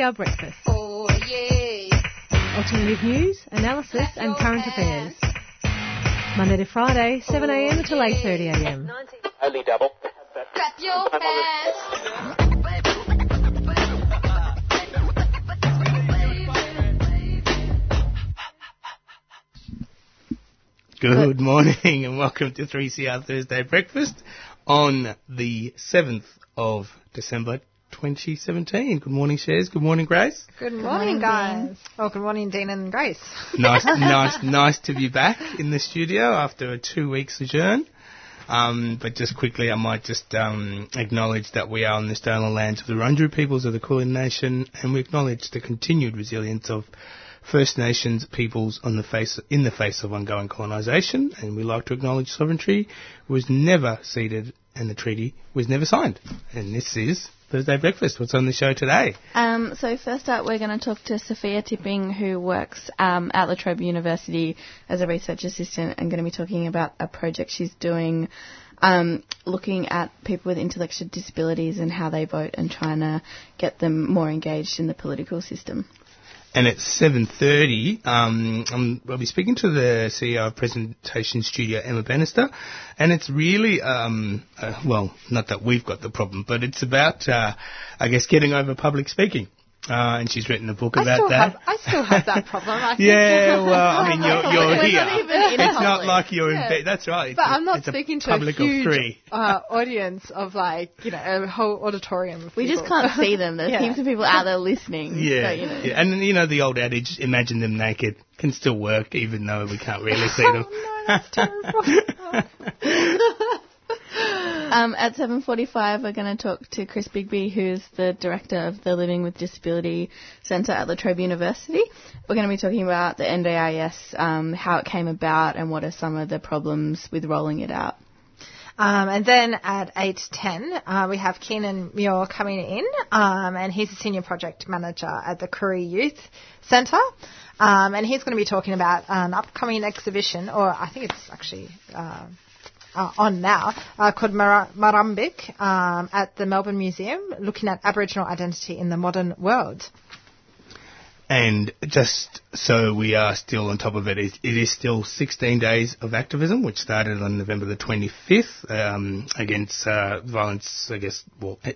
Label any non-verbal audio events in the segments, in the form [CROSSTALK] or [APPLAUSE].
3CR Breakfast. Oh, yeah. Alternative news, analysis and current affairs. Monday to Friday, 7am until 8.30am. Only double. Clap your hands. Good morning and welcome to 3CR Thursday Breakfast on the 7th of December 2017. Good morning, Shares. Good morning, Grace. Good morning, guys. Oh, good morning, Dean and Grace. [LAUGHS] Nice, nice, [LAUGHS] nice to be back in the studio after a two-week sojourn. Um, but just quickly, I might just um, acknowledge that we are on the stolen lands of the Wurundjeri peoples of the Kulin Nation, and we acknowledge the continued resilience of First Nations peoples on the face, in the face of ongoing colonisation, and we like to acknowledge sovereignty was never ceded and the treaty was never signed. And this is Thursday Breakfast. What's on the show today? Um, so first up, we're going to talk to Sophia Tipping, who works um, at La Trobe University as a research assistant, and going to be talking about a project she's doing, um, looking at people with intellectual disabilities and how they vote, and trying to get them more engaged in the political system. And at 7.30, um, um, I'll be speaking to the CEO of Presentation Studio, Emma Bannister, and it's really, um, uh, well, not that we've got the problem, but it's about, uh, I guess, getting over public speaking. Uh, and she's written a book I about still, that. have, I still have that problem. I [LAUGHS] think. yeah, well, I mean, you're, [LAUGHS] you're here. not even in it's not like you're Yeah. in bed. That's right. But It's a- I'm not it's a speaking to public a huge of three. uh, audience of like, you know, a whole auditorium of We just can't see them. There's [LAUGHS] Yeah. heaps of people out there listening. Yeah, So, you know. yeah, and you know the old adage, imagine them naked, can still work even though we can't really see them. Oh, no, that's terrible. Um, at 7.45, we're going to talk to Chris Bigby, who's the director of the Living with Disability Centre at La Trobe University. We're going to be talking about the NDIS, um, how it came about, and what are some of the problems with rolling it out. Um, and then at 8.10, uh, we have Keenan Muir coming in, um, and he's a senior project manager at the Koori Youth Centre. Um, and he's going to be talking about an upcoming exhibition, or I think it's actually uh, uh, on now, uh, called Mar- Marambik um, at the Melbourne Museum, looking at Aboriginal identity in the modern world. And just so we are still on top of it, it, it is still 16 days of activism, which started on November the 25th um, against uh, violence, I guess, well, eh,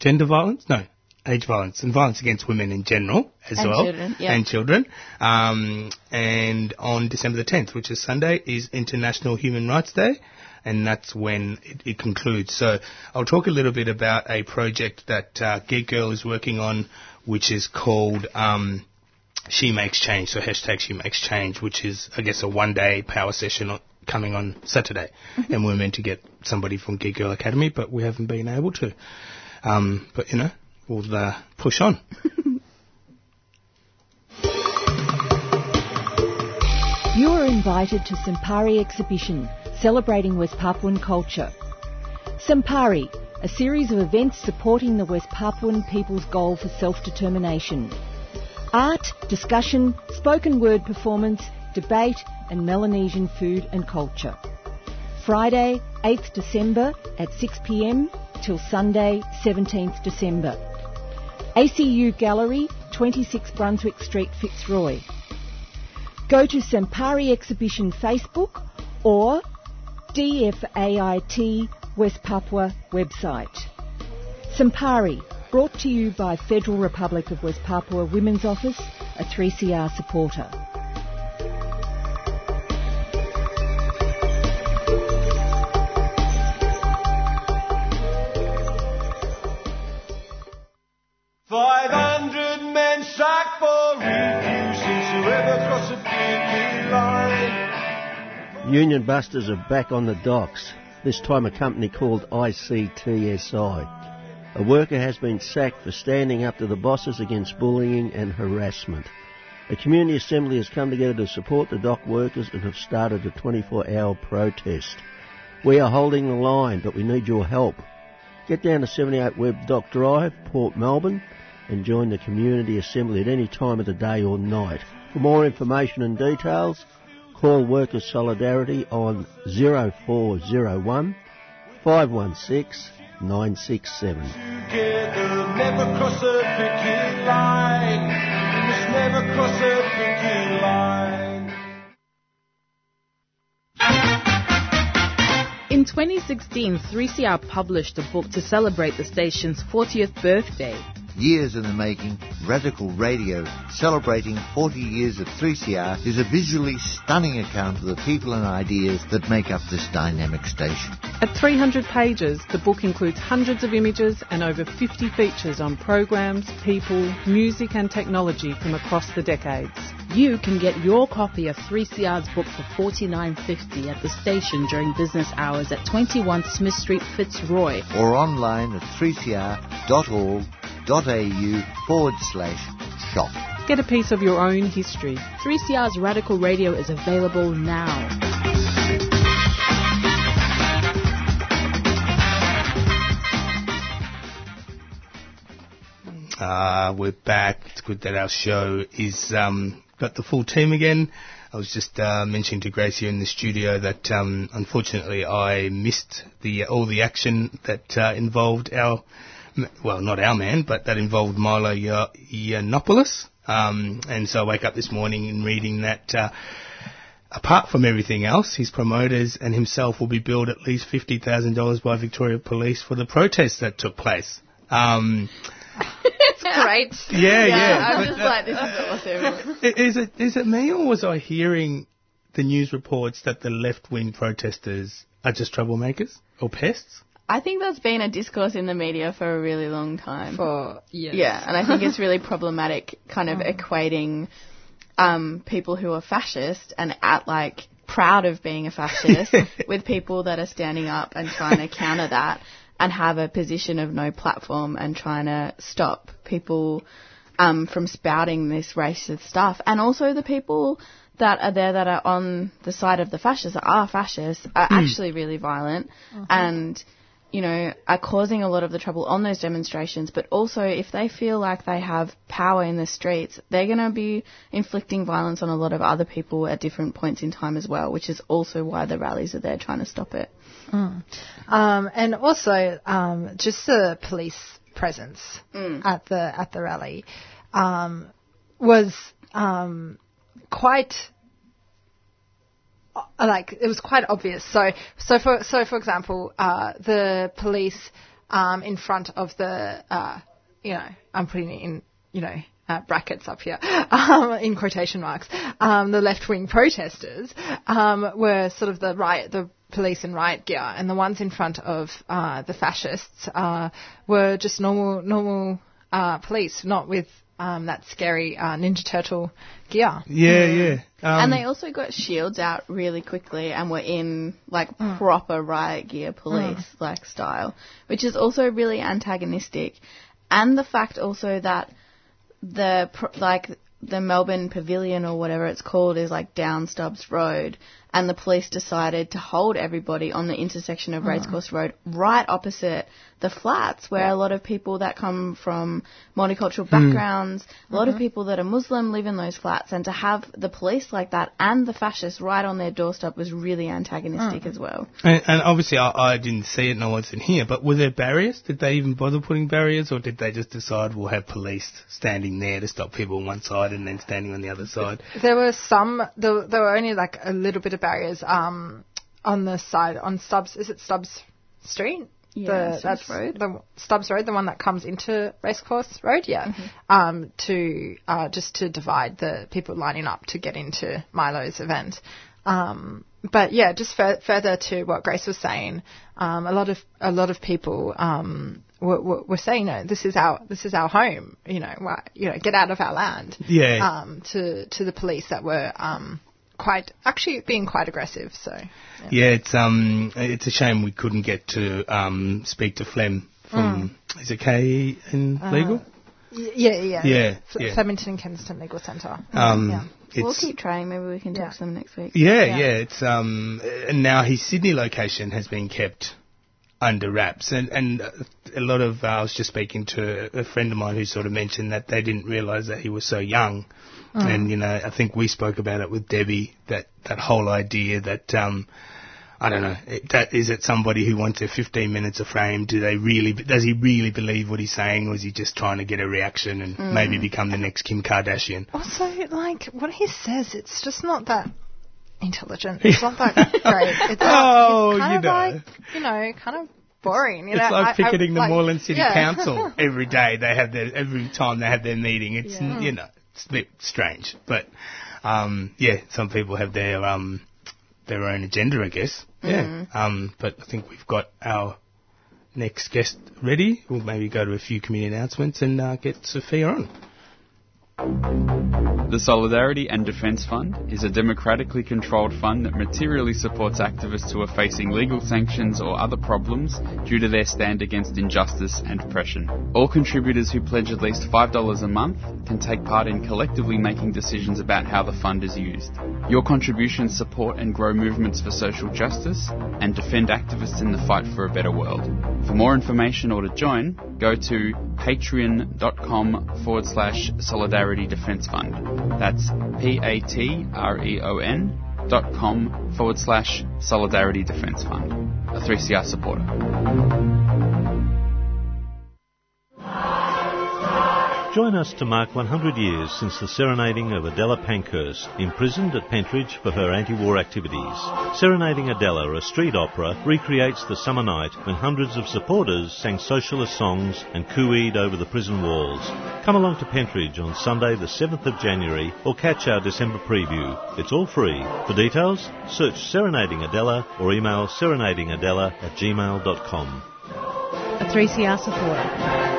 gender violence? No, age violence and violence against women in general as And well. children, yeah. And children. Um, and on December the 10th, which is Sunday, is International Human Rights Day. And that's when it, it concludes. So I'll talk a little bit about a project that uh, Geek Girl is working on, which is called um, she Makes Change, so hashtag She Makes Change, which is, I guess, a one day power session on, coming on Saturday. And we're meant to get somebody from Geek Girl Academy, but we haven't been able to. Um, but, you know, we'll uh, push on. [LAUGHS] You are invited to Sampari exhibition celebrating West Papuan culture. Sampari, a series of events supporting the West Papuan people's goal for self-determination. Art, discussion, spoken word performance, debate and Melanesian food and culture. Friday, 8th December at 6pm till Sunday, 17th December. ACU Gallery, 26 Brunswick Street, Fitzroy. Go to Sampari Exhibition Facebook or DFAIT West Papua website. Sampari, brought to you by Federal Republic of West Papua Women's Office, a 3CR supporter. Five hundred men sacked for Union Busters are back on the docks, this time a company called ICTSI. A worker has been sacked for standing up to the bosses against bullying and harassment. A community assembly has come together to support the dock workers and have started a 24 hour protest. We are holding the line, but we need your help. Get down to 78 Webb Dock Drive, Port Melbourne, and join the community assembly at any time of the day or night. For more information and details, call Workers Solidarity on 0401 516 967. Together, never cross the picket line. ever cross a picket line. In 2016, 3CR published a book to celebrate the station's 40th birthday. Years in the making, Radical Radio, celebrating 40 years of 3CR, is a visually stunning account of the people and ideas that make up this dynamic station. At 300 pages, the book includes hundreds of images and over 50 features on programs, people, music and technology from across the decades. You can get your copy of 3CR's book for $49.50 at the station during business hours at 21 Smith Street, Fitzroy. Or online at 3cr.org.au forward slash shop. Get a piece of your own history. 3CR's Radical Radio is available now. Uh, we're back. It's good that our show is um, got the full team again. I was just uh, mentioning to Grace here in the studio that um, unfortunately I missed the all the action that uh, involved our well not our man but that involved Milo Yiannopoulos. Um, and so I wake up this morning and reading that. Uh, apart from everything else, his promoters and himself will be billed at least $50,000 by Victoria Police for the protests that took place. Um, it's great. Yeah, yeah. yeah I'm but, just uh, like, this is awesome. [LAUGHS] Is it is it me or was I hearing the news reports that the left wing protesters are just troublemakers or pests? I think that's been a discourse in the media for a really long time. For years. Yeah, and I think it's really [LAUGHS] problematic, kind of equating um, people who are fascist and at like proud of being a fascist [LAUGHS] with people that are standing up and trying to counter that and have a position of no platform and trying to stop people um, from spouting this racist stuff. And also the people that are there that are on the side of the fascists, that are fascists, are actually really violent and, you know, are causing a lot of the trouble on those demonstrations. But also, if they feel like they have power in the streets, they're going to be inflicting violence on a lot of other people at different points in time as well, which is also why the rallies are there trying to stop it. Mm. Um, and also, um, just the police presence at the at the rally um, was um, quite like it was quite obvious. So so for so for example, uh, the police um, in front of the uh, you know I'm putting it in you know. Uh, brackets up here, [LAUGHS] um, in quotation marks. Um, the left-wing protesters um, were sort of the riot, the police in riot gear, and the ones in front of uh, the fascists uh, were just normal, normal uh, police, not with um, that scary uh, Ninja Turtle gear. Yeah, yeah. Um, and they also got shields out really quickly and were in like proper riot gear police like style, which is also really antagonistic. And the fact also that the pr- like the Melbourne Pavilion or whatever it's called is like down Stubbs Road, and the police decided to hold everybody on the intersection of Racecourse Road, right opposite the flats, where a lot of people that come from multicultural hmm. backgrounds, a lot of mm-hmm. people that are Muslim live in those flats, and to have the police like that and the fascists right on their doorstep was really antagonistic hmm. as well. and, and obviously I, I didn't see it and I wasn't here, but were there barriers? Did they even bother putting barriers or did they just decide we'll have police standing there to stop people on one side and then standing on the other side? There were some. There, there were only like a little bit of barriers um, on the side on Stubbs. Is it Stubbs Street? Yeah, the, Stubbs that's Road. the Stubbs Road, the one that comes into Racecourse Road, yeah. Um, to uh, just to divide the people lining up to get into Milo's event. Um, but yeah, just fur- further to what Grace was saying, um, a lot of a lot of people um, were, were, were saying, no, this is our this is our home. You know, why, you know, get out of our land. Yeah. Um, to to the police that were um, quite actually being quite aggressive. So Yeah, it's um, it's a shame we couldn't get to um, speak to Flem from is it K in legal? Y- yeah, yeah, Yeah, Fl- yeah. Flemington and Kensington Legal Centre. Um, yeah. We'll keep trying. Maybe we can talk Yeah. to them next week. yeah, Yeah. yeah, It's um, and now his Sydney location has been kept under wraps, and and uh, a lot of uh, I was just speaking to a friend of mine who sort of mentioned that they didn't realise that he was so young, and you know I think we spoke about it with Debbie that that whole idea that um. I don't know. It, that, is it somebody who wants their 15 minutes of fame? Do they really? Does he really believe what he's saying, or is he just trying to get a reaction and Mm. maybe become the next Kim Kardashian? Also, like what he says, it's just not that intelligent. [LAUGHS] It's not that great. It's Oh, it's kind you of know. like you know, kind of boring. You It's know, like I- I- picketing the like- Moreland City yeah. Council [LAUGHS] every day. They have their every time they have their meeting. It's Yeah. you know it's a bit strange, but um, yeah, some people have their um, their own agenda, I guess. Yeah. Mhm. Um, but I think we've got our next guest ready. We'll maybe go to a few community announcements and uh, get Sophia on. The Solidarity and Defence Fund is a democratically controlled fund that materially supports activists who are facing legal sanctions or other problems due to their stand against injustice and oppression. All contributors who pledge at least $5 a month can take part in collectively making decisions about how the fund is used. Your contributions support and grow movements for social justice and defend activists in the fight for a better world. For more information or to join, go to patreon.com forward slash solidarity defense fund. That's P-A-T-R-E-O-N dot com forward slash solidarity defense fund. A 3CR supporter. Join us to mark 100 years since the serenading of Adela Pankhurst, imprisoned at Pentridge for her anti-war activities. Serenading Adela, a street opera, recreates the summer night when hundreds of supporters sang socialist songs and cooed over the prison walls. Come along to Pentridge on Sunday the 7th of January or catch our December preview. It's all free. For details, search Serenading Adela or email serenadingadela at gmail.com. A 3CR supporter.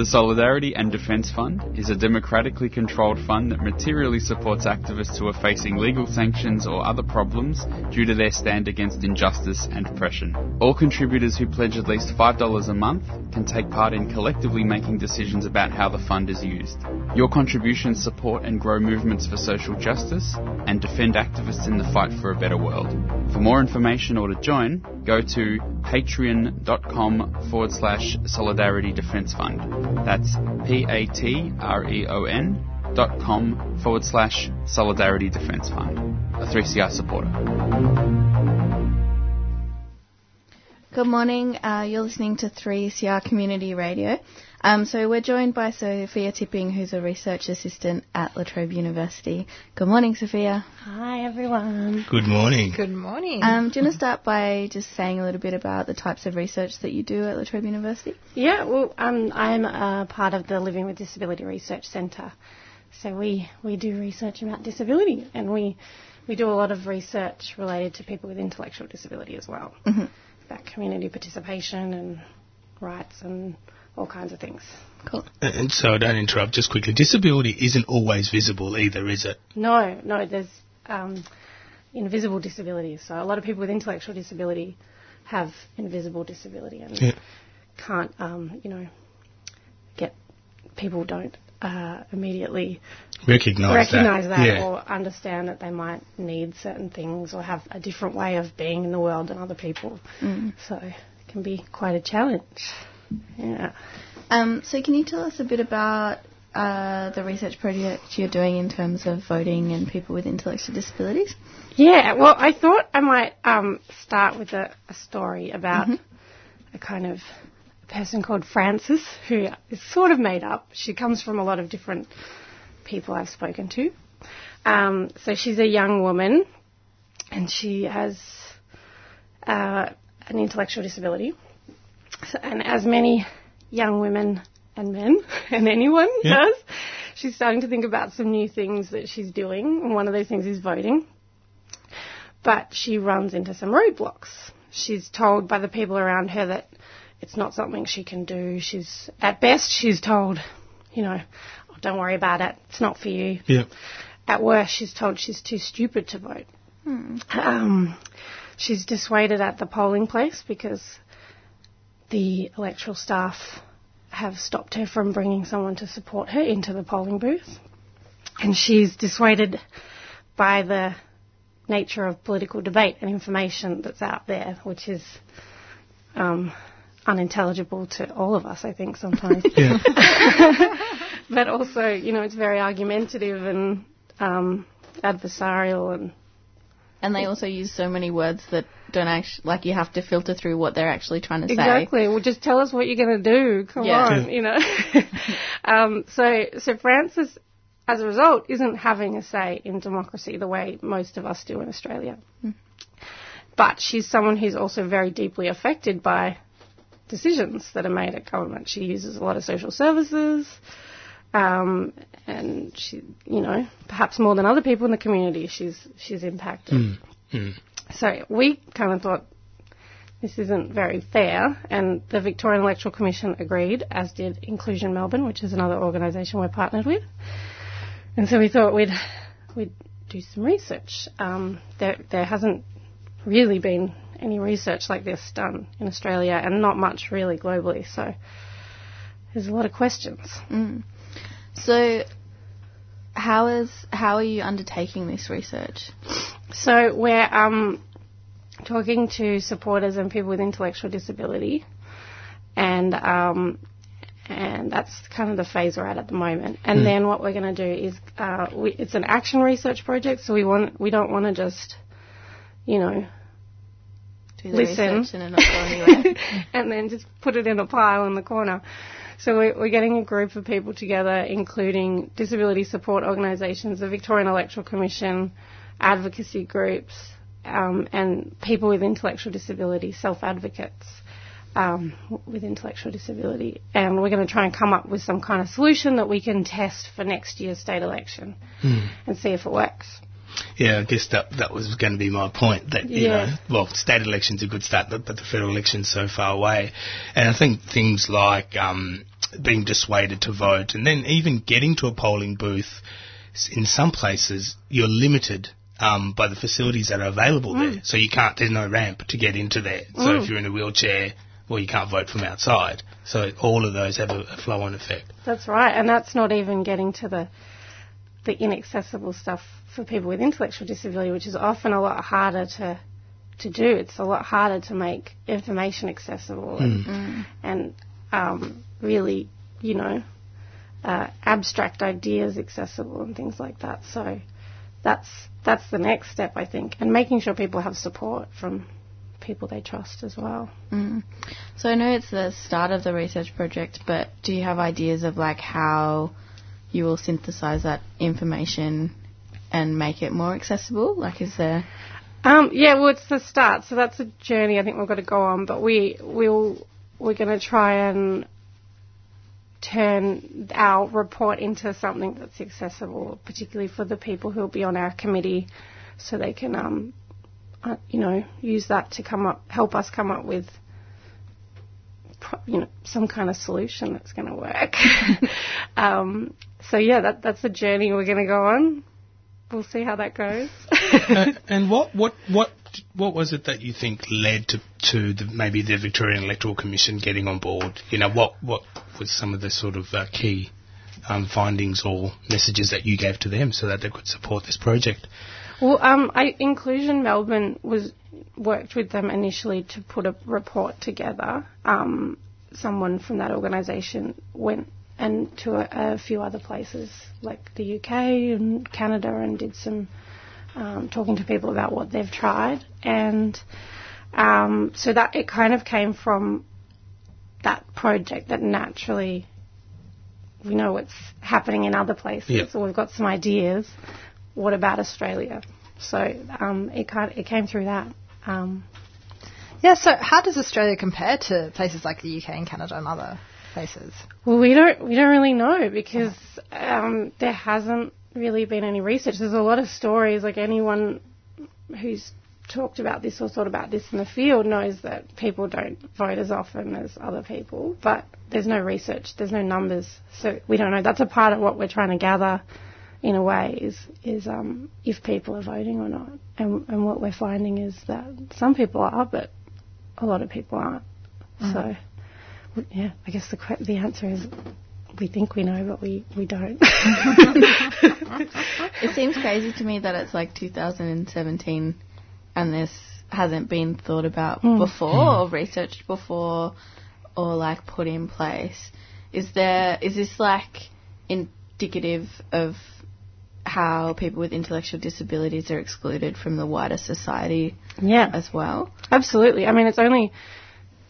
The Solidarity and Defence Fund is a democratically controlled fund that materially supports activists who are facing legal sanctions or other problems due to their stand against injustice and oppression. All contributors who pledge at least $5 a month can take part in collectively making decisions about how the fund is used. Your contributions support and grow movements for social justice and defend activists in the fight for a better world. For more information or to join, go to patreon.com forward slash solidarity defense fund. That's P-A-T-R-E-O-N dot com forward slash solidarity defense fund. A 3CR supporter. Good morning. Uh, you're listening to 3CR Community Radio. Um, so we're joined by Sophia Tipping, who's a research assistant at La Trobe University. Good morning, Sophia. Hi, everyone. Good morning. Good morning. Um, do you want to start by just saying a little bit about the types of research that you do at La Trobe University? Yeah, well, um, I'm a part of the Living with Disability Research Centre. So we, we do research about disability and we, we do a lot of research related to people with intellectual disability as well. Mhm. About community participation and rights and all kinds of things. Cool. And so, don't interrupt. Just quickly, disability isn't always visible either, is it? No, no, there's um, invisible disabilities. So a lot of people with intellectual disability have invisible disability and Yeah. can't, um, you know, get people don't uh, immediately Recognise recognize that. that, Yeah. or understand that they might need certain things or have a different way of being in the world than other people. Mm. So it can be quite a challenge. Yeah. Um, so can you tell us a bit about uh, the research project you're doing in terms of voting and people with intellectual disabilities? Yeah, well, I thought I might um, start with a, a story about a kind of person called Frances, who is sort of made up. She comes from a lot of different people I've spoken to. Um, so she's a young woman, and she has uh, an intellectual disability. So, and as many young women and men [LAUGHS] and anyone Yeah. does, she's starting to think about some new things that she's doing, and one of those things is voting. But she runs into some roadblocks. She's told by the people around her that it's not something she can do. She's, at best, she's told, you know, oh, don't worry about it, it's not for you. Yeah. At worst, she's told she's too stupid to vote. Um, she's dissuaded at the polling place because the electoral staff have stopped her from bringing someone to support her into the polling booth. And she's dissuaded by the nature of political debate and information that's out there, which is um, unintelligible to all of us, I think, sometimes. [LAUGHS] [LAUGHS] but also, you know, it's very argumentative and um, adversarial and And they also use so many words that don't actually, like you have to filter through what they're actually trying to say. Exactly. Well, just tell us what you're going to do. Come Yeah. on, you know. [LAUGHS] um, so, so Frances, as a result, isn't having a say in democracy the way most of us do in Australia. But she's someone who's also very deeply affected by decisions that are made at government. She uses a lot of social services, um, and she, you know, perhaps more than other people in the community, she's she's impacted. Mm. Mm. So we kind of thought this isn't very fair, and the Victorian Electoral Commission agreed, as did Inclusion Melbourne, which is another organisation we're partnered with. And so we thought we'd we'd do some research. Um, there there hasn't really been any research like this done in Australia, and not much really globally. So there's a lot of questions. Mm. So, how is how are you undertaking this research? So we're um, talking to supporters and people with intellectual disability, and um, and that's kind of the phase we're at at the moment. And Mm. then what we're going to do is uh, we, it's an action research project, so we want we don't want to just you know Do the listen research and not go anywhere. [LAUGHS] and then just put it in a pile in the corner. So we're, we're getting a group of people together, including disability support organisations, the Victorian Electoral Commission, advocacy groups, um, and people with intellectual disability, self-advocates um, with intellectual disability. And we're going to try and come up with some kind of solution that we can test for next year's state election Mm. and see if it works. Yeah, I guess that that was going to be my point. That you Yeah. know, well, state election's a good start, but, but the federal election's so far away, and I think things like um, being dissuaded to vote, and then even getting to a polling booth, in some places you're limited. Um, by the facilities that are available Mm. there, so you can't. There's no ramp to get into there. So Mm. if you're in a wheelchair, well, you can't vote from outside. So all of those have a, a flow-on effect. That's right, and that's not even getting to the the inaccessible stuff for people with intellectual disability, which is often a lot harder to to do. It's a lot harder to make information accessible and, Mm. and um, really, you know, uh, abstract ideas accessible and things like that. So that's that's the next step, I think, and making sure people have support from people they trust as well. Mm. So I know it's the start of the research project, but do you have ideas of like how you will synthesize that information and make it more accessible? Like, is there? Um, yeah, well, it's the start, so that's a journey I think we've got to go on. But we will we're going to try and turn our report into something that's accessible, particularly for the people who will be on our committee, so they can, um, uh, you know, use that to come up, help us come up with, you know, some kind of solution that's going to work. [LAUGHS] um, so yeah, that that's a journey we're going to go on. We'll see how that goes. [LAUGHS] and what, what, what, what was it that you think led to, to the, maybe the Victorian Electoral Commission getting on board? You know, what, what was some of the sort of uh, key um, findings or messages that you gave to them so that they could support this project? Well, um, I, Inclusion Melbourne was worked with them initially to put a report together. Um, someone from that organisation went and to a, a few other places like the UK and Canada and did some um, talking to people about what they've tried, and um, so that it kind of came from that project that naturally we know what's happening in other places, Yep. so we've got some ideas. What about Australia? So um, it kind it came through that. Um, Yeah, so how does Australia compare to places like the UK and Canada and other places? Well, we don't we don't really know because um, there hasn't really been any research. There's a lot of stories. Like anyone who's talked about this or thought about this in the field knows that people don't vote as often as other people, but there's no research. There's no numbers, so we don't know. That's a part of what we're trying to gather. In a way, is is um, if people are voting or not, and and what we're finding is that some people are, but a lot of people aren't. Mhm. So, yeah, I guess the the answer is we think we know, but we, we don't. [LAUGHS] It seems crazy to me that it's like 2017 and this hasn't been thought about Mm. before Mm. or researched before. or like put in place. Is there is this like indicative of how people with intellectual disabilities are excluded from the wider society Yeah. as well? Absolutely. I mean, it's only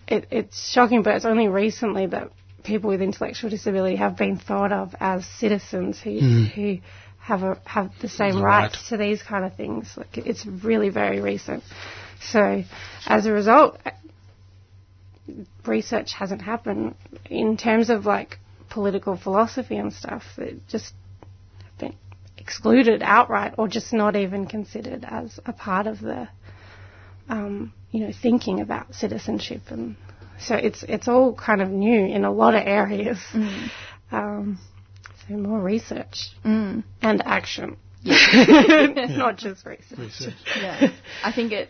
it, it's shocking, but it's only recently that people with intellectual disability have been thought of as citizens who Mm. who have a, have the same Right. rights to these kind of things. Like it's really very recent. So, as a result, research hasn't happened in terms of like political philosophy and stuff. It just have been excluded outright, or just not even considered as a part of the um, you know, thinking about citizenship, and so it's it's all kind of new in a lot of areas. Um, so more research Mm. and action, Yeah. [LAUGHS] not just research. yeah. I think it,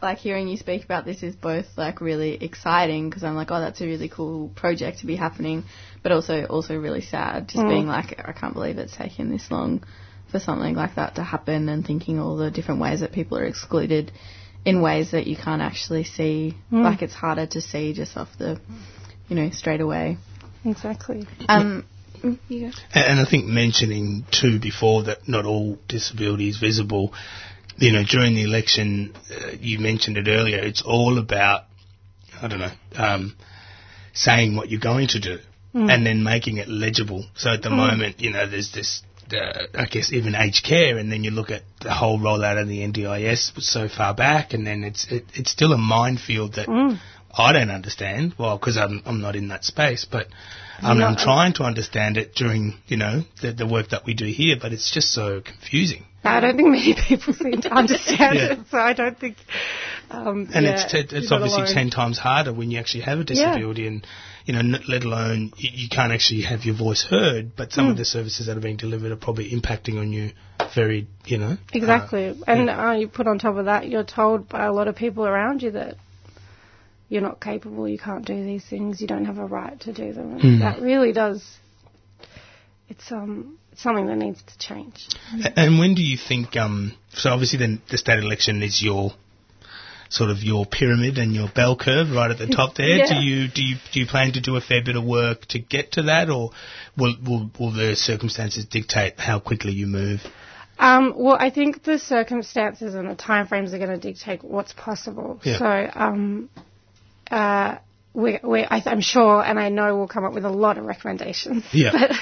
like hearing you speak about this is both like really exciting because I'm like, oh, that's a really cool project to be happening, but also also really sad, just Mm. being like, I can't believe it's taken this long for something like that to happen, and thinking all the different ways that people are excluded in ways that you can't actually see. Mm. Like it's harder to see just off the, you know, straight away. Exactly. Um, mm, you go. And and I think mentioning too before that not all disability is visible. You know, during the election, uh, you mentioned it earlier. It's all about, I don't know, um, saying what you're going to do Mm. and then making it legible. So at the Mm. moment, you know, there's this, uh, I guess, even aged care, and then you look at the whole rollout of the NDIS was so far back, and then it's it, it's still a minefield that Mm. I don't understand. Well, because I'm I'm not in that space, but I'm, No, I'm trying to understand it during you know the the work that we do here, but it's just so confusing. I don't think many [LAUGHS] people seem to understand Yeah. it, so I don't think. Um, And yeah, it's t- it's obviously ten times harder when you actually have a Yeah. disability, and you know, n- let alone you, you can't actually have your voice heard. But some Mm. of the services that are being delivered are probably impacting on you very, you know. Exactly. and uh, you put on top of that, you're told by a lot of people around you that you're not capable, you can't do these things, you don't have a right to do them. Hmm. That really does. It's um something that needs to change. And when do you think? Um, so obviously, then the state election is your sort of your pyramid and your bell curve right at the top [LAUGHS] there. Yeah. Do you do you do you plan to do a fair bit of work to get to that, or will will will the circumstances dictate how quickly you move? Um, well, I think the circumstances and the timeframes are going to dictate what's possible. Yeah. So, um, uh, we, we, I, I'm sure, and I know we'll come up with a lot of recommendations. Yeah. [LAUGHS]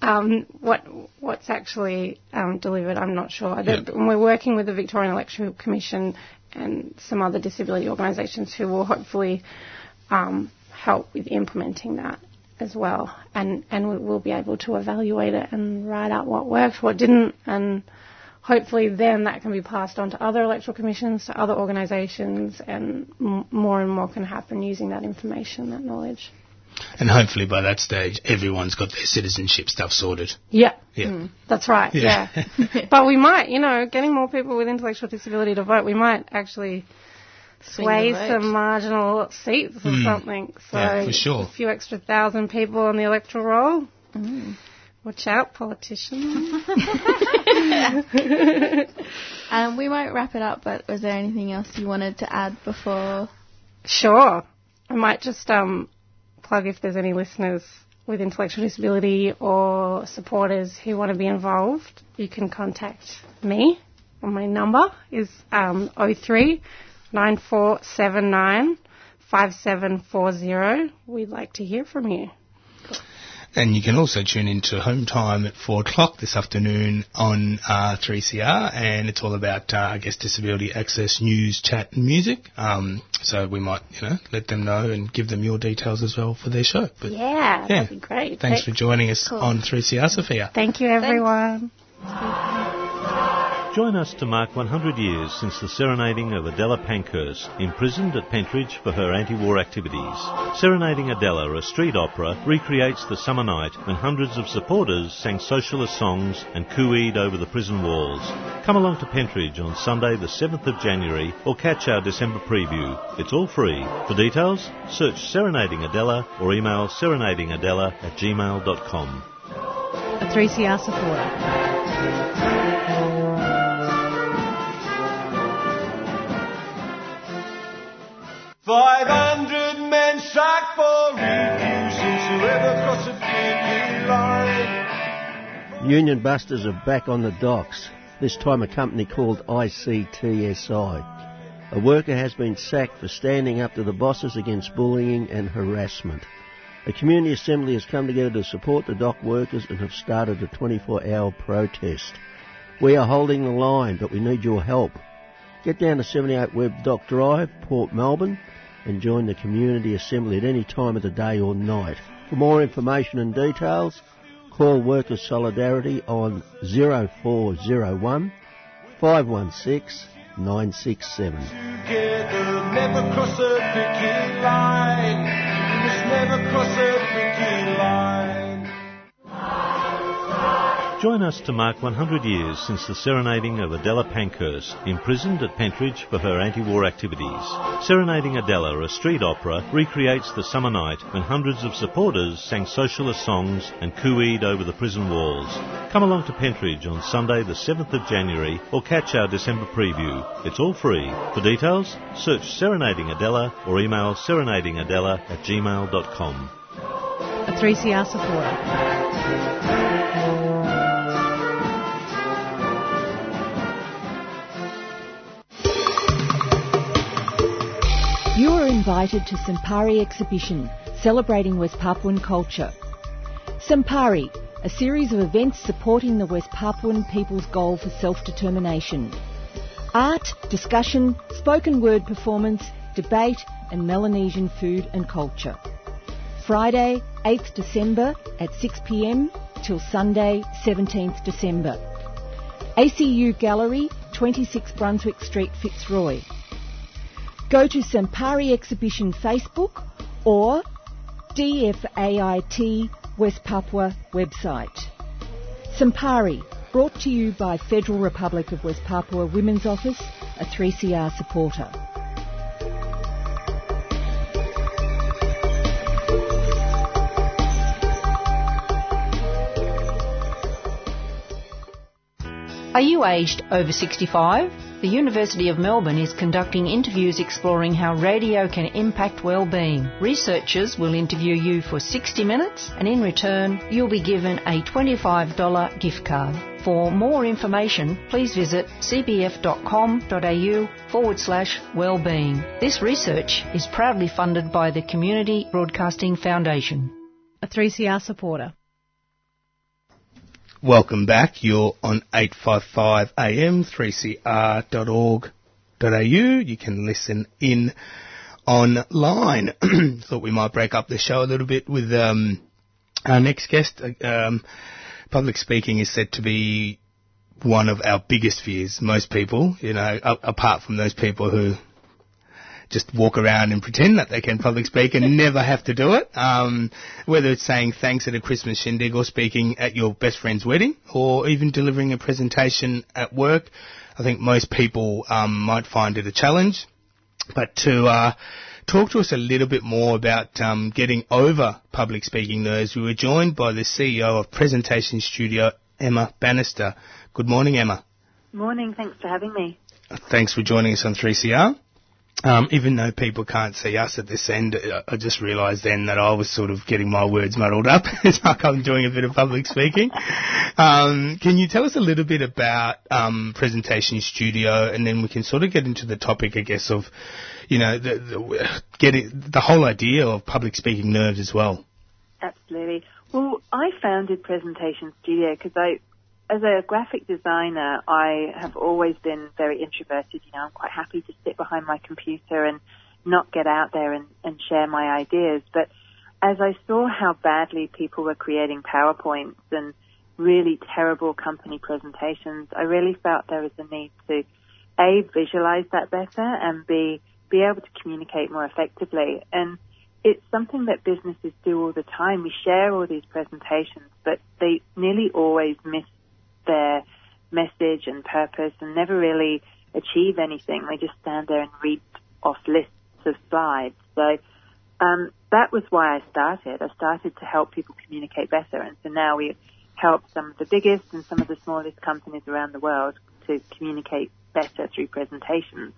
But um, what what's actually um, delivered, I'm not sure. Yeah. We're working with the Victorian Electoral Commission and some other disability organisations who will hopefully um, help with implementing that as well, and and we- we'll be able to evaluate it and write out what worked, what didn't, and hopefully then that can be passed on to other electoral commissions, to other organisations, and m- more and more can happen using that information, that knowledge. And hopefully by that stage, everyone's got their citizenship stuff sorted. Yeah. Yeah. That's right, Yeah. yeah. [LAUGHS] but we might, you know, getting more people with intellectual disability to vote, we might actually sway some marginal seats or Mm. something. So Yeah, for sure. a few extra thousand people on the electoral roll. Mm. Watch out, politicians. [LAUGHS] um, we might wrap it up, but was there anything else you wanted to add before? Sure. I might just um, plug if there's any listeners with intellectual disability or supporters who want to be involved, you can contact me. My number is um, 03 9479 5740. We'd like to hear from you. And you can also tune into Home Time at 4 o'clock this afternoon on uh, 3CR, and it's all about, uh, I guess, disability access news, chat, and music. Um, so we might, you know, let them know and give them your details as well for their show. But Yeah, Yeah. that'd be great. thanks for joining us Cool. on 3CR, Sophia. Thank you, everyone. Join us to mark 100 years since the serenading of Adela Pankhurst, imprisoned at Pentridge for her anti-war activities. Serenading Adela, a street opera, recreates the summer night when hundreds of supporters sang socialist songs and cooed over the prison walls. Come along to Pentridge on Sunday the 7th of January or catch our December preview. It's all free. For details, search Serenading Adela or email serenadingadela at gmail.com. A 3CR supporter. Five hundred men sacked for refusing to ever cross a duty line. Union busters are back on the docks, this time a company called ICTSI. A worker has been sacked for standing up to the bosses against bullying and harassment. A community assembly has come together to support the dock workers and have started a 24 hour protest. We are holding the line, but we need your help. Get down to 78 Webb Dock Drive, Port Melbourne, and join the community assembly at any time of the day or night. For more information and details, call Workers Solidarity on 0401 516 967. Join us to mark 100 years since the serenading of Adela Pankhurst, imprisoned at Pentridge for her anti-war activities. Serenading Adela, a street opera, recreates the summer night when hundreds of supporters sang socialist songs and cooeyed over the prison walls. Come along to Pentridge on Sunday the 7th of January or catch our December preview. It's all free. For details, search Serenading Adela or email serenadingadela at gmail.com. A 3CR supporter. You are invited to Sampari exhibition celebrating West Papuan culture. Sampari, a series of events supporting the West Papuan people's goal for self-determination. Art, discussion, spoken word performance, debate and Melanesian food and culture. Friday, 8th December at 6pm till Sunday, 17th December. ACU Gallery, 26 Brunswick Street, Fitzroy. Go to Sampari Exhibition Facebook or DFAIT West Papua website. Sampari, brought to you by Federal Republic of West Papua Women's Office, a 3CR supporter. Are you aged over 65? The University of Melbourne is conducting interviews exploring how radio can impact well-being. Researchers will interview you for 60 minutes and in return you'll be given a $25 gift card. For more information, please visit cbf.com.au forward slash wellbeing. This research is proudly funded by the Community Broadcasting Foundation. A 3CR supporter. Welcome back. You're on 855 AM, 3cr.org.au. You can listen in online. [CLEARS THROAT] Thought we might break up the show a little bit with um, our next guest. Um, public speaking is said to be one of our biggest fears. Most people, you know, apart from those people who just walk around and pretend that they can public speak and never have to do it. Um, whether it's saying thanks at a Christmas shindig or speaking at your best friend's wedding or even delivering a presentation at work, I think most people um, might find it a challenge. But to uh, talk to us a little bit more about um, getting over public speaking nerves, we were joined by the CEO of Presentation Studio, Emma Bannister. Good morning, Emma. Morning, thanks for having me. Thanks for joining us on 3CR. Um, even though people can't see us at this end, I- I just realised then that I was sort of getting my words muddled up. [LAUGHS] it's like I'm doing a bit of public speaking. Um, can you tell us a little bit about um, Presentation Studio, and then we can sort of get into the topic, I guess, of you know the, the getting the whole idea of public speaking nerves as well. Absolutely. Well, I founded Presentation Studio because I, as a graphic designer, I have always been very introverted. You know, I'm quite happy to sit behind my computer and not get out there and, and share my ideas. But as I saw how badly people were creating PowerPoints and really terrible company presentations, I really felt there was a need to a visualize that better and b be able to communicate more effectively. And it's something that businesses do all the time. We share all these presentations, but they nearly always miss their message and purpose and never really achieve anything. They just stand there and read off lists of slides. So um, that was why I started. I started to help people communicate better, and so now we help some of the biggest and some of the smallest companies around the world to communicate better through presentations.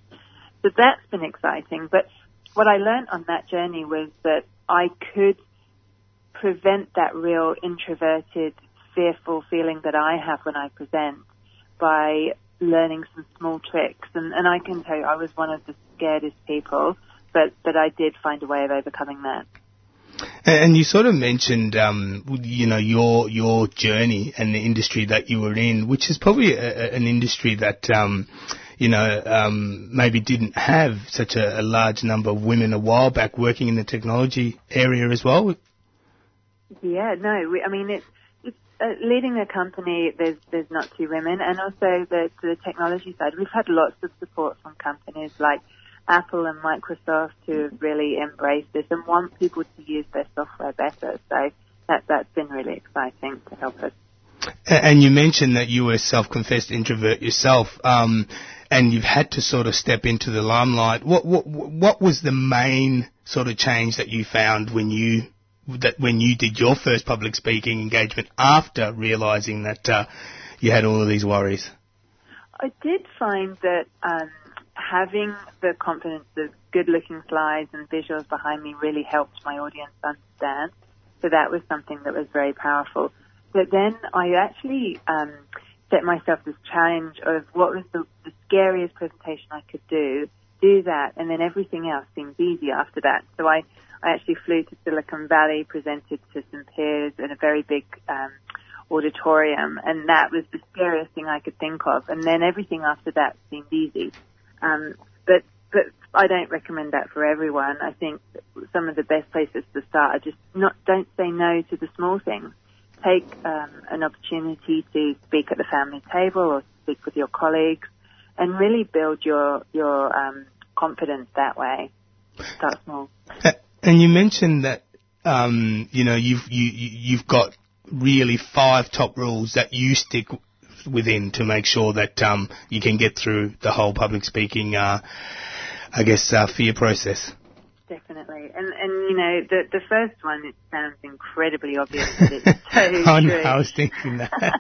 So that's been exciting. But what I learned on that journey was that I could prevent that real introverted fearful feeling that I have when I present by learning some small tricks. And, and I can tell you, I was one of the scaredest people, but, but I did find a way of overcoming that. And you sort of mentioned, um, you know, your your journey and the industry that you were in, which is probably a, an industry that, um, you know, um, maybe didn't have such a, a, large number of women a while back working in the technology area as well. Yeah, no, we, I mean it's uh, leading a company. There's there's not two women, and also the the technology side. We've had lots of support from companies like Apple and Microsoft to really embrace this and want people to use their software better. So that that's been really exciting to help us. And you mentioned that you were a self-confessed introvert yourself, um, and you've had to sort of step into the limelight. What what what was the main sort of change that you found when you that when you did your first public speaking engagement after realizing that uh, you had all of these worries? I did find that um, having the confidence of good looking slides and visuals behind me really helped my audience understand. So that was something that was very powerful. But then I actually um, set myself this challenge of what was the, the scariest presentation I could do, do that, and then everything else seems easy after that. So I, I actually flew to Silicon Valley, presented to some peers in a very big um, auditorium, and that was the scariest thing I could think of. And then everything after that seemed easy. Um, but but I don't recommend that for everyone. I think some of the best places to start are just not don't say no to the small things. Take um, an opportunity to speak at the family table or speak with your colleagues, and really build your your um, confidence that way. Start small. And you mentioned that um, you know you've you you've got really five top rules that you stick within to make sure that um, you can get through the whole public speaking, uh, I guess, uh, fear process. Definitely, and and you know the the first one it sounds incredibly obvious, but it's [LAUGHS] so I true. know, I was thinking that. [LAUGHS]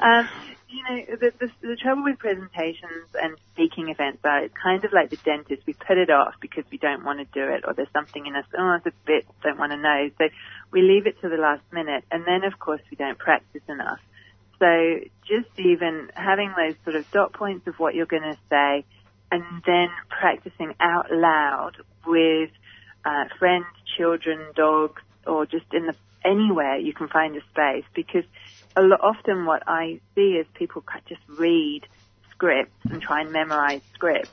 um, you know the, the the trouble with presentations and speaking events are it's kind of like the dentist. We put it off because we don't want to do it, or there's something in us. Oh, it's a bit don't want to know, so we leave it to the last minute, and then of course we don't practice enough. So just even having those sort of dot points of what you're going to say and then practicing out loud with uh, friends, children, dogs, or just in the anywhere you can find a space because a lot, often what I see is people just read scripts and try and memorize scripts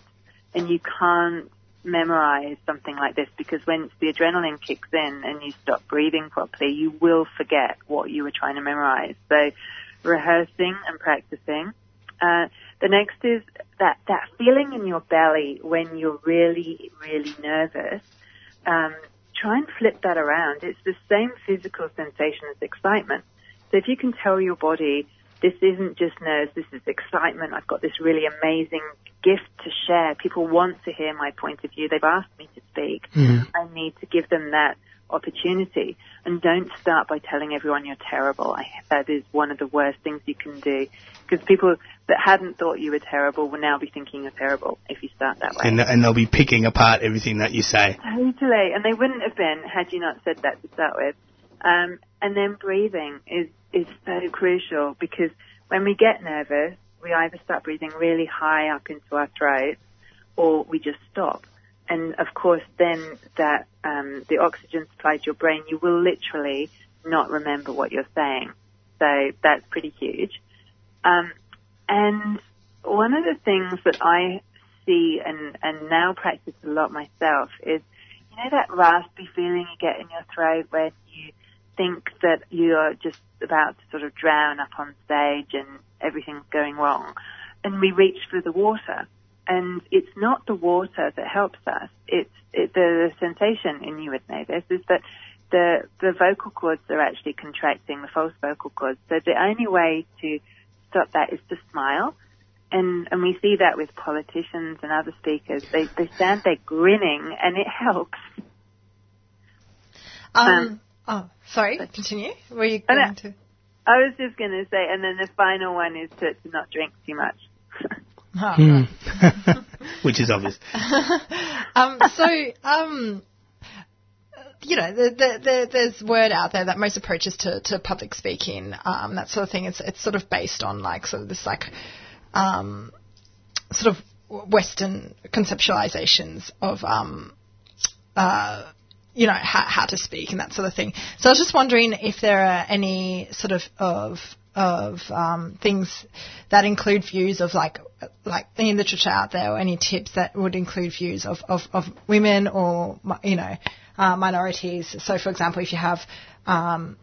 and you can't memorize something like this because when the adrenaline kicks in and you stop breathing properly, you will forget what you were trying to memorize. So rehearsing and practicing. Uh, the next is that, that feeling in your belly when you're really, really nervous. Um, try and flip that around. It's the same physical sensation as excitement. So if you can tell your body, this isn't just nerves, this is excitement. I've got this really amazing gift to share. People want to hear my point of view. They've asked me to speak. Mm-hmm. I need to give them that opportunity. And don't start by telling everyone you're terrible. I, that is one of the worst things you can do. Because people that hadn't thought you were terrible will now be thinking you're terrible if you start that way. And, and they'll be picking apart everything that you say. Totally. And they wouldn't have been had you not said that to start with. Um, and then breathing is, is so crucial because when we get nervous, we either start breathing really high up into our throat or we just stop and of course then that um, the oxygen supply to your brain, you will literally not remember what you're saying. So that's pretty huge. Um, and one of the things that I see and, and now practice a lot myself is, you know, that raspy feeling you get in your throat when you think that you're just about to sort of drown up on stage and everything's going wrong. And we reach for the water and it's not the water that helps us. It's it, the, sensation, and you would know this, is that the the vocal cords are actually contracting, the false vocal cords. So the only way to stop that is to smile. And and we see that with politicians and other speakers. They they stand there grinning, and it helps. Um, um oh, sorry. But Continue. Were you going to? I was just going to say, and then the final one is to, to not drink too much. Oh, [LAUGHS] Hmm. [LAUGHS] Which is obvious. [LAUGHS] um, so, um, you know, the, the, the, there's word out there that most approaches to, to public speaking, um, that sort of thing, it's, it's sort of based on like sort of this like, um, sort of Western conceptualizations of, um, uh, you know, how, how to speak and that sort of thing. So I was just wondering if there are any sort of of of um, things that include views of like like any literature out there or any tips that would include views of, of, of women or you know uh, minorities. So for example, if you have um,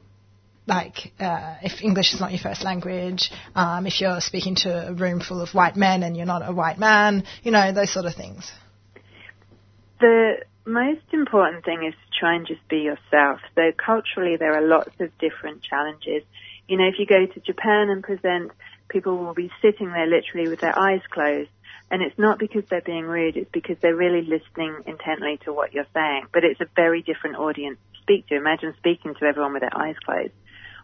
like uh, if English is not your first language, um, if you're speaking to a room full of white men and you're not a white man, you know those sort of things. The most important thing is to try and just be yourself. So culturally, there are lots of different challenges. You know, if you go to Japan and present, people will be sitting there literally with their eyes closed. And it's not because they're being rude, it's because they're really listening intently to what you're saying. But it's a very different audience to speak to. Imagine speaking to everyone with their eyes closed.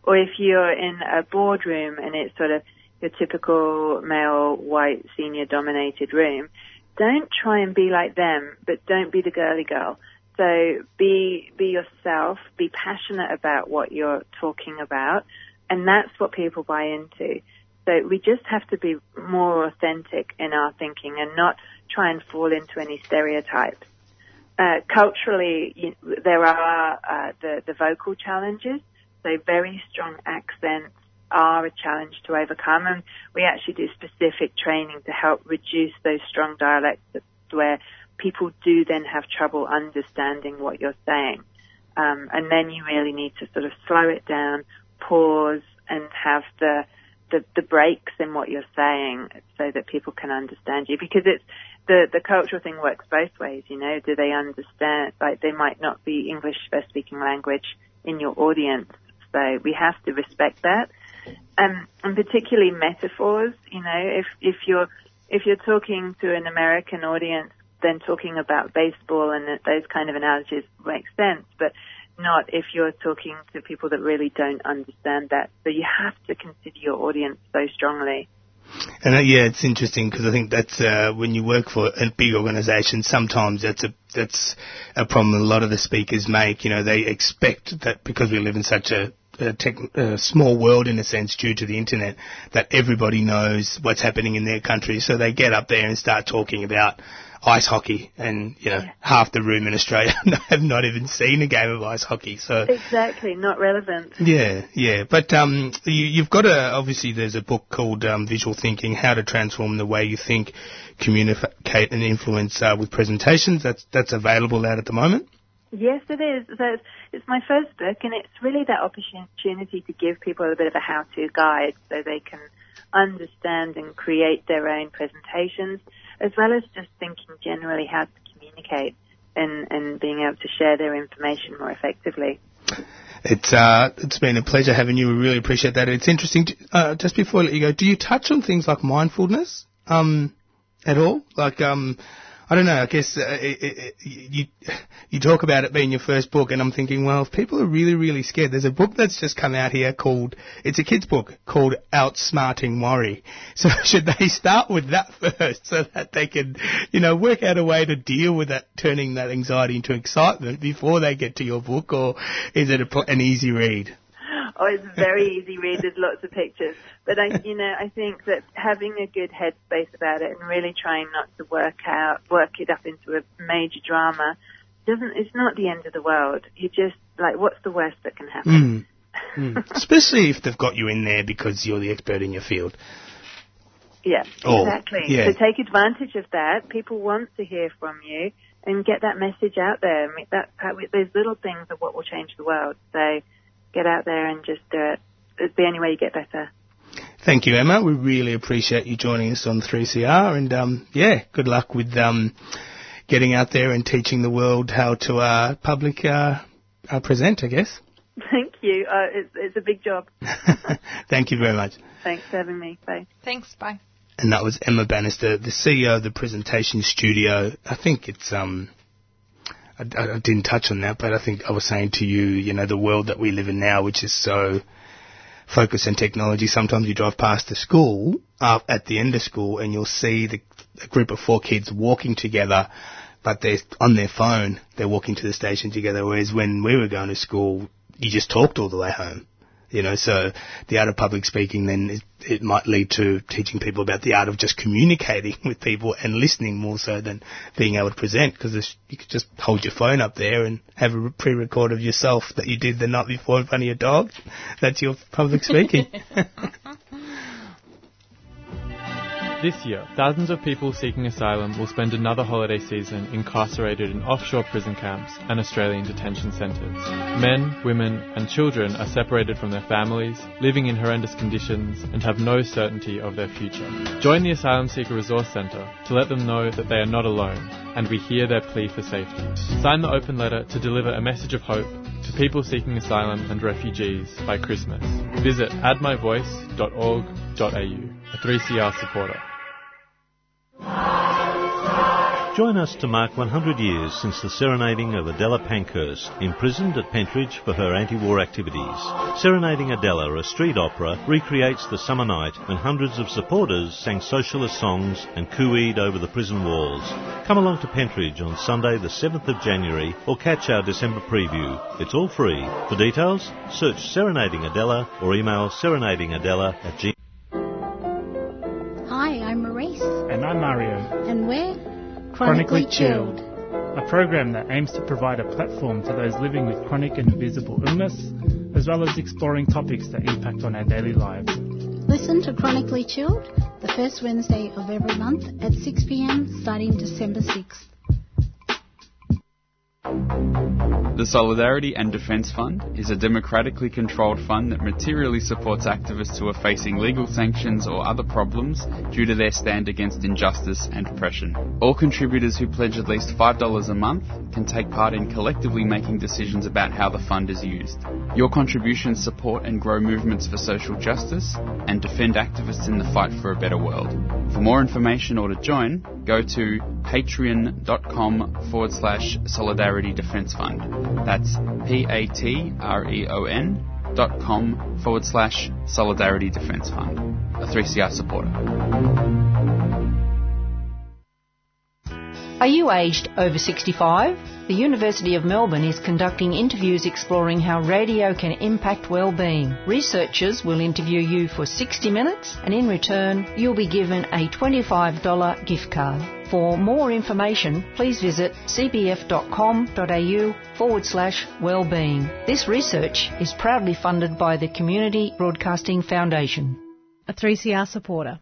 Or if you're in a boardroom and it's sort of your typical male, white, senior dominated room, don't try and be like them, but don't be the girly girl. So be, be yourself, be passionate about what you're talking about, and that's what people buy into. So we just have to be more authentic in our thinking and not try and fall into any stereotypes. Uh, culturally, you, there are uh, the, the vocal challenges, so very strong accents are a challenge to overcome, and we actually do specific training to help reduce those strong dialects where people do then have trouble understanding what you're saying. Um, and then you really need to sort of slow it down, pause and have the, the, the breaks in what you're saying so that people can understand you. Because it's the the cultural thing works both ways you know. Do they understand like they might not be english first speaking language in your audience. So we have to respect that um, and particularly metaphors you know if if you're if you're talking to an american audience then talking about baseball and those kind of analogies make sense but not if you're talking to people that really don't understand that. So you have to consider your audience so strongly. And uh, yeah, it's interesting because I think that's uh, when you work for a big organisation. Sometimes that's a that's a problem a lot of the speakers make. You know, they expect that because we live in such a a, tech, a small world in a sense due to the internet that everybody knows what's happening in their country. So they get up there and start talking about ice hockey, and you know yeah. half the room in Australia [LAUGHS] have not even seen a game of ice hockey. So exactly, not relevant. Yeah, yeah. But um, you, have got a obviously there's a book called um, Visual Thinking: How to Transform the Way You Think, Communicate, and Influence uh, with Presentations. That's that's available out at the moment. Yes, it is. So it's, my first book, and it's really that opportunity to give people a bit of a how-to guide so they can understand and create their own presentations as well as just thinking generally how to communicate and, and being able to share their information more effectively. It's uh, it's been a pleasure having you. We really appreciate that. It's interesting. Uh, just before I let you go, do you touch on things like mindfulness um, at all? Like um, I don't know. I guess uh, it, it, you you talk about it being your first book, and I'm thinking, well, if people are really really scared, there's a book that's just come out here called it's a kids book called Outsmarting Worry. [LAUGHS] So should they start with that [LAUGHS] first, so that they can, you know, work out a way to deal with that, turning that anxiety into excitement before they get to your book, or is it a, an easy read? Oh, it's very easy read. There's lots of pictures. But I, you know, I think that having a good headspace about it and really trying not to work out, work it up into a major drama doesn't, it's not the end of the world. You just, like, what's the worst that can happen? Mm. [LAUGHS] mm. Especially if they've got you in there because you're the expert in your field. Yeah, oh, exactly. Yeah. So take advantage of that. People want to hear from you and get that message out there. I mean, that, that, those little things are what will change the world. So get out there and just do it. It's the only way you get better. Thank you, Emma. We really appreciate you joining us on 3CR, and um, yeah, good luck with um, getting out there and teaching the world how to uh, public uh, uh, present. I guess. [LAUGHS] Thank you. Uh, it's, it's a big job. [LAUGHS] Thank you very much. Thanks for having me. Bye. Thanks. Bye. And that was Emma Bannister, the CEO of the Presentation Studio. I think it's um, I, I, didn't touch on that, but I think I was saying to you, you know, the world that we live in now, which is so focused on technology. Sometimes you drive past the school uh, at the end of school, and you'll see the, a group of four kids walking together, but they're on their phone. They're walking to the station together. Whereas when we were going to school, you just talked all the way home. You know, so the art of public speaking then it might lead to teaching people about the art of just communicating [LAUGHS] with people and listening more so than being able to present because you could just hold your phone up there and have a pre-record of yourself that you did the night before in front of your dog. That's your public speaking. [LAUGHS] This year, thousands of people seeking asylum will spend another holiday season incarcerated in offshore prison camps and Australian detention centres. Men, women, and children are separated from their families, living in horrendous conditions, and have no certainty of their future. Join the Asylum Seeker Resource Centre to let them know that they are not alone, and we hear their plea for safety. Sign the open letter to deliver a message of hope to people seeking asylum and refugees by Christmas. Visit addmyvoice.org.au, a 3CR supporter. Join us to mark 100 years since the serenading of Adela Pankhurst, imprisoned at Pentridge for her anti-war activities. Serenading Adela, a street opera, recreates the summer night when hundreds of supporters sang socialist songs and cooed over the prison walls. Come along to Pentridge on Sunday the 7th of January or catch our December preview. It's all free. For details, search Serenading Adela or email serenadingadela at gmail. We're Chronically Chilled, a program that aims to provide a platform to those living with chronic and invisible illness, as well as exploring topics that impact on our daily lives. Listen to Chronically Chilled the first Wednesday of every month at 6 pm starting December 6th. The Solidarity and Defence Fund is a democratically controlled fund that materially supports activists who are facing legal sanctions or other problems due to their stand against injustice and oppression. All contributors who pledge at least $5 a month can take part in collectively making decisions about how the fund is used. Your contributions support and grow movements for social justice and defend activists in the fight for a better world. For more information or to join, go to patreon.com forward slash solidarity defence fund. That's P-A-T-R-E-O-N dot com forward slash solidarity defence fund. A 3CR supporter. Are you aged over 65? The University of Melbourne is conducting interviews exploring how radio can impact well-being. Researchers will interview you for 60 minutes and in return you'll be given a $25 gift card. For more information, please visit cbf.com.au forward slash wellbeing. This research is proudly funded by the Community Broadcasting Foundation. A 3CR supporter.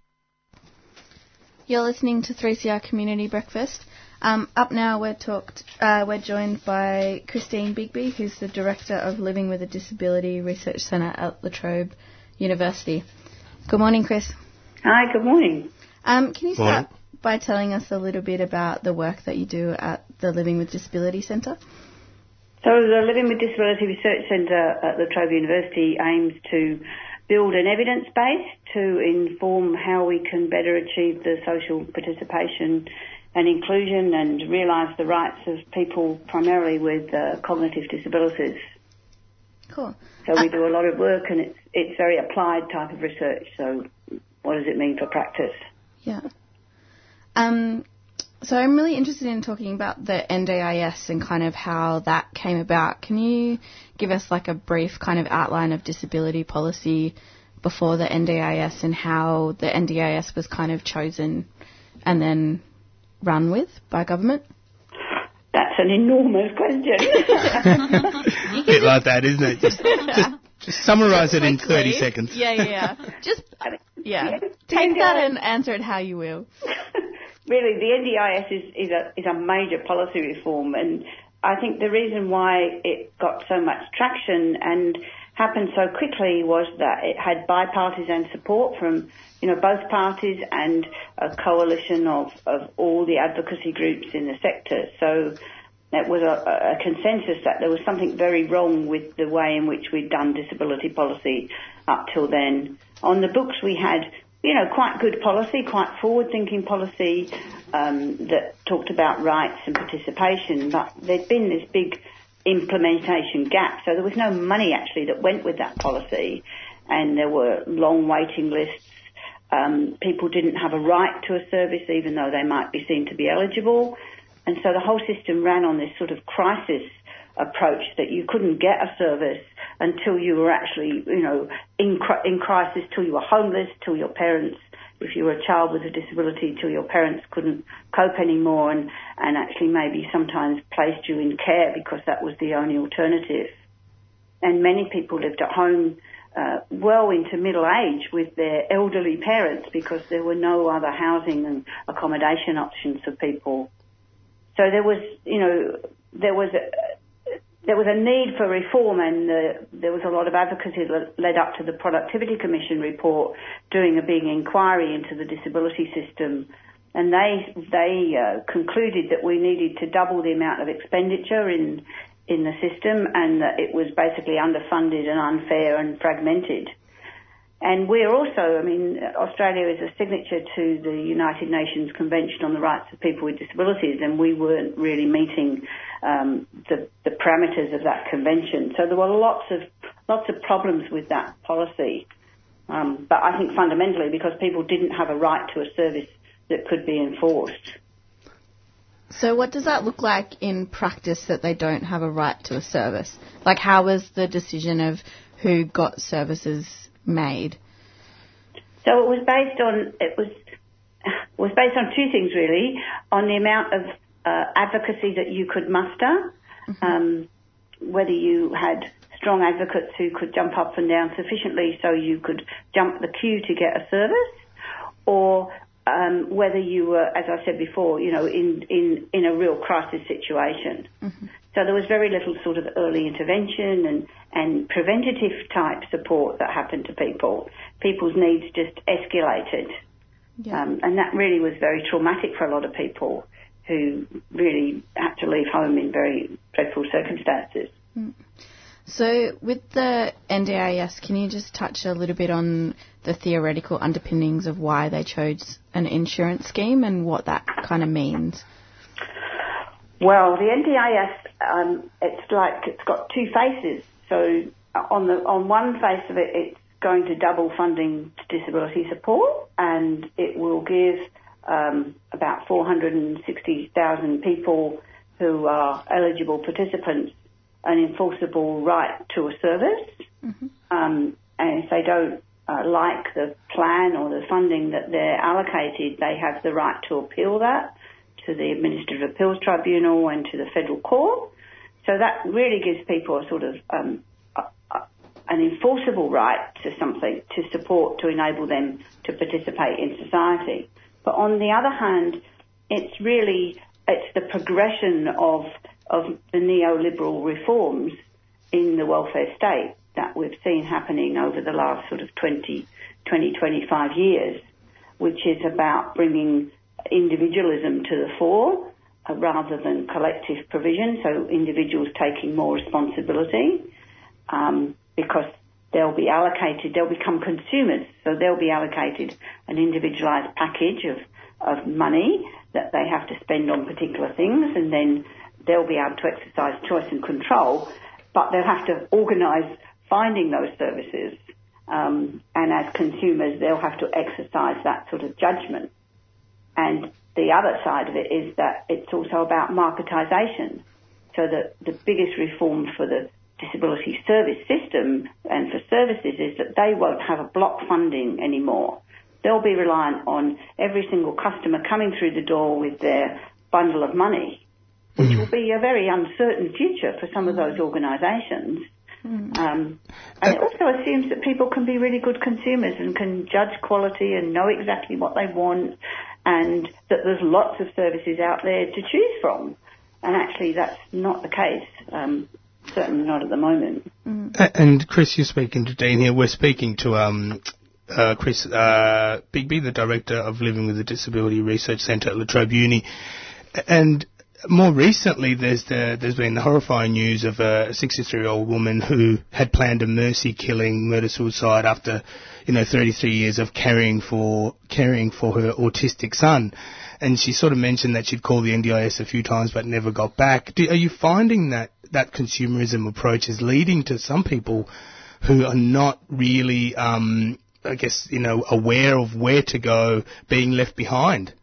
You're listening to 3CR Community Breakfast. Um, up now, we're talked. Uh, we're joined by Christine Bigby, who's the director of Living with a Disability Research Centre at La Trobe University. Good morning, Chris. Hi. Good morning. Um, can you Morning. start by telling us a little bit about the work that you do at the Living with Disability Centre? So the Living with Disability Research Centre at La Trobe University aims to build an evidence base to inform how we can better achieve the social participation and inclusion and realise the rights of people primarily with uh, cognitive disabilities. Cool. So we do a lot of work and it's, it's very applied type of research. So what does it mean for practice? Yeah. Um, so I'm really interested in talking about the NDIS and kind of how that came about. Can you give us like a brief kind of outline of disability policy before the NDIS and how the NDIS was kind of chosen and then run with by government? That's an enormous question. [LAUGHS] A bit like that, isn't it? Just, just, just summarise it in 30 seconds. Yeah, yeah, yeah. Just yeah. Yeah. Take that and answer it how you will. [LAUGHS] really, the NDIS is, is a is a major policy reform, and I think the reason why it got so much traction and happened so quickly was that it had bipartisan support from you know both parties and a coalition of of all the advocacy groups in the sector. So. It was a, a consensus that there was something very wrong with the way in which we'd done disability policy up till then. On the books we had you know, quite good policy, quite forward-thinking policy um, that talked about rights and participation, but there'd been this big implementation gap, so there was no money actually that went with that policy, and there were long waiting lists. Um, people didn't have a right to a service even though they might be seen to be eligible. And so the whole system ran on this sort of crisis approach that you couldn't get a service until you were actually, you know, in, in crisis, till you were homeless, till your parents, if you were a child with a disability, till your parents couldn't cope anymore and, and actually maybe sometimes placed you in care because that was the only alternative. And many people lived at home uh, well into middle age with their elderly parents because there were no other housing and accommodation options for people. So there was, you know, there was a, there was a need for reform and uh, there was a lot of advocacy that led up to the Productivity Commission report doing a big inquiry into the disability system. And they, they uh, concluded that we needed to double the amount of expenditure in, in the system and that it was basically underfunded and unfair and fragmented. And we're also, I mean, Australia is a signature to the United Nations Convention on the Rights of People with Disabilities, and we weren't really meeting um, the, the parameters of that convention. So there were lots of lots of problems with that policy. Um, but I think fundamentally because people didn't have a right to a service that could be enforced. So what does that look like in practice that they don't have a right to a service? Like how was the decision of who got services made? So it was based on it was was based on two things really, on the amount of uh, advocacy that you could muster, mm-hmm. um, whether you had strong advocates who could jump up and down sufficiently so you could jump the queue to get a service, or um, whether you were, as I said before, you know, in in in a real crisis situation. Mm-hmm. So there was very little sort of early intervention and, and preventative type support that happened to people. People's needs just escalated. Yeah. Um, and that really was very traumatic for a lot of people who really had to leave home in very dreadful circumstances. Mm. So, with the NDIS, can you just touch a little bit on the theoretical underpinnings of why they chose an insurance scheme and what that kind of means? Well, the NDIS, um, it's like it's got two faces. So, on the on one face of it, it's going to double funding to disability support, and it will give um, about 460,000 people who are eligible participants an enforceable right to a service. Mm-hmm. Um, and if they don't uh, like the plan or the funding that they're allocated, they have the right to appeal that to the Administrative Appeals Tribunal and to the Federal Court. So that really gives people a sort of um, a, a, an enforceable right to something to support to enable them to participate in society. But on the other hand, it's really it's the progression of of the neoliberal reforms in the welfare state that we've seen happening over the last sort of 20, 20, 25 years, which is about bringing individualism to the fore uh, rather than collective provision, so individuals taking more responsibility um, because they'll be allocated, they'll become consumers, so they'll be allocated an individualised package of, of money that they have to spend on particular things and then they'll be able to exercise choice and control, but they'll have to organise finding those services. Um, and as consumers, they'll have to exercise that sort of judgment. And the other side of it is that it's also about marketisation. So that the biggest reform for the disability service system and for services is that they won't have a block funding anymore. They'll be reliant on every single customer coming through the door with their bundle of money, which will be a very uncertain future for some of those organisations. Mm. Um, and it also assumes that people can be really good consumers and can judge quality and know exactly what they want and that there's lots of services out there to choose from. And actually, that's not the case. Um, certainly not at the moment. Mm. And Chris, you're speaking to Dean here. We're speaking to um, uh, Chris uh, Bigby, the director of Living with a Disability Research Centre at La Trobe Uni. And more recently, there's the, there's been the horrifying news of a 63-year-old woman who had planned a mercy killing, murder suicide after, you know, 33 years of caring for caring for her autistic son. And she sort of mentioned that she'd called the NDIS a few times but never got back. Do, are you finding that that consumerism approach is leading to some people who are not really, um, I guess, you know, aware of where to go, being left behind?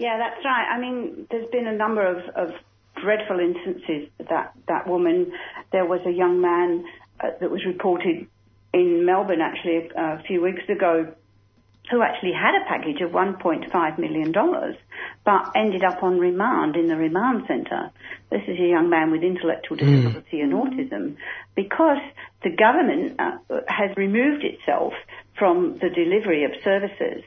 Yeah, that's right. I mean, there's been a number of, of dreadful instances that that woman. There was a young man uh, that was reported in Melbourne actually a, a few weeks ago who actually had a package of $1.5 million, but ended up on remand in the remand centre. This is a young man with intellectual disability and autism because the government uh, has removed itself from the delivery of services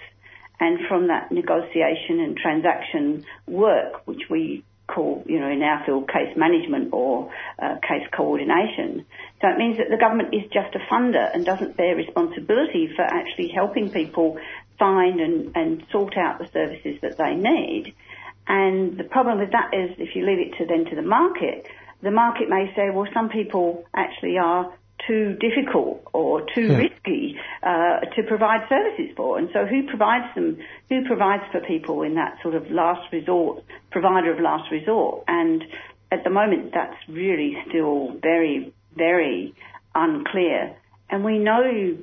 and from that negotiation and transaction work, which we call, you know, in our field, case management or uh, case coordination. So it means that the government is just a funder and doesn't bear responsibility for actually helping people find and, and sort out the services that they need. And the problem with that is if you leave it to then to the market, the market may say, well, some people actually are too difficult or too Yeah. risky uh, to provide services for. And so who provides them? Who provides for people in that sort of last resort, provider of last resort? And at the moment, that's really still very, very unclear. And we know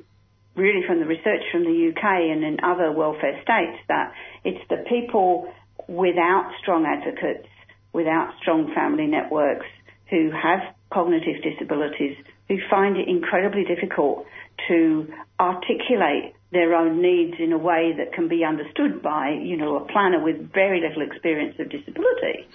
really from the research from the UK and in other welfare states that it's the people without strong advocates, without strong family networks, who have cognitive disabilities, who find it incredibly difficult to articulate their own needs in a way that can be understood by, you know, a planner with very little experience of disability.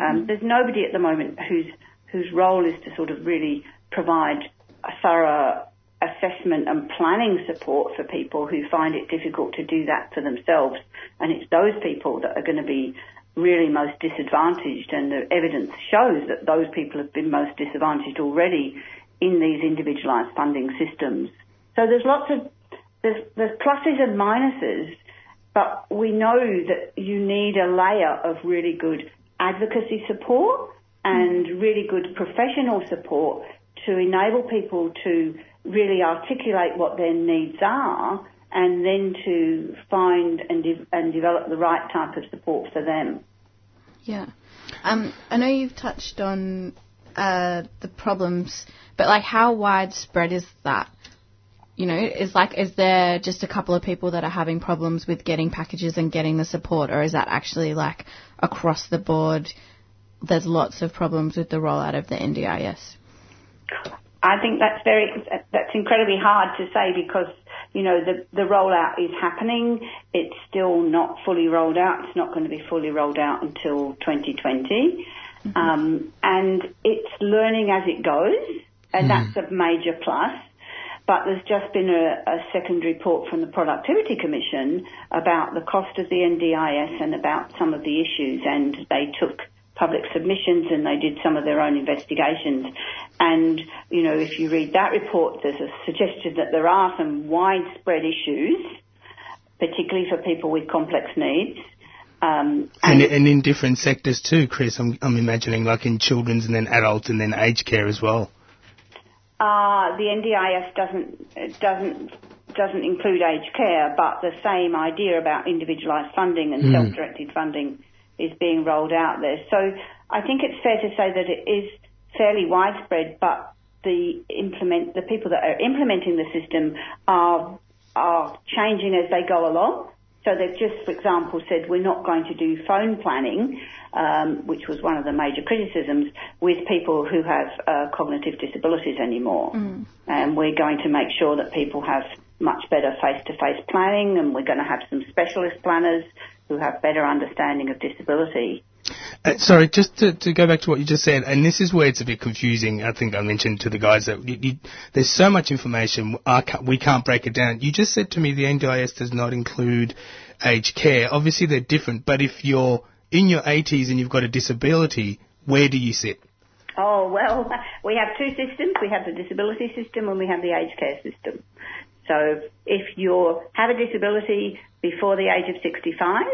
Um, there's nobody at the moment whose whose role is to sort of really provide a thorough assessment and planning support for people who find it difficult to do that for themselves. And it's those people that are going to be really most disadvantaged and the evidence shows that those people have been most disadvantaged already in these individualised funding systems. So there's lots of, there's, there's pluses and minuses, but we know that you need a layer of really good advocacy support and really good professional support to enable people to really articulate what their needs are and then to find and, de- and develop the right type of support for them. Yeah. Um, I know you've touched on uh, the problems, but like how widespread is that? You know, is like is there just a couple of people that are having problems with getting packages and getting the support, or is that actually like across the board? There's lots of problems with the rollout of the NDIS. I think that's very that's incredibly hard to say because you know the the rollout is happening. It's still not fully rolled out. It's not going to be fully rolled out until 2020, um, and it's learning as it goes, and that's a major plus. But there's just been a, a second report from the Productivity Commission about the cost of the NDIS and about some of the issues, and they took public submissions and they did some of their own investigations. And, you know, if you read that report, there's a suggestion that there are some widespread issues, particularly for people with complex needs. Um, And, and in different sectors too, Chris. I'm, I'm imagining like in children's and then adults and then aged care as well. Uh, the NDIS doesn't doesn't doesn't include aged care, but the same idea about individualised funding and Mm. self-directed funding is being rolled out there. So I think it's fair to say that it is fairly widespread, but the implement the people that are implementing the system are are changing as they go along. So they've just, for example, said we're not going to do phone planning, um, which was one of the major criticisms, with people who have uh, cognitive disabilities anymore. And we're going to make sure that people have much better face-to-face planning, and we're going to have some specialist planners who have better understanding of disability. Uh, sorry, just to, to go back to what you just said, and this is where it's a bit confusing. I think I mentioned to the guys that you, you, there's so much information, can't, we can't break it down. You just said to me the NDIS does not include aged care. Obviously, they're different, but if you're in your 80s and you've got a disability, where do you sit? Oh, well, [LAUGHS] we have two systems. We have the disability system and we have the aged care system. So if you have a disability before the age of 65,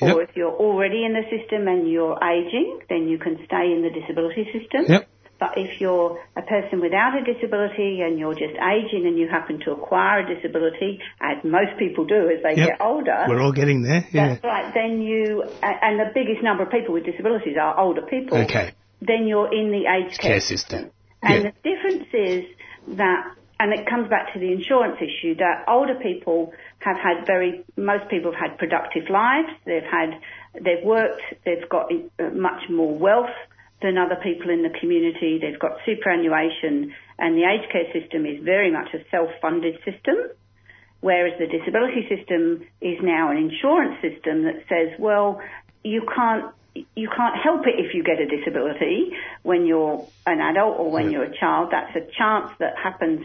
or if you're already in the system and you're aging, then you can stay in the disability system. Yep. But if you're a person without a disability and you're just aging and you happen to acquire a disability, as most people do as they Yep. get older, We're all getting there. Yeah. that's right. Then you, and the biggest number of people with disabilities are older people. Okay. Then you're in the aged care, Care system. And Yeah. the difference is that, and it comes back to the insurance issue, that older people have had very, most people have had productive lives. They've had they've worked, they've got uh, much more wealth than other people in the community, they've got superannuation, and the aged care system is very much a self-funded system, whereas the disability system is now an insurance system that says, well, you can't you can't help it if you get a disability when you're an adult or when you're a child. That's a chance that happens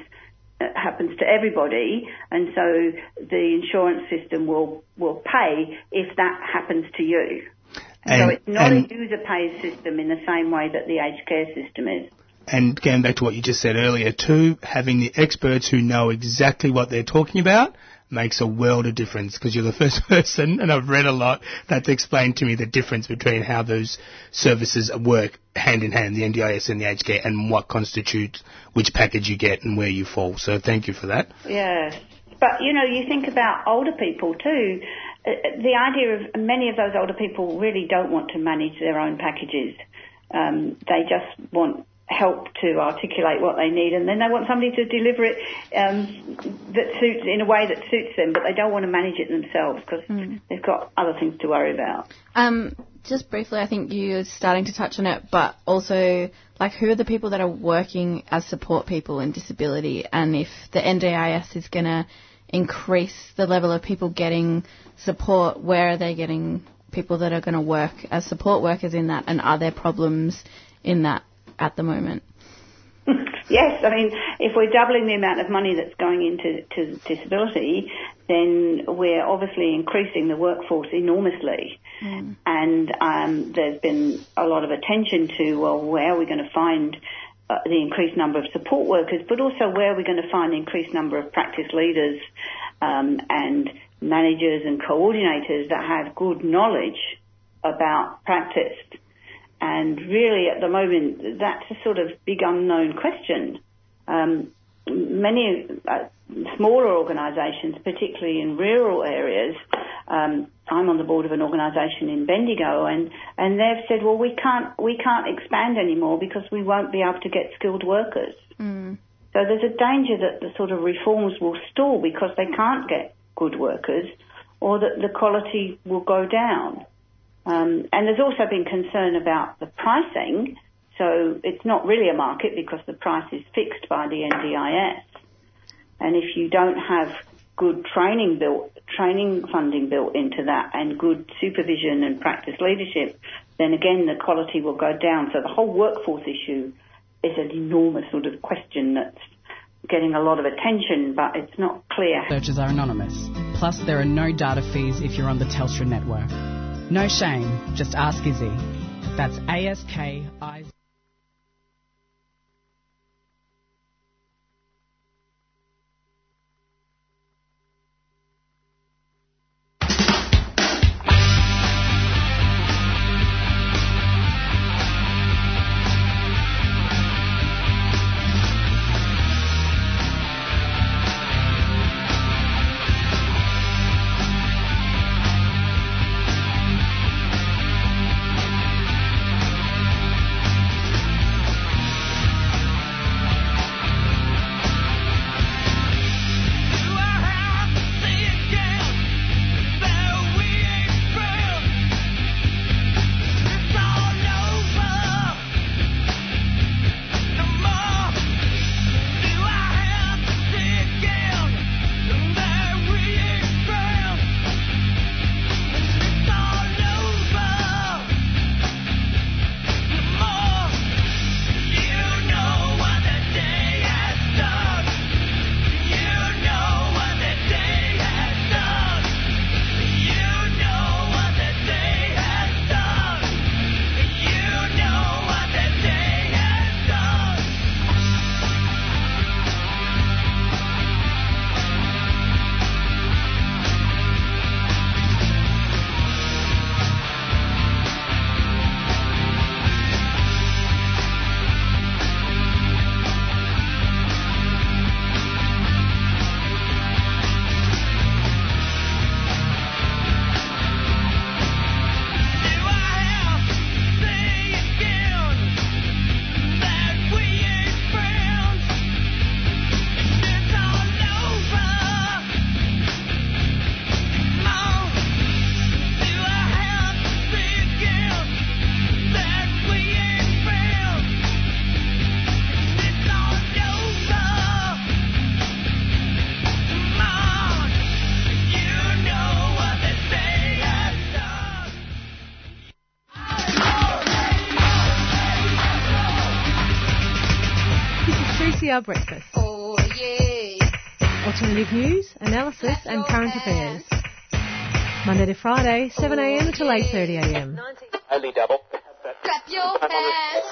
happens to everybody, and so the insurance system will will pay if that happens to you. And, so it's not and- a user pays system in the same way that the aged care system is. And going back to what you just said earlier too, having the experts who know exactly what they're talking about makes a world of difference because you're the first [LAUGHS] person, and I've read a lot, that's explained to me the difference between how those services work hand in hand, the NDIS and the aged care, and what constitutes which package you get and where you fall. So thank you for that. Yeah. But, you know, you think about older people too. Uh, The idea of many of those older people really don't want to manage their own packages. Um, they just want help to articulate what they need and then they want somebody to deliver it um, that suits in a way that suits them but they don't want to manage it themselves because they've got other things to worry about. Um, just briefly, I think you're starting to touch on it, but also, like, who are the people that are working as support people in disability, and if the NDIS is going to increase the level of people getting support, where are they getting people that are going to work as support workers in that, and are there problems in that at the moment? [LAUGHS] Yes, I mean, if we're doubling the amount of money that's going into to disability, then we're obviously increasing the workforce enormously. And um, there's been a lot of attention to, well, where are we going to find uh, the increased number of support workers, but also where are we going to find the increased number of practice leaders um, and managers and coordinators that have good knowledge about practice. And really, at the moment, that's a sort of big unknown question. Um, many uh, smaller organisations, particularly in rural areas, um, I'm on the board of an organisation in Bendigo, and, and they've said, well, we can't we can't expand anymore because we won't be able to get skilled workers. Mm. So there's a danger that the sort of reforms will stall because they can't get good workers, or that the quality will go down. Um, and there's also been concern about the pricing. So it's not really a market because the price is fixed by the NDIS. And if you don't have good training built, training funding built into that and good supervision and practice leadership, then again the quality will go down. So the whole workforce issue is an enormous sort of question that's getting a lot of attention, but it's not clear. Searches are anonymous. Plus, there are no data fees if you're on the Telstra network. No shame, just ask Izzy. That's A-S-K-I... 3CR Breakfast. Oh, yeah. Alternative news, analysis and current affairs. Monday to Friday, 7am till 8.30am. Only double. Clap your hands.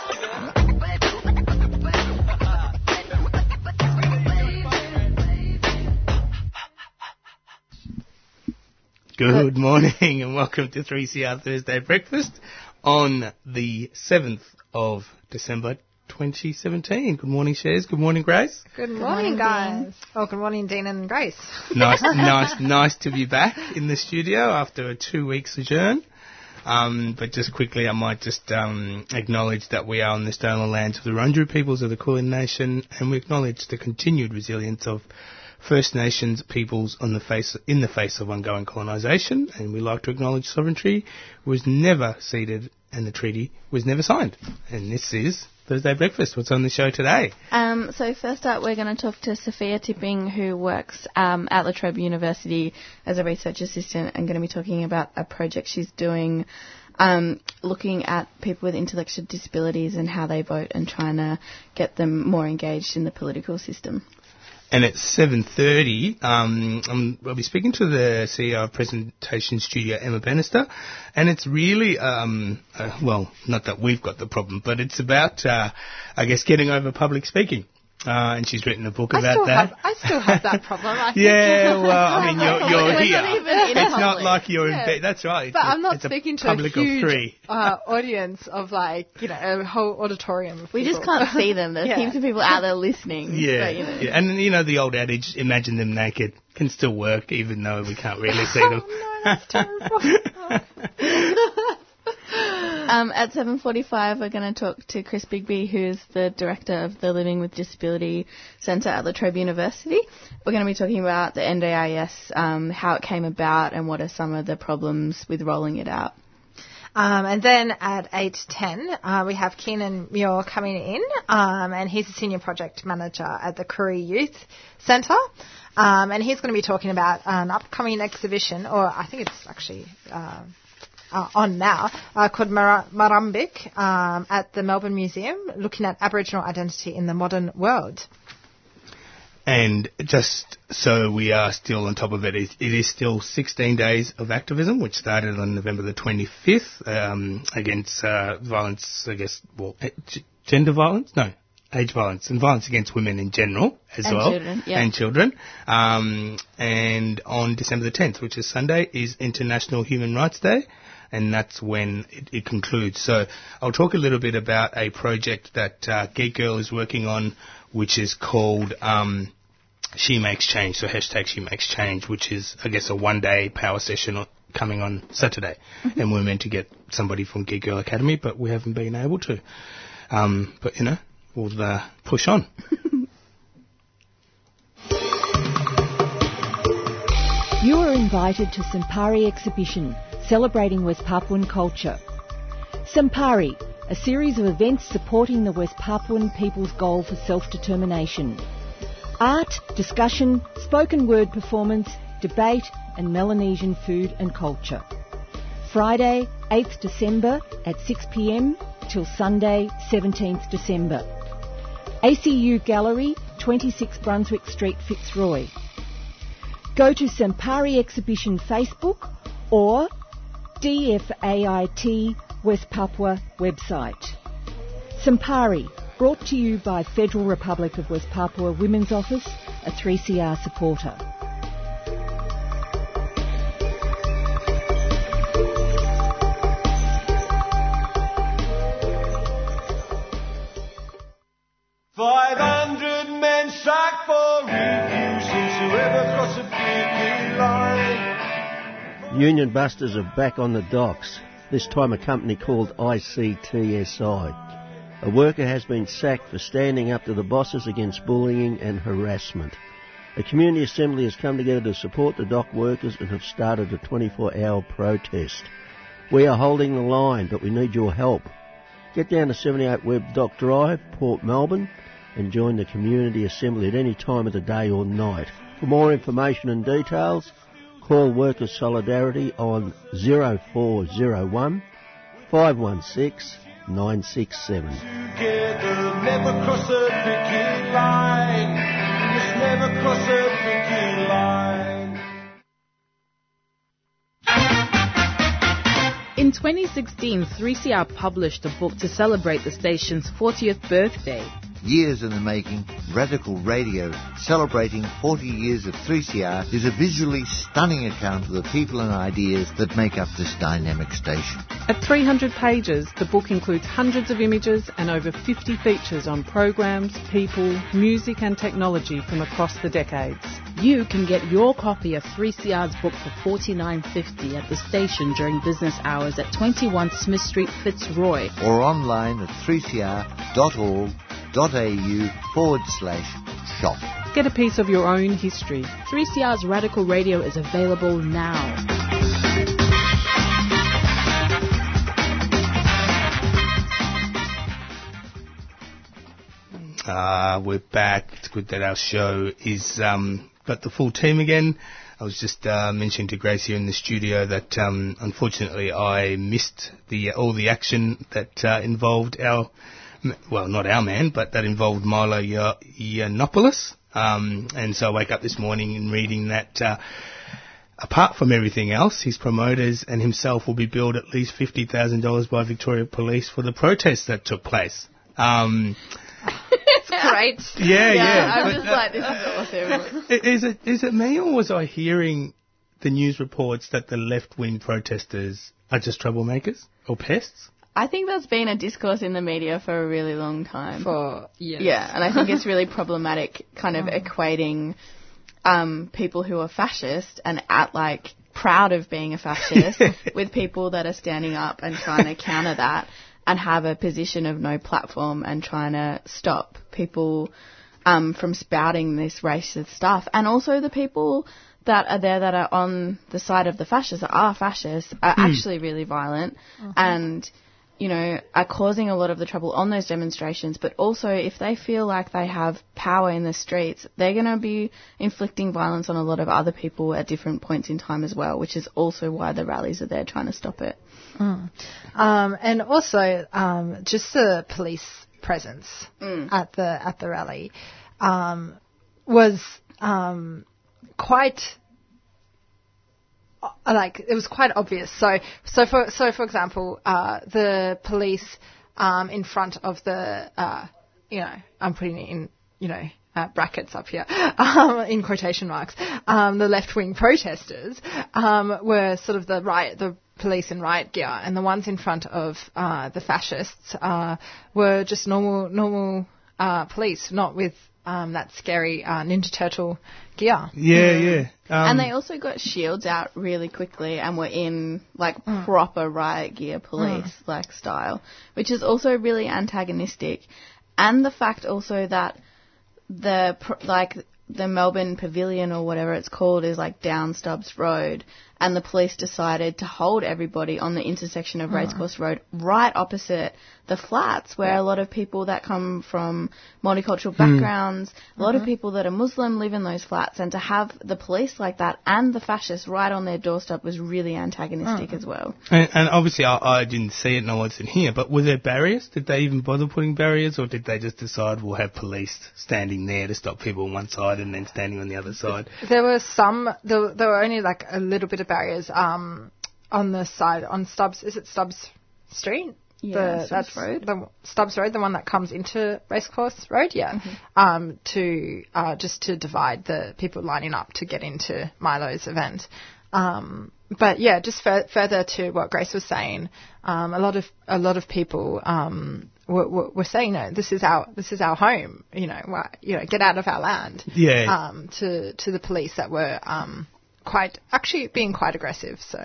Good morning and welcome to 3CR Thursday Breakfast on the 7th of December 2017. Good morning, Shares. Good morning, Grace. Good morning, morning, guys. Oh, good morning, Dean and Grace. Nice, [LAUGHS] nice, nice to be back in the studio after a two-week sojourn. Um, but just quickly, I might just um, acknowledge that we are on the stolen lands of the Wurundjeri peoples of the Kulin Nation, and we acknowledge the continued resilience of First Nations peoples on the face, in the face of ongoing colonisation, and we like to acknowledge sovereignty was never ceded and the treaty was never signed. And this is Thursday Breakfast. What's on the show today? Um, so first up, we're going to talk to Sophia Tipping, who works um, at La Trobe University as a research assistant, and going to be talking about a project she's doing, um, looking at people with intellectual disabilities and how they vote, and trying to get them more engaged in the political system. And at 7.30, um, I'll be speaking to the CEO of Presentation Studio, Emma Bannister, and it's really, um, uh, well, not that we've got the problem, but it's about, uh, I guess, getting over public speaking. Uh, and she's written a book I about still, that. have, I still have that problem. I [LAUGHS] think. Yeah, well, I mean, you're, [LAUGHS] you're We're here. not even in it's not like you're Yeah. in bed. That's right. But It's- I'm not it's a speaking to public a huge of three. uh, audience of like, you know, a whole auditorium. Of We just can't see them. There's [LAUGHS] Yeah. heaps of people out there listening. Yeah, but, you know. yeah, and you know the old adage, imagine them naked, can still work even though we can't really see them. [LAUGHS] Um, at 7.45, we're going to talk to Chris Bigby, who's the director of the Living with Disability Centre at La Trobe University. We're going to be talking about the NDIS, um, how it came about, and what are some of the problems with rolling it out. Um, and then at 8.10, uh, we have Keenan Muir coming in, um, and he's a senior project manager at the Koori Youth Centre. Um, and he's going to be talking about an upcoming exhibition, or I think it's actually uh, uh, on now, uh, called Mar- Marambik um, at the Melbourne Museum, looking at Aboriginal identity in the modern world. And just so we are still on top of it, it, it is still 16 days of activism, which started on November the 25th um, against uh, violence, I guess, well, eh, gender violence? No, age violence and violence against women in general as And well. children, yeah. And children. Um, and on December the 10th, which is Sunday, is International Human Rights Day. And that's when it, it concludes. So I'll talk a little bit about a project that uh, Geek Girl is working on, which is called um, she Makes Change, so hashtag She Makes Change, which is, I guess, a one day power session o- coming on Saturday. And we're meant to get somebody from Geek Girl Academy, but we haven't been able to. Um, but, you know, we'll uh, push on. [LAUGHS] You are invited to Sampari exhibition celebrating West Papuan culture. Sampari, a series of events supporting the West Papuan people's goal for self-determination. Art, discussion, spoken word performance, debate and Melanesian food and culture. Friday, 8th December at 6pm till Sunday, 17th December. ACU Gallery, 26 Brunswick Street, Fitzroy. Go to Sampari Exhibition Facebook or DFAIT West Papua website. Sampari, brought to you by Federal Republic of West Papua Women's Office, a 3CR supporter. Union Busters are back on the docks, this time a company called ICTSI. A worker has been sacked for standing up to the bosses against bullying and harassment. A community assembly has come together to support the dock workers and have started a 24 hour protest. We are holding the line, but we need your help. Get down to 78 Webb Dock Drive, Port Melbourne, and join the community assembly at any time of the day or night. For more information and details, call Workers Solidarity on 0401 516 967. Together, never cross a picket line. cross a picket line. In 2016, 3CR published a book to celebrate the station's 40th birthday. Years in the making, Radical Radio, celebrating 40 years of 3CR, is a visually stunning account of the people and ideas that make up this dynamic station. At 300 pages, the book includes hundreds of images and over 50 features on programs, people, music and technology from across the decades. You can get your copy of 3CR's book for $49.50 at the station during business hours at 21 Smith Street, Fitzroy. Or online at 3cr.org.au forward slash shop. Get a piece of your own history. 3CR's Radical Radio is available now. Uh, we're back. It's good that our show is um, got the full team again. I was just uh, mentioning to Grace here in the studio that um, unfortunately I missed the all the action that uh, involved our well not our man but that involved Milo Yiannopoulos. Um, and so I wake up this morning and reading that. Uh, apart from everything else, his promoters and himself will be billed at least $50,000 by Victoria Police for the protests that took place. Um, It's great. [LAUGHS] Yeah, yeah. I'm but, just uh, like, this is awesome. [LAUGHS] Is it is it me or was I hearing the news reports that the left wing protesters are just troublemakers or pests? I think that's been a discourse in the media for a really long time. For years. Yeah, and I think it's really [LAUGHS] problematic, kind of equating um, people who are fascist and at like proud of being a fascist [LAUGHS] with people that are standing up and trying to counter [LAUGHS] that and have a position of no platform and trying to stop people um, from spouting this racist stuff. And also the people that are there that are on the side of the fascists that are fascists are Hmm. actually really violent and you know, are causing a lot of the trouble on those demonstrations, but also if they feel like they have power in the streets, they're going to be inflicting violence on a lot of other people at different points in time as well, which is also why the rallies are there trying to stop it. Mm. Um, and also, um, just the police presence at the at the rally um, was um, quite like it was quite obvious. So so for so for example, uh, the police um, in front of the uh, you know I'm putting it in you know. Uh, brackets up here, [LAUGHS] um, in quotation marks. Um, the left-wing protesters um, were sort of the riot, the police in riot gear, and the ones in front of uh, the fascists uh, were just normal, normal uh, police, not with um, that scary uh, Ninja Turtle gear. Yeah, yeah. Um, and they also got shields out really quickly and were in like Mm. proper riot gear police like style, which is also really antagonistic. And the fact also that the pr- like the Melbourne Pavilion or whatever it's called is like down Stubbs Road, and the police decided to hold everybody on the intersection of Mm. Racecourse Road, right opposite the flats, where a lot of people that come from multicultural Hmm. backgrounds, a lot of Mhm. people that are Muslim live in those flats, and to have the police like that and the fascists right on their doorstep was really antagonistic Mm. as well. and, and obviously I, I didn't see it and I wasn't here, but were there barriers? Did they even bother putting barriers or did they just decide we'll have police standing there to stop people on one side and then standing on the other side? There were some. There, there were only like a little bit of barriers um, on the side on Stubbs. Is it Stubbs Street? Yeah, the, Stubbs that's Road. The Stubbs Road, the one that comes into Racecourse Road, yeah. Mm-hmm. Um, to uh, just to divide the people lining up to get into Milo's event. Um, but yeah, just fur- further to what Grace was saying, um, a lot of a lot of people um, were, were, were saying, no, this is our this is our home. You know, why, you know, get out of our land. Yeah. Um, to to the police that were um, quite actually being quite aggressive. So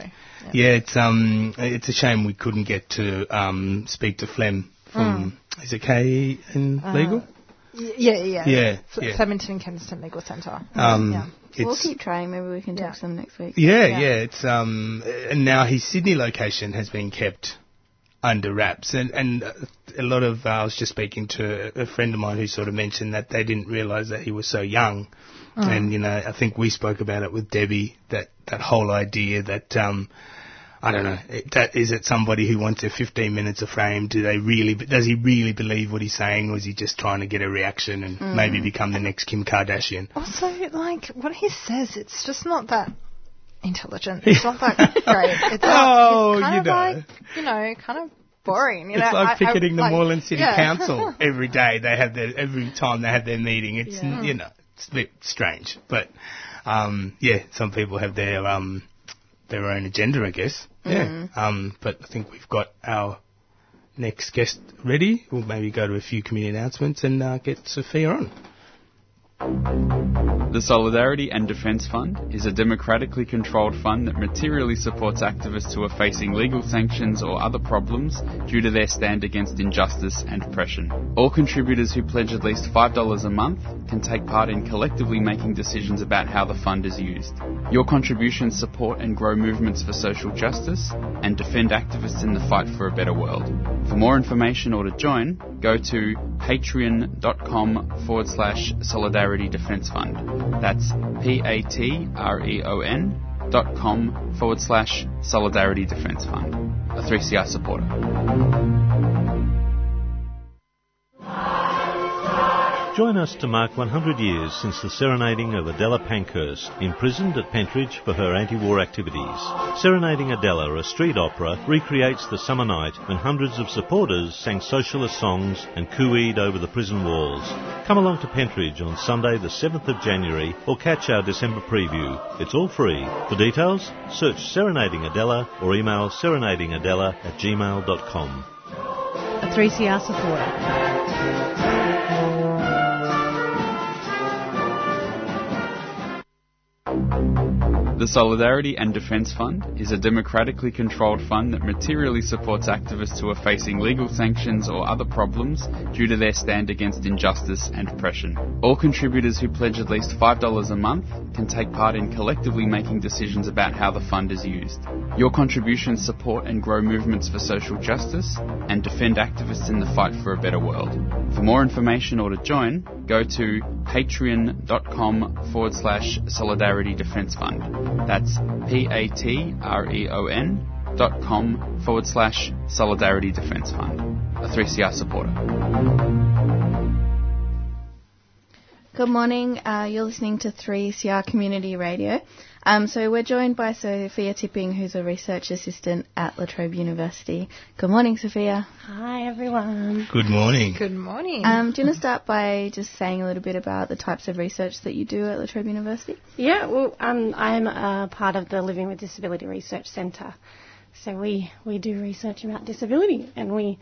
Yeah, it's um, it's a shame we couldn't get to um, speak to Flem from is it KE and Uh, legal? y- yeah, yeah, Yeah, Fle- yeah. Flemington and Kensington Legal Centre. Um, yeah. We'll keep trying. Maybe we can talk Yeah. to them next week. Yeah, yeah, it's um, and now his Sydney location has been kept under wraps, and and a lot of uh, I was just speaking to a friend of mine who sort of mentioned that they didn't realise that he was so young, Mm. and you know I think we spoke about it with Debbie that that whole idea that um. I don't know. It, that, is it somebody who wants their 15 minutes of fame? Do they really? Does he really believe what he's saying, or is he just trying to get a reaction and Mm. maybe become the next Kim Kardashian? Also, like what he says, it's just not that intelligent. [LAUGHS] It's not that great. It's Oh, like, it's kind you of know. like you know, kind of boring. You know, it's like I- I- picketing the like- Moreland City yeah. Council [LAUGHS] every day. They have their every time they have their meeting. It's Yeah. you know it's a bit strange, but um, yeah, some people have their um, their own agenda, I guess. Yeah. Mhm. Um, but I think we've got our next guest ready. We'll maybe go to a few community announcements and uh, get Sophia on. The Solidarity and Defence Fund is a democratically controlled fund that materially supports activists who are facing legal sanctions or other problems due to their stand against injustice and oppression. All contributors who pledge at least $5 a month can take part in collectively making decisions about how the fund is used. Your contributions support and grow movements for social justice and defend activists in the fight for a better world. For more information or to join, go to patreon.com forward slash solidarity defense fund. That's P-A-T-R-E-O-N dot com forward slash solidarity defense fund. A 3CR supporter. Join us to mark 100 years since the serenading of Adela Pankhurst, imprisoned at Pentridge for her anti-war activities. Serenading Adela, a street opera, recreates the summer night when hundreds of supporters sang socialist songs and cooed over the prison walls. Come along to Pentridge on Sunday the 7th of January or catch our December preview. It's all free. For details, search Serenading Adela or email serenadingadela at gmail.com. A 3CR supporter. Thank you. The Solidarity and Defence Fund is a democratically controlled fund that materially supports activists who are facing legal sanctions or other problems due to their stand against injustice and oppression. All contributors who pledge at least $5 a month can take part in collectively making decisions about how the fund is used. Your contributions support and grow movements for social justice and defend activists in the fight for a better world. For more information or to join, go to patreon.com forward slash solidarity defense fund. That's P-A-T-R-E-O-N dot com forward slash solidarity defense fund. A 3CR supporter. Good morning. Uh, you're listening to 3CR Community Radio. Um, so we're joined by Sophia Tipping, who's a research assistant at La Trobe University. Good morning, Sophia. Hi, everyone. Good morning. Good morning. Um, do you want to start by just saying a little bit about the types of research that you do at La Trobe University? Yeah, well, um, I'm a part of the Living with Disability Research Centre. So we, we do research about disability and we,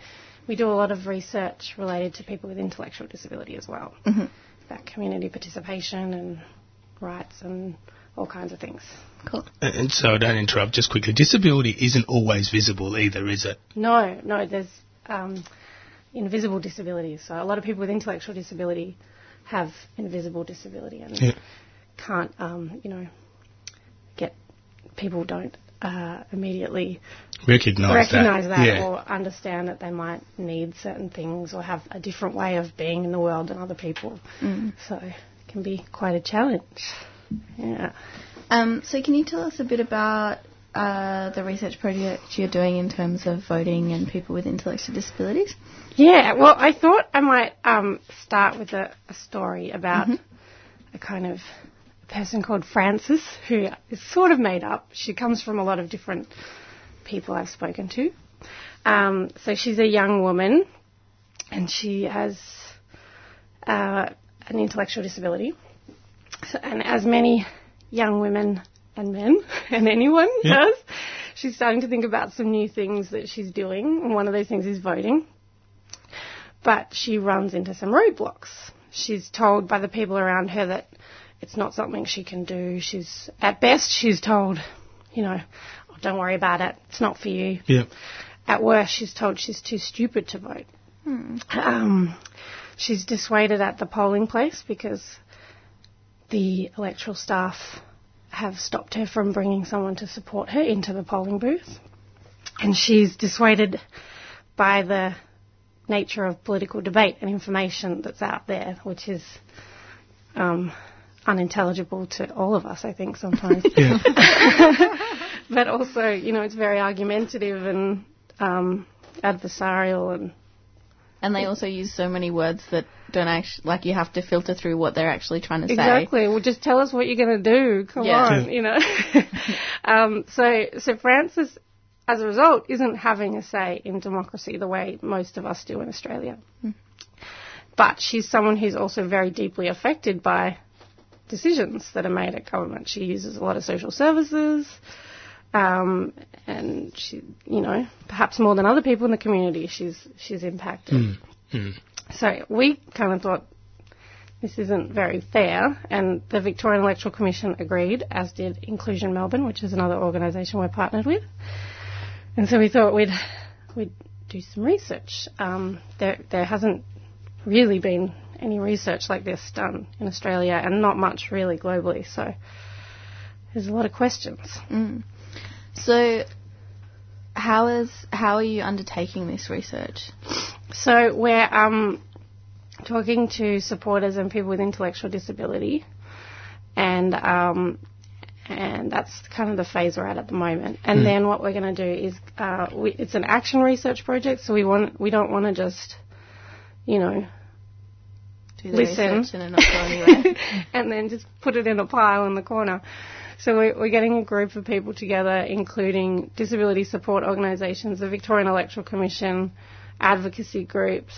we do a lot of research related to people with intellectual disability as well. Mhm. About community participation and rights and all kinds of things. Cool. And and so, don't interrupt. Just quickly, disability isn't always visible either, is it? No, no, there's um, invisible disabilities. So a lot of people with intellectual disability have invisible disability and Yeah. can't, um, you know, get people don't uh, immediately Recognise recognize that. that, Yeah. or understand that they might need certain things or have a different way of being in the world than other people. Mm. So it can be quite a challenge. Yeah. Um, so can you tell us a bit about uh, the research project you're doing in terms of voting and people with intellectual disabilities? Yeah, well, I thought I might um, start with a, a story about a kind of person called Frances, who is sort of made up. She comes from a lot of different people I've spoken to. Um, so she's a young woman, and she has uh, an intellectual disability. So, and as many young women and men [LAUGHS] and anyone Yeah. does, she's starting to think about some new things that she's doing, and one of those things is voting. But she runs into some roadblocks. She's told by the people around her that it's not something she can do. She's at best she's told, you know, oh, don't worry about it. It's not for you. Yeah. At worst, she's told she's too stupid to vote. Um, she's dissuaded at the polling place because the electoral staff have stopped her from bringing someone to support her into the polling booth. And she's dissuaded by the nature of political debate and information that's out there, which is um, unintelligible to all of us, I think, sometimes. [LAUGHS] [LAUGHS] but also, you know, it's very argumentative and um, adversarial and. And they also use so many words that don't actually, like you have to filter through what they're actually trying to say. Exactly. Well, just tell us what you're going to do. Come Yeah. on, you know. [LAUGHS] um, so, so Frances, as a result, isn't having a say in democracy the way most of us do in Australia. Mm. But she's someone who's also very deeply affected by decisions that are made at government. She uses a lot of social services. Um, and she, you know, perhaps more than other people in the community, she's she's impacted. Mm. Mm. So we kind of thought this isn't very fair, and the Victorian Electoral Commission agreed, as did Inclusion Melbourne, which is another organisation we're partnered with. And so we thought we'd we'd do some research. Um, there there hasn't really been any research like this done in Australia, and not much really globally. So there's a lot of questions. Mm. So, how is how are you undertaking this research? So we're um, talking to supporters and people with intellectual disability, and um, and that's kind of the phase we're at at the moment. And Mm. then what we're going to do is uh, we, it's an action research project, so we want we don't want to just you know Do the listen research and not go anywhere. [LAUGHS] and then just put it in a pile in the corner. So we're, we're getting a group of people together, including disability support organisations, the Victorian Electoral Commission, advocacy groups,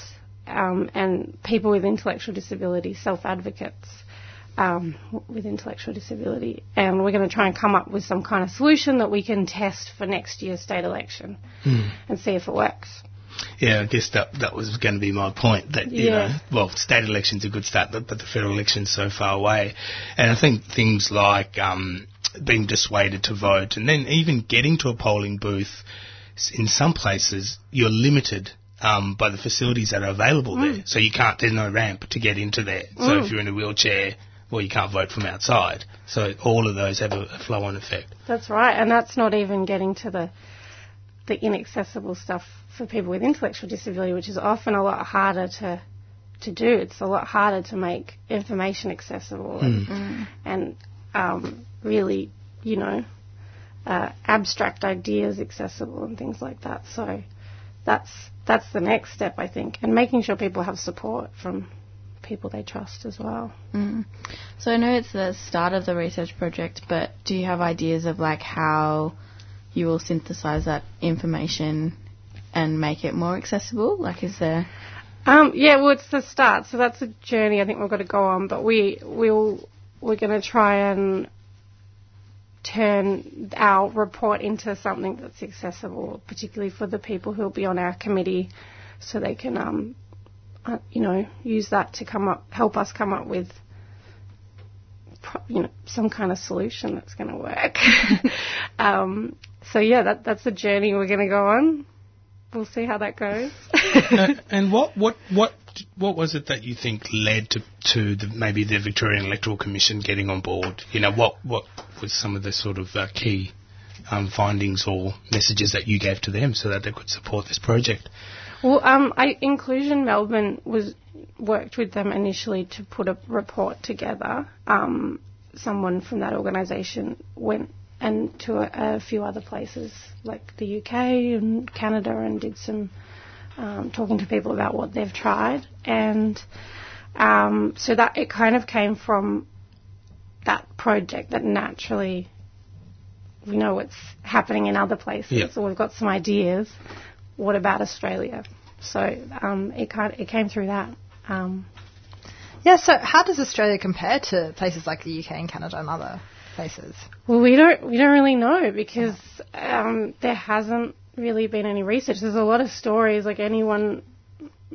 um, and people with intellectual disability, self-advocates um, with intellectual disability. And we're going to try and come up with some kind of solution that we can test for next year's state election Mm. and see if it works. Yeah, I guess that that was going to be my point. That you Yeah. know, well, state election's a good start, but, but the federal election's so far away, and I think things like um, being dissuaded to vote, and then even getting to a polling booth, in some places you're limited. Um, by the facilities that are available Mm. there, so you can't. There's no ramp to get into there. So Mm. if you're in a wheelchair, well, you can't vote from outside. So all of those have a, a flow-on effect. That's right, and that's not even getting to the the inaccessible stuff for people with intellectual disability, which is often a lot harder to to do. It's a lot harder to make information accessible and, Mm. and um, really, you know, uh, abstract ideas accessible and things like that. So that's that's the next step, I think, and making sure people have support from people they trust as well. Mm. So I know it's the start of the research project, but do you have ideas of like how you will synthesize that information and make it more accessible? Like, is there? Um, yeah, well, it's the start, so that's a journey I think we've got to go on. But we will we're going to try and turn our report into something that's accessible, particularly for the people who will be on our committee, so they can, um, uh, you know, use that to come up, help us come up with, you know, some kind of solution that's going to work. [LAUGHS] um, so yeah, that that's the journey we're going to go on. We'll see how that goes. [LAUGHS] Uh, and what, what, what, what was it that you think led to, to the, maybe the Victorian Electoral Commission getting on board? You know, what, what was some of the sort of uh, key um, findings or messages that you gave to them so that they could support this project? Well, um, I, Inclusion Melbourne was worked with them initially to put a report together. Um, someone from that organisation went and to a, a few other places like the UK and Canada and did some um, talking to people about what they've tried, and um, so that it kind of came from that project that naturally we know what's happening in other places, Yeah. so we've got some ideas. What about Australia? So um, it kind it came through that. Um, Yeah, so how does Australia compare to places like the UK and Canada and other places? Well, we don't we don't really know because um, there hasn't really been any research. There's a lot of stories. Like anyone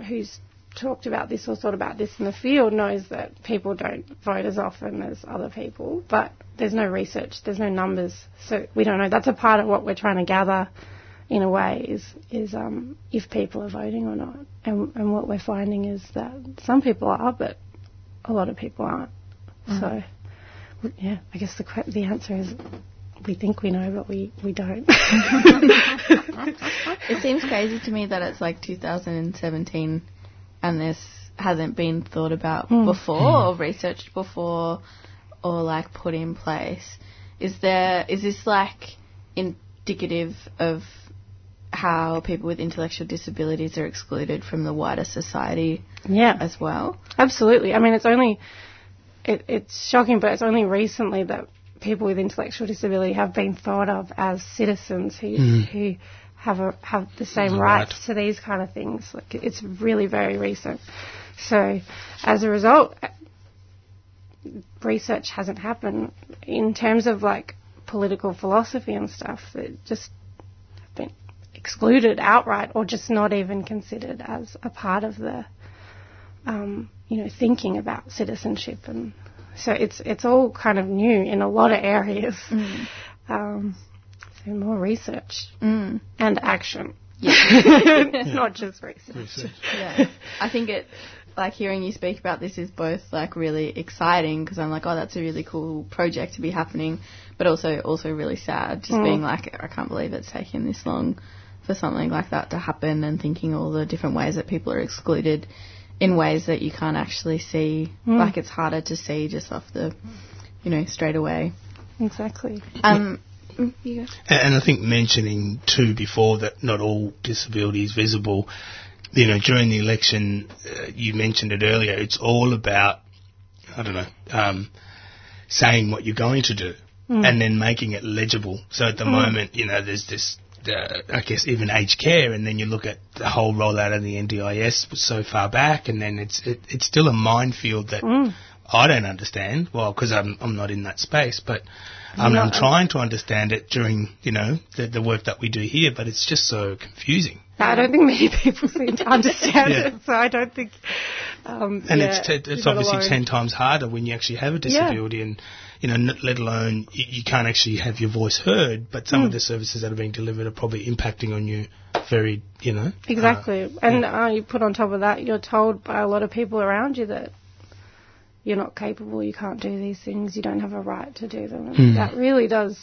who's talked about this or thought about this in the field knows that people don't vote as often as other people, but there's no research. There's no numbers, so we don't know. That's a part of what we're trying to gather. In a way, is is um, if people are voting or not, and and what we're finding is that some people are, but a lot of people aren't. Mm. So, yeah, I guess the the answer is we think we know, but we, we don't. [LAUGHS] It seems crazy to me that it's like 2017 and this hasn't been thought about Mm. before or researched before or like put in place. Is there is this like indicative of how people with intellectual disabilities are excluded from the wider society Yeah. as well. Absolutely. I mean, it's only it, it's shocking, but it's only recently that people with intellectual disability have been thought of as citizens who Mm. who have a, have the same Right. rights to these kind of things. Like it's really very recent. So, as a result, research hasn't happened in terms of like political philosophy and stuff. That just have been excluded outright, or just not even considered as a part of the um, you know, thinking about citizenship, and so it's it's all kind of new in a lot of areas. Um, so more research Mm. and action. Yeah. [LAUGHS] not just research. yeah. I think it, like hearing you speak about this is both like really exciting because I'm like, oh, that's a really cool project to be happening, but also also really sad, just Mm. being like, I can't believe it's taken this long for something like that to happen, and thinking all the different ways that people are excluded in ways that you can't actually see. Mm. Like it's harder to see just off the, you know, straight away. Exactly. Um, you go. And and I think mentioning too before that not all disability is visible. You know, during the election, uh, you mentioned it earlier. It's all about, I don't know, um, saying what you're going to do Mm. and then making it legible. So at the Mm. moment, you know, there's this, uh, I guess, even aged care, and then you look at the whole rollout of the NDIS was so far back, and then it's it, it's still a minefield that Mm. I don't understand. Well, because I'm I'm not in that space, but um, No, I'm I'm- trying to understand it during you know the, the work that we do here, but it's just so confusing. I don't think many [LAUGHS] people seem to understand Yeah. it, so I don't think. Um, And yeah, it's t- it's obviously ten times harder when you actually have a Yeah. disability, and you know, n- let alone you, you can't actually have your voice heard. But some Mm. of the services that are being delivered are probably impacting on you very, you know. Exactly. and uh, you put on top of that, you're told by a lot of people around you that you're not capable, you can't do these things, you don't have a right to do them. Hmm. That really does.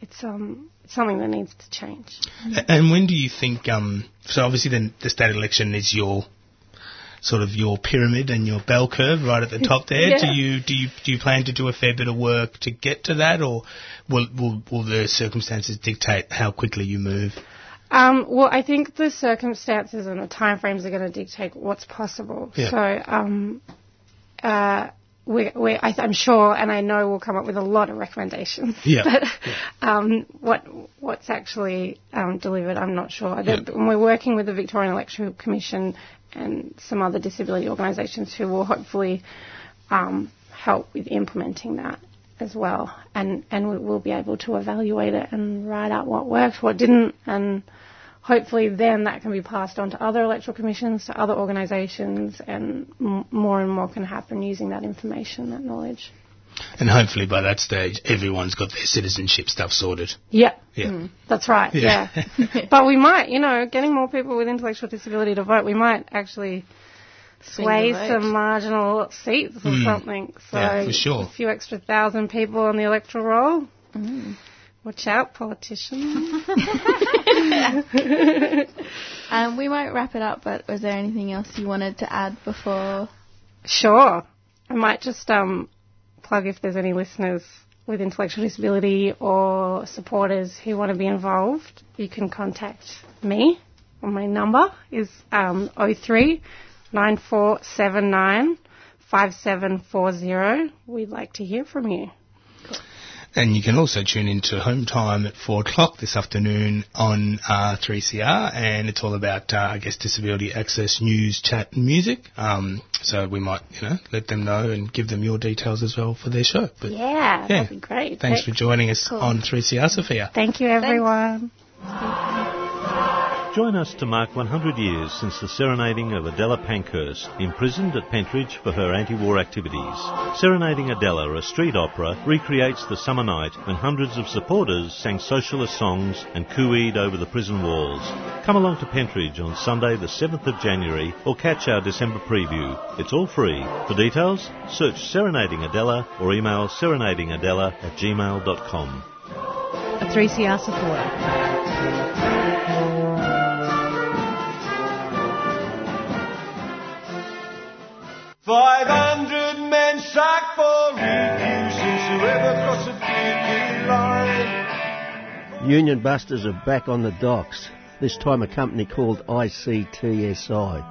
It's um something that needs to change. And when do you think? Um, so obviously, then the state election is your sort of your pyramid and your bell curve right at the top [LAUGHS] there. Yeah. Do you do you do you plan to do a fair bit of work to get to that, or will will, will the circumstances dictate how quickly you move? Um, well, I think the circumstances and the timeframes are going to dictate what's possible. Yeah. So, um, uh, we, we, I, I'm sure, and I know we'll come up with a lot of recommendations. Yeah. [LAUGHS] But um, what what's actually um, delivered, I'm not sure. The- We're working with the Victorian Electoral Commission and some other disability organisations who will hopefully um, help with implementing that as well, and and we- we'll be able to evaluate it and write out what worked, what didn't, and hopefully then that can be passed on to other electoral commissions, to other organisations, and m- more and more can happen using that information, that knowledge. And hopefully by that stage, everyone's got their citizenship stuff sorted. Yeah. Yeah. That's right, Yeah. yeah. [LAUGHS] but we might, you know, getting more people with intellectual disability to vote, we might actually sway some marginal seats or Mm. something. So Yeah, for sure. a few extra thousand people on the electoral roll. Mm. Watch out, politicians. [LAUGHS] um, we might wrap it up, but was there anything else you wanted to add before? Sure. I might just um, plug if there's any listeners with intellectual disability or supporters who want to be involved, you can contact me. My number is um, 03 9479 5740. We'd like to hear from you. And you can also tune into Home Time at 4 o'clock this afternoon on uh, 3CR, and it's all about, uh, I guess, disability access news, chat, and music. Um, so we might, you know, let them know and give them your details as well for their show. But Yeah, that'd be great. thanks for joining us Cool. on 3CR, Sophia. Thank you, everyone. Join us to mark 100 years since the serenading of Adela Pankhurst, imprisoned at Pentridge for her anti-war activities. Serenading Adela, a street opera, recreates the summer night when hundreds of supporters sang socialist songs and cooed over the prison walls. Come along to Pentridge on Sunday the 7th of January or catch our December preview. It's all free. For details, search Serenading Adela or email serenadingadela at gmail.com. A 3CR supporter. 500 men sacked for refusing to ever cross a picket line. Union Busters are back on the docks, this time a company called ICTSI.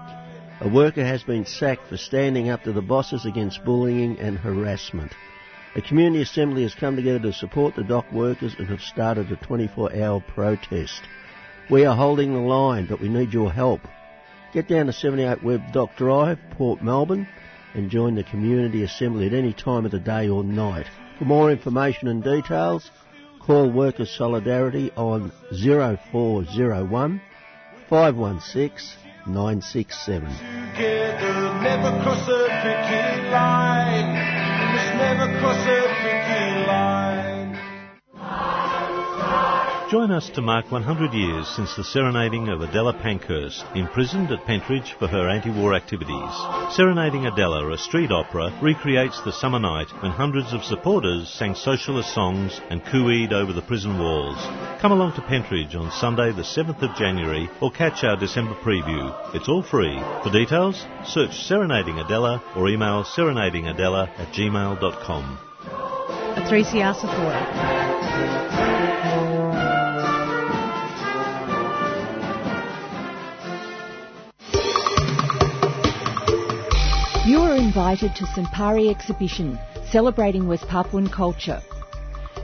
A worker has been sacked for standing up to the bosses against bullying and harassment. A community assembly has come together to support the dock workers and have started a 24 hour protest. We are holding the line, but we need your help. Get down to 78 Webb Dock Drive, Port Melbourne, and join the community assembly at any time of the day or night. For more information and details, call Workers Solidarity on 0401 516 967. Together, Join us to mark 100 years since the serenading of Adela Pankhurst, imprisoned at Pentridge for her anti-war activities. Serenading Adela, a street opera, recreates the summer night when hundreds of supporters sang socialist songs and cooed over the prison walls. Come along to Pentridge on Sunday the 7th of January or catch our December preview. It's all free. For details, search Serenading Adela or email serenadingadela at gmail.com. A 3CR supporter. You are invited to Sampari exhibition celebrating West Papuan culture.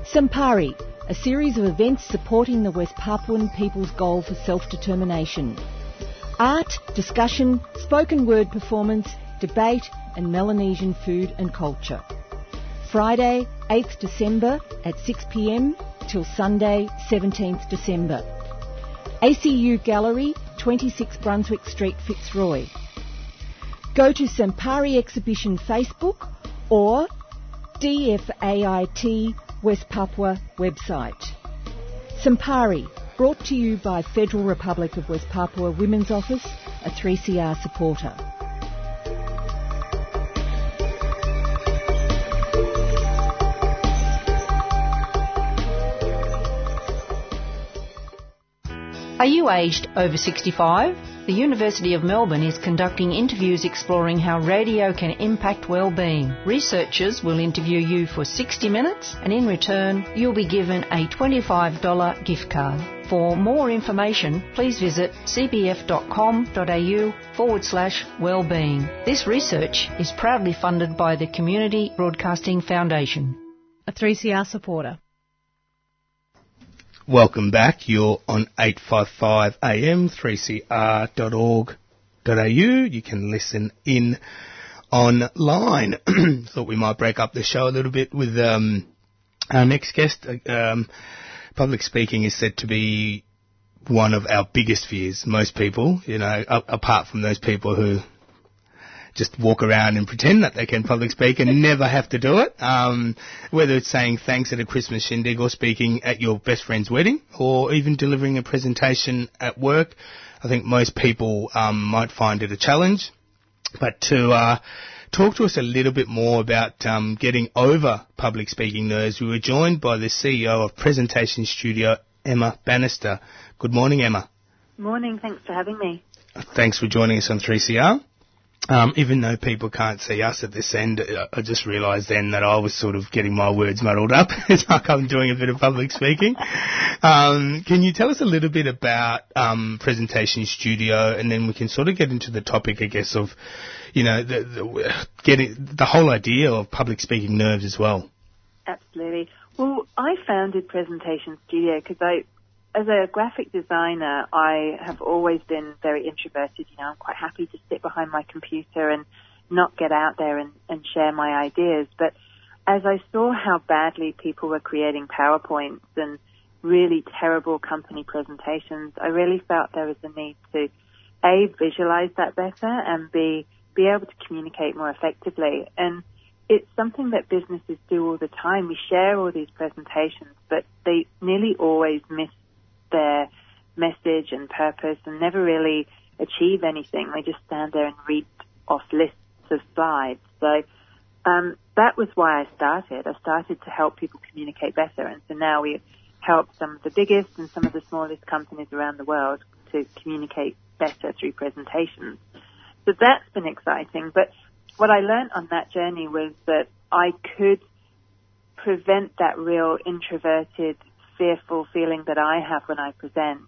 Sampari, a series of events supporting the West Papuan people's goal for self-determination. Art, discussion, spoken word performance, debate and Melanesian food and culture. Friday, 8th December at 6pm till Sunday, 17th December. ACU Gallery, 26 Brunswick Street, Fitzroy. Go to Sampari Exhibition Facebook or DFAIT West Papua website. Sampari, brought to you by Federal Republic of West Papua Women's Office, a 3CR supporter. Are you aged over 65? The University of Melbourne is conducting interviews exploring how radio can impact well-being. Researchers will interview you for 60 minutes and in return you'll be given a $25 gift card. For more information, please visit cbf.com.au forward slash wellbeing. This research is proudly funded by the Community Broadcasting Foundation. A 3CR supporter. Welcome back. You're on 855 AM, 3cr.org.au. You can listen in online. [CLEARS THROAT] Thought we might break up the show a little bit with um, our next guest. Um, public speaking is said to be one of our biggest fears. Most people, you know, apart from those people who just walk around and pretend that they can public speak and [LAUGHS] never have to do it. Um, whether it's saying thanks at a Christmas shindig or speaking at your best friend's wedding or even delivering a presentation at work, I think most people um, might find it a challenge. But to uh, talk to us a little bit more about um, getting over public speaking nerves, we were joined by the CEO of Presentation Studio, Emma Bannister. Good morning, Emma. Morning, thanks for having me. Thanks for joining us on 3CR. Um, even though people can't see us at this end, I- I just realised then that I was sort of getting my words muddled up. [LAUGHS] it's like I'm doing a bit of public speaking. Um, can you tell us a little bit about um, Presentation Studio, and then we can sort of get into the topic, I guess, of you know the, the getting the whole idea of public speaking nerves as well. Absolutely. Well, I founded Presentation Studio because I, as a graphic designer, I have always been very introverted. You know, I'm quite happy to sit behind my computer and not get out there and, and share my ideas. But as I saw how badly people were creating PowerPoints and really terrible company presentations, I really felt there was a need to a visualize that better and b be able to communicate more effectively. And it's something that businesses do all the time. We share all these presentations, but they nearly always miss their message and purpose and never really achieve anything. They just stand there and read off lists of slides. So um, that was why I started. I started to help people communicate better, and so now we help some of the biggest and some of the smallest companies around the world to communicate better through presentations. So that's been exciting. But what I learned on that journey was that I could prevent that real introverted fearful feeling that I have when I present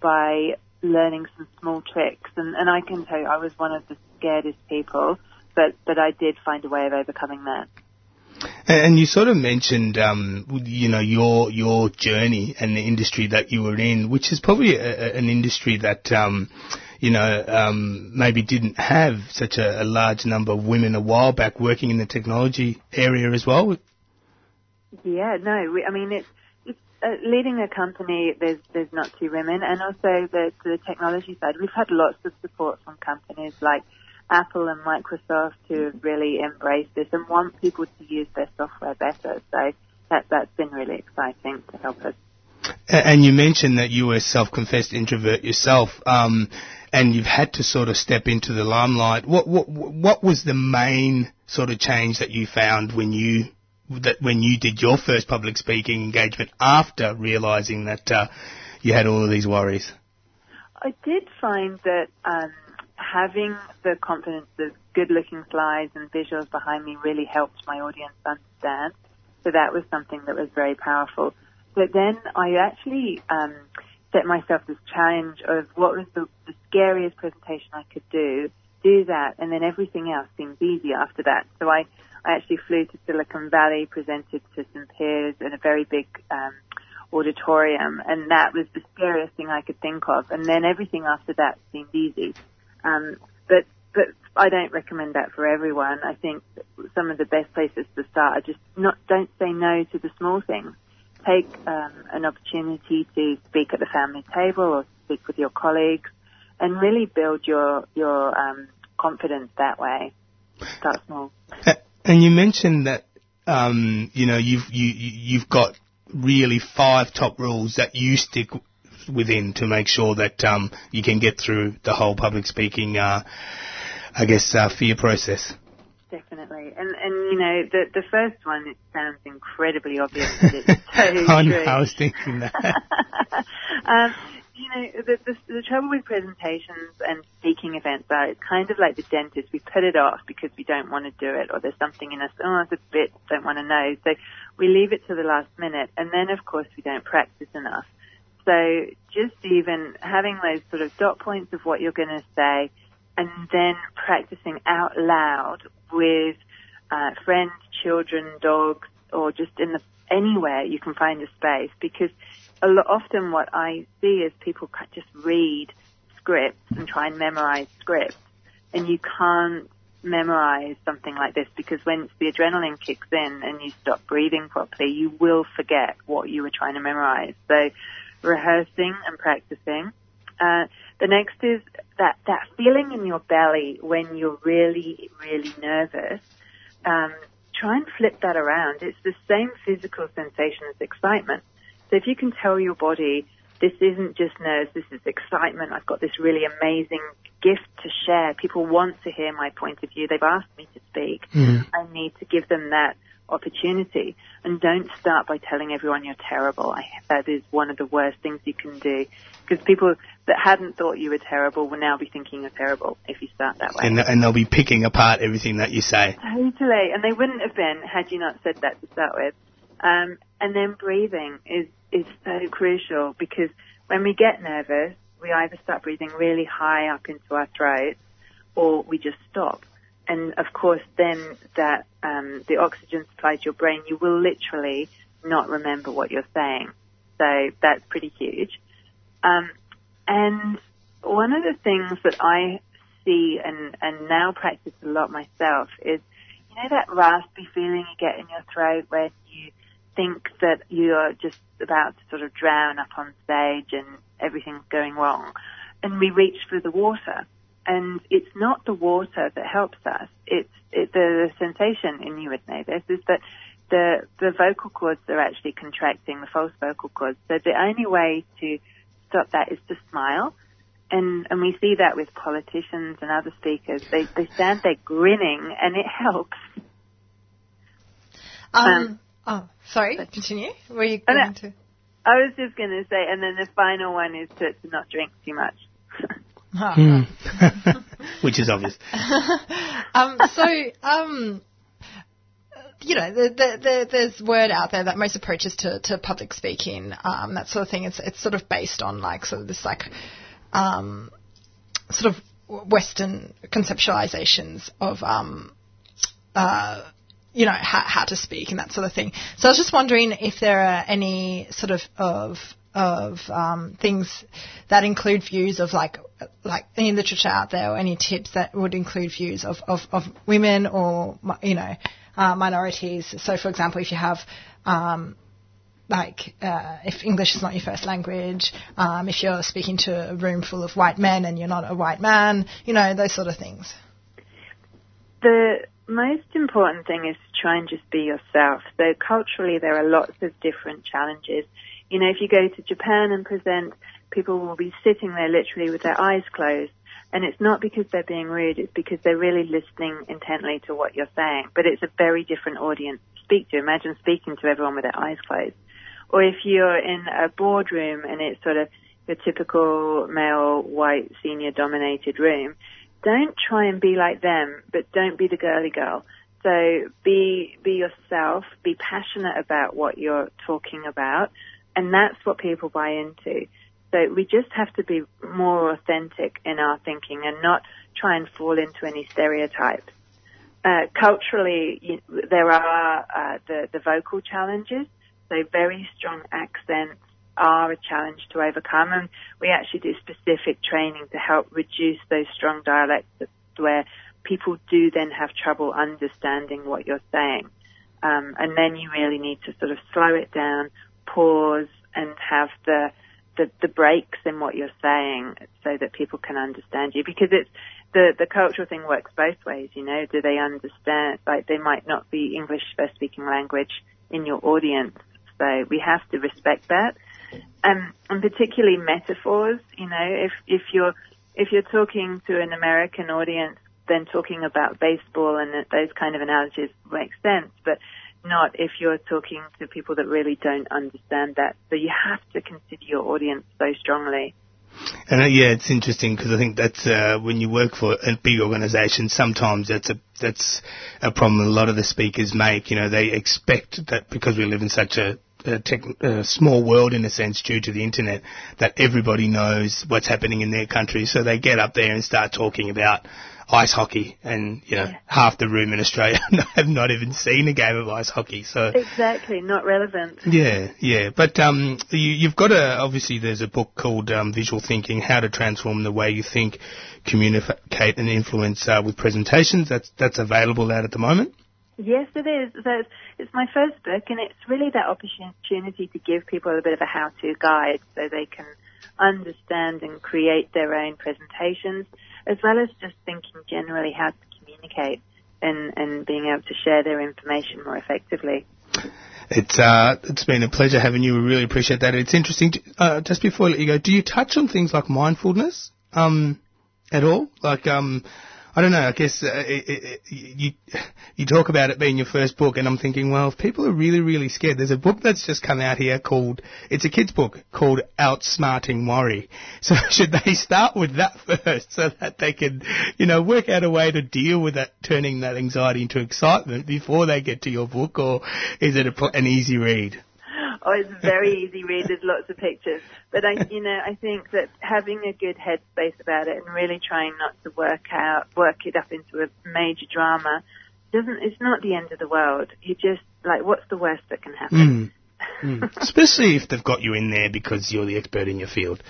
by learning some small tricks. And, and I can tell you, I was one of the scaredest people, but, but I did find a way of overcoming that. And you sort of mentioned, um, you know, your your journey and the industry that you were in, which is probably a, an industry that, um, you know, um, maybe didn't have such a, a, large number of women a while back working in the technology area as well. Yeah, no, we, I mean it's uh, leading a company. There's there's not two women, and also the the technology side. We've had lots of support from companies like Apple and Microsoft to really embrace this and want people to use their software better. So that that's been really exciting to help us. And you mentioned that you were a self-confessed introvert yourself, um, and you've had to sort of step into the limelight. What what what was the main sort of change that you found when you that when you did your first public speaking engagement after realizing that uh, you had all of these worries? I did find that. Um, having the confidence of good looking slides and visuals behind me really helped my audience understand. So that was something that was very powerful. But then I actually um, set myself this challenge of what was the, the scariest presentation I could do, do that, and then everything else seemed easy after that. So I, I actually flew to Silicon Valley, presented to some peers in a very big um, auditorium, and that was the scariest thing I could think of. And then everything after that seemed easy. Um, but but I don't recommend that for everyone. I think some of the best places to start are just not don't say no to the small things. Take um, an opportunity to speak at the family table or speak with your colleagues, and really build your your um, confidence that way. Start small. And you mentioned that um, you know you've you you've got really five top rules that you stick within to make sure that um, you can get through the whole public speaking, uh, I guess, uh, fear process. Definitely, and and you know the the first one it sounds incredibly obvious, but it's [LAUGHS] so I, true. I was thinking that. [LAUGHS] um, you know, the, the, the trouble with presentations and speaking events are it's kind of like the dentist. We put it off because we don't want to do it or there's something in us, oh, it's a bit, don't want to know. So we leave it to the last minute and then of course we don't practice enough. So just even having those sort of dot points of what you're going to say and then practicing out loud with uh, friends, children, dogs, or just in the anywhere you can find a space because a lot, often what I see is people just read scripts and try and memorize scripts and you can't memorize something like this because when the adrenaline kicks in and you stop breathing properly, you will forget what you were trying to memorize. So rehearsing and practicing. Uh, the next is that, that feeling in your belly when you're really, really nervous. Um, try and flip that around. It's the same physical sensation as excitement. So if you can tell your body, this isn't just nerves, this is excitement. I've got this really amazing gift to share. People want to hear my point of view. They've asked me to speak. Mm. I need to give them that opportunity. And don't start by telling everyone you're terrible. I, that is one of the worst things you can do. Because people that hadn't thought you were terrible will now be thinking you're terrible if you start that way. And, and they'll be picking apart everything that you say. Totally. And they wouldn't have been had you not said that to start with. Um, and then breathing is, is so crucial because when we get nervous, we either start breathing really high up into our throats or we just stop and of course then that um, the oxygen supply to your brain, you will literally not remember what you're saying. So that's pretty huge. Um, and one of the things that I see and, and now practice a lot myself is, you know, that raspy feeling you get in your throat when you think that you're just about to sort of drown up on stage and everything's going wrong. And we reach for the water and it's not the water that helps us. It's it, the, sensation, and you would know this, is that the the vocal cords are actually contracting, the false vocal cords. So the only way to stop that is to smile. And and we see that with politicians and other speakers. They they stand there grinning, and it helps. Um, um oh, sorry. But Continue. Were you going to? I was just going to say, and then the final one is to, to not drink too much. [LAUGHS] Hmm. [LAUGHS] Which is obvious. [LAUGHS] um, so, um, you know, the, the, the, there's word out there that most approaches to, to public speaking, um, that sort of thing, it's, it's sort of based on like sort of this like, um, sort of Western conceptualizations of, um, uh, you know, how, how to speak and that sort of thing. So I was just wondering if there are any sort of of of um, things that include views of like like any literature out there or any tips that would include views of, of, of women or you know uh, minorities. So, for example, if you have um, like uh, if English is not your first language, um, if you're speaking to a room full of white men and you're not a white man, you know those sort of things. The most important thing is to try and just be yourself. So culturally, there are lots of different challenges. You know, if you go to Japan and present, people will be sitting there literally with their eyes closed. And it's not because they're being rude, it's because they're really listening intently to what you're saying. But it's a very different audience to speak to. Imagine speaking to everyone with their eyes closed. Or if you're in a boardroom and it's sort of your typical male, white, senior dominated room, don't try and be like them, but don't be the girly girl. So be, be yourself, be passionate about what you're talking about, and that's what people buy into. So we just have to be more authentic in our thinking and not try and fall into any stereotypes. Uh, culturally, you, there are uh, the, the vocal challenges, so very strong accents are a challenge to overcome, and we actually do specific training to help reduce those strong dialects where people do then have trouble understanding what you're saying. Um, and then you really need to sort of slow it down, pause, and have the the, the breaks in what you're saying so that people can understand you. Because it's the the cultural thing works both ways you know. Do they understand like they might not be english first speaking language in your audience. So we have to respect that um, and particularly metaphors you know if if you're if you're talking to an american audience then talking about baseball and those kind of analogies make sense but not if you're talking to people that really don't understand that. So you have to consider your audience so strongly. And uh, yeah, it's interesting because I think that's uh, when you work for a big organisation. Sometimes that's a that's a problem a lot of the speakers make. You know, they expect that because we live in such a a, tech, a small world in a sense due to the internet that everybody knows what's happening in their country. So they get up there and start talking about ice hockey, and you know yeah. half the room in Australia [LAUGHS] have not even seen a game of ice hockey. So exactly, not relevant. Yeah, yeah. But um, you, have got a obviously there's a book called um, Visual Thinking: How to Transform the Way You Think, Communicate, and Influence uh, with Presentations. That's that's available out at the moment. Yes, it is. So it's, it's my first book, and it's really that opportunity to give people a bit of a how-to guide so they can understand and create their own presentations as well as just thinking generally how to communicate and, and being able to share their information more effectively. It's uh, it's been a pleasure having you. We really appreciate that. It's interesting. To, uh, just before I let you go, do you touch on things like mindfulness um, at all? Like um, I don't know. I guess uh, it, it, you you talk about it being your first book, and I'm thinking, well, if people are really really scared, there's a book that's just come out here called it's a kids book called Outsmarting Worry. [LAUGHS] So should they start with that [LAUGHS] first, so that they can, you know, work out a way to deal with that, turning that anxiety into excitement before they get to your book, or is it a, an easy read? Oh, it's very easy read. There's lots of pictures, but I, you know, I think that having a good headspace about it and really trying not to work out, work it up into a major drama, doesn't. It's not the end of the world. You just like, what's the worst that can happen? Mm. [LAUGHS] mm. Especially if they've got you in there because you're the expert in your field.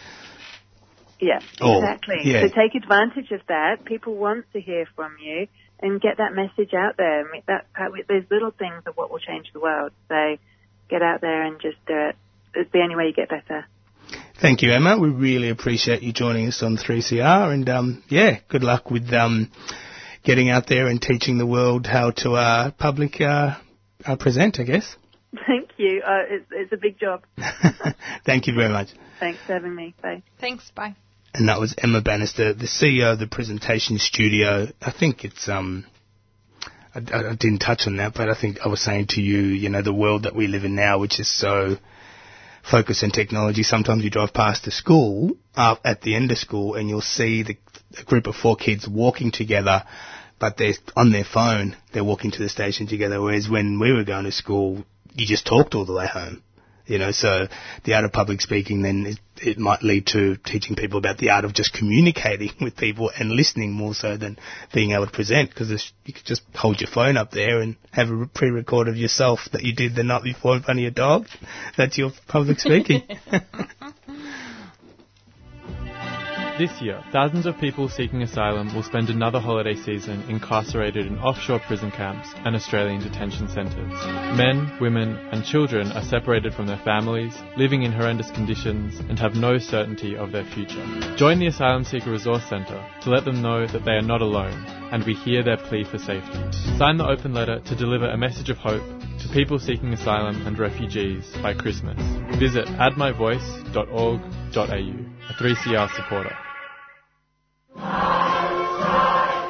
Yeah, oh, exactly. Yeah. So take advantage of that. People want to hear from you and get that message out there. I mean, that, those little things are what will change the world. So get out there and just do it. It's the only way you get better. Thank you, Emma. We really appreciate you joining us on 3CR, and um, yeah, good luck with um, getting out there and teaching the world how to uh, public uh, uh, present. I guess. Thank you. Uh, it's, it's a big job. [LAUGHS] Thank you very much. Thanks for having me. Bye. Thanks. Bye. And that was Emma Bannister, the CEO of the Presentation Studio. I think it's um, I, I, didn't touch on that, but I think I was saying to you, you know, the world that we live in now, which is so focused on technology. Sometimes you drive past a school uh, at the end of school, and you'll see the, a group of four kids walking together, but they're on their phone. They're walking to the station together. Whereas when we were going to school, you just talked all the way home. You know, so the art of public speaking then it, it might lead to teaching people about the art of just communicating [LAUGHS] with people and listening more so than being able to present because you could just hold your phone up there and have a pre-record of yourself that you did the night before in front of your dog. That's your public speaking. [LAUGHS] This year, thousands of people seeking asylum will spend another holiday season incarcerated in offshore prison camps and Australian detention centres. Men, women, and children are separated from their families, living in horrendous conditions, and have no certainty of their future. Join the Asylum Seeker Resource Centre to let them know that they are not alone, and we hear their plea for safety. Sign the open letter to deliver a message of hope to people seeking asylum and refugees by Christmas. Visit addmyvoice.org.au, a 3CR supporter.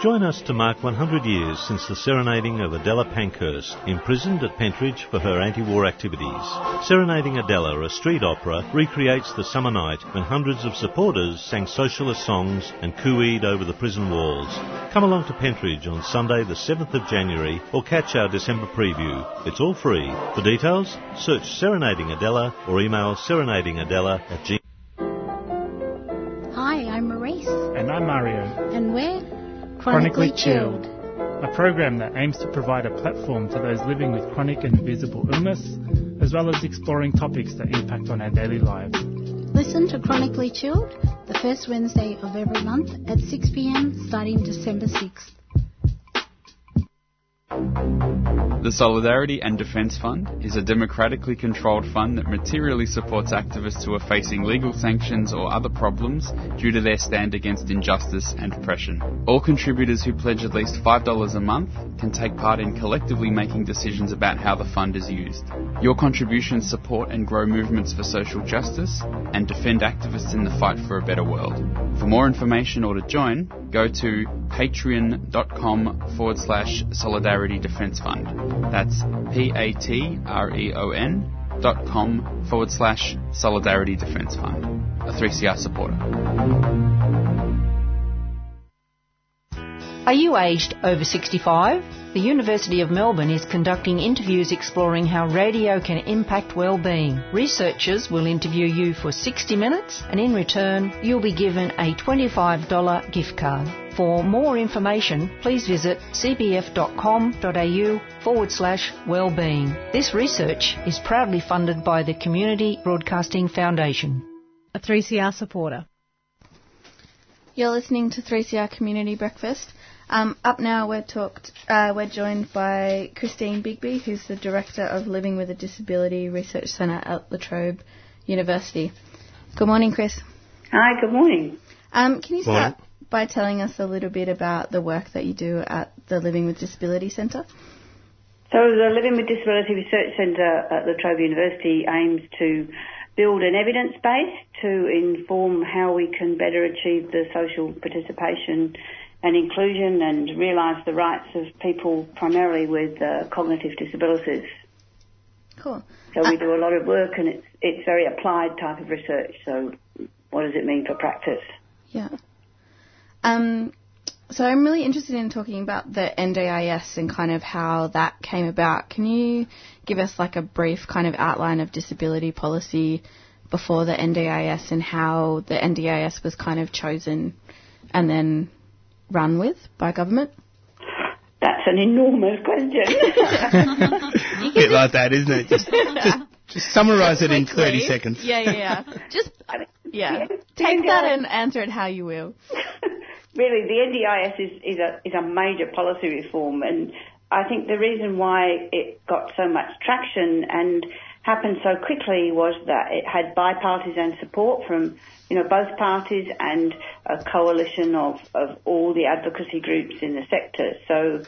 Join us to mark 100 years since the serenading of Adela Pankhurst, imprisoned at Pentridge for her anti-war activities. Serenading Adela, a street opera, recreates the summer night when hundreds of supporters sang socialist songs and cooeyed over the prison walls. Come along to Pentridge on Sunday the 7th of January or catch our December preview. It's all free. For details, search Serenading Adela or email serenadingadela at gmail. Chronically Chilled, a program that aims to provide a platform for those living with chronic and invisible illness, as well as exploring topics that impact on our daily lives. Listen to Chronically Chilled the first Wednesday of every month at 6 pm starting December 6th. The Solidarity and Defence Fund is a democratically controlled fund that materially supports activists who are facing legal sanctions or other problems due to their stand against injustice and oppression. All contributors who pledge at least $5 a month can take part in collectively making decisions about how the fund is used. Your contributions support and grow movements for social justice and defend activists in the fight for a better world. For more information or to join, go to patreon.com forward slash solidarity defence fund. That's P-A-T-R-E-O-N dot com forward slash solidarity defence fund. A 3CR supporter. Are you aged over 65? The University of Melbourne is conducting interviews exploring how radio can impact well-being. Researchers will interview you for 60 minutes and in return you'll be given a $25 gift card. For more information, please visit cbf.com.au forward slash wellbeing. This research is proudly funded by the Community Broadcasting Foundation. A 3CR supporter. You're listening to 3CR Community Breakfast. Um, up now, we're talked. Uh, we're joined by Christine Bigby, who's the director of Living with a Disability Research Centre at La Trobe University. Good morning, Chris. Hi. Good morning. Um, can you Morning. By telling us a little bit about the work that you do at the Living with Disability Centre? So the Living with Disability Research Centre at La Trobe University aims to build an evidence base to inform how we can better achieve the social participation and inclusion and realise the rights of people primarily with uh, cognitive disabilities. Cool. So we do a lot of work and it's, it's very applied type of research. So what does it mean for practice? Yeah. Um, so I'm really interested in talking about the NDIS and kind of how that came about. Can you give us like a brief kind of outline of disability policy before the NDIS and how the NDIS was kind of chosen and then run with by government? That's an enormous question. [LAUGHS] A bit like that, isn't it? Just, just, just summarise it in 30 seconds. Yeah, yeah, yeah. Just yeah. Yeah. Take that and answer it how you will. [LAUGHS] really, the NDIS is, is a is a major policy reform, and I think the reason why it got so much traction and happened so quickly was that it had bipartisan support from you know both parties and a coalition of of all the advocacy groups in the sector. So.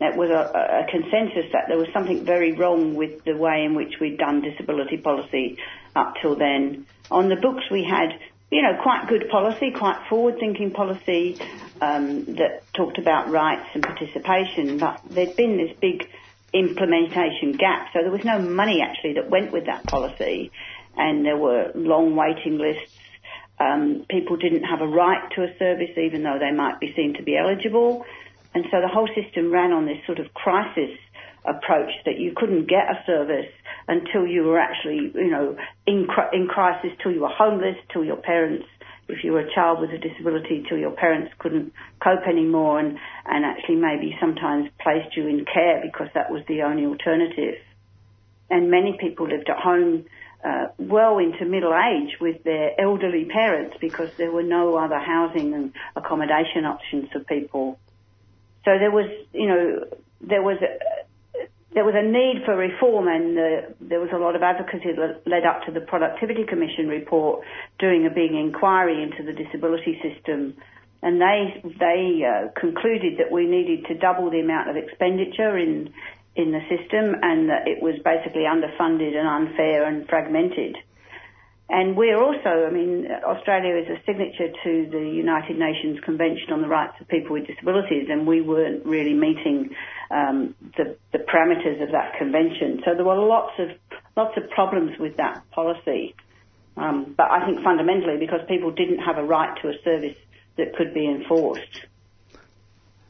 It was a, a consensus that there was something very wrong with the way in which we'd done disability policy up till then. On the books we had you know, quite good policy, quite forward-thinking policy um, that talked about rights and participation, but there'd been this big implementation gap, so there was no money actually that went with that policy, and there were long waiting lists. Um, people didn't have a right to a service even though they might be seen to be eligible. And so the whole system ran on this sort of crisis approach that you couldn't get a service until you were actually, you know, in, in crisis, till you were homeless, till your parents, if you were a child with a disability, till your parents couldn't cope anymore and, and actually maybe sometimes placed you in care because that was the only alternative. And many people lived at home uh, well into middle age with their elderly parents because there were no other housing and accommodation options for people. So there was, you know, there was a, there was a need for reform and uh, there was a lot of advocacy that led up to the Productivity Commission report doing a big inquiry into the disability system. And they, they uh, concluded that we needed to double the amount of expenditure in, in the system and that it was basically underfunded and unfair and fragmented. And we're also, I mean, Australia is a signature to the United Nations Convention on the Rights of People with Disabilities, and we weren't really meeting um, the, the parameters of that convention. So there were lots of lots of problems with that policy. Um, but I think fundamentally because people didn't have a right to a service that could be enforced.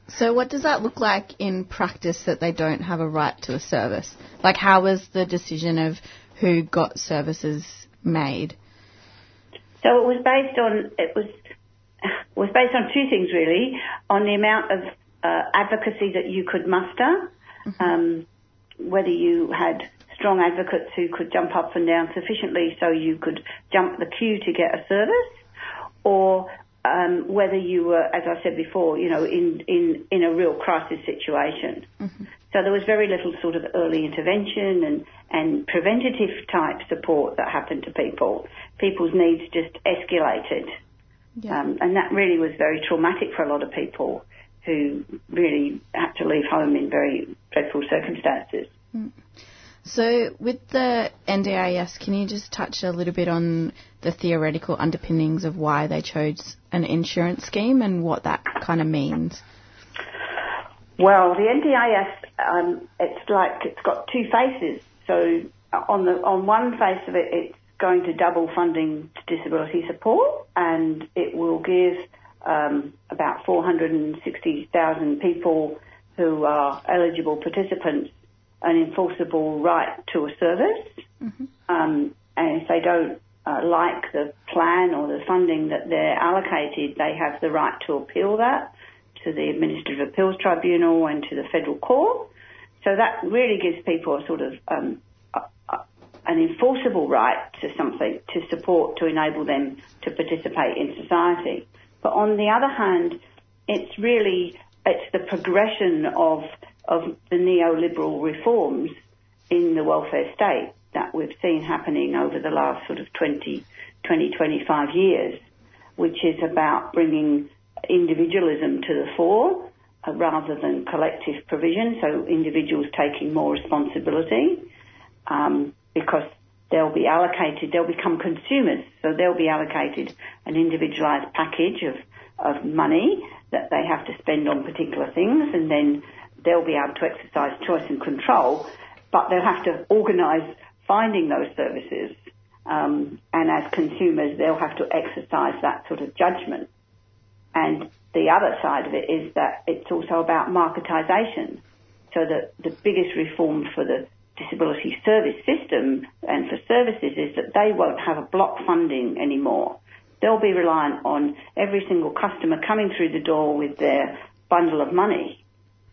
So what does that look like in practice that they don't have a right to a service? Like how was the decision of who got services made? So it was based on it was was based on two things really, on the amount of uh, advocacy that you could muster, mm-hmm. um, whether you had strong advocates who could jump up and down sufficiently so you could jump the queue to get a service, or um, whether you were, as I said before, you know, in, in, in a real crisis situation. Mm-hmm. So there was very little sort of early intervention and, and preventative type support that happened to people. People's needs just escalated. Yeah. Um, and that really was very traumatic for a lot of people who really had to leave home in very dreadful circumstances. Mm. So, with the NDIS, can you just touch a little bit on the theoretical underpinnings of why they chose an insurance scheme and what that kind of means? Well, the NDIS, um, it's like it's got two faces. So, on the on one face of it, it's going to double funding to disability support, and it will give um, about 460,000 people who are eligible participants an enforceable right to a service. Mm-hmm. Um, and if they don't uh, like the plan or the funding that they're allocated, they have the right to appeal that to the Administrative Appeals Tribunal and to the Federal Court. So that really gives people a sort of um, an enforceable right to something to support to enable them to participate in society. But on the other hand, it's really it's the progression of of the neoliberal reforms in the welfare state that we've seen happening over the last sort of 20, 20, 25 years, which is about bringing individualism to the fore uh, rather than collective provision, so individuals taking more responsibility um, because they'll be allocated, they'll become consumers, so they'll be allocated an individualised package of, of money that they have to spend on particular things and then they'll be able to exercise choice and control, but they'll have to organise finding those services. Um, and as consumers, they'll have to exercise that sort of judgment. And the other side of it is that it's also about marketisation. So that the biggest reform for the disability service system and for services is that they won't have a block funding anymore. They'll be reliant on every single customer coming through the door with their bundle of money,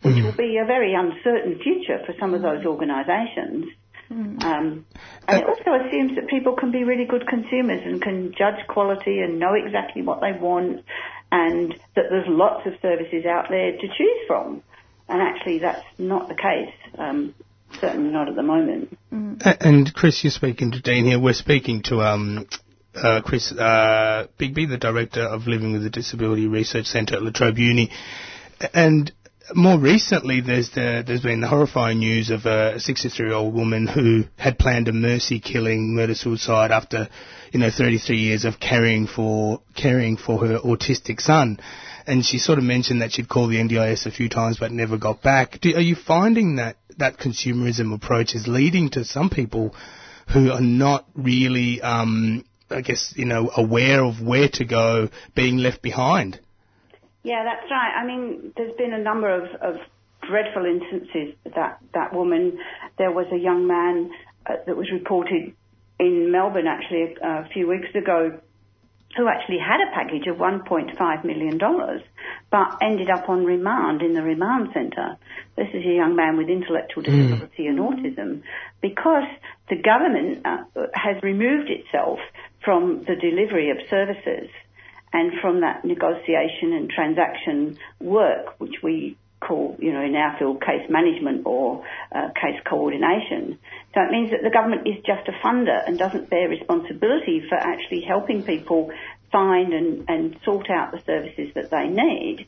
which mm. will be a very uncertain future for some of those organisations. Mm. Um, and it also assumes that people can be really good consumers and can judge quality and know exactly what they want and that there's lots of services out there to choose from. And actually that's not the case. Um, certainly not at the moment. Mm. And Chris, you're speaking to Dean here. We're speaking to um, uh, Chris uh, Bigby, the director of Living with a Disability Research Centre at La Trobe Uni. And more recently, there's the, there's been the horrifying news of a 63-year-old woman who had planned a mercy killing, murder suicide after, you know, 33 years of caring for caring for her autistic son. And she sort of mentioned that she'd called the NDIS a few times but never got back. Do, are you finding that that consumerism approach is leading to some people who are not really, um, I guess, you know, aware of where to go, being left behind? Yeah, that's right. I mean, there's been a number of, of dreadful instances. That that woman, there was a young man uh, that was reported in Melbourne actually a, a few weeks ago who actually had a package of $1.5 million, but ended up on remand in the remand centre. This is a young man with intellectual disability and autism because the government uh, has removed itself from the delivery of services and from that negotiation and transaction work, which we call, you know, in our field, case management or uh, case coordination. So it means that the government is just a funder and doesn't bear responsibility for actually helping people find and, and sort out the services that they need.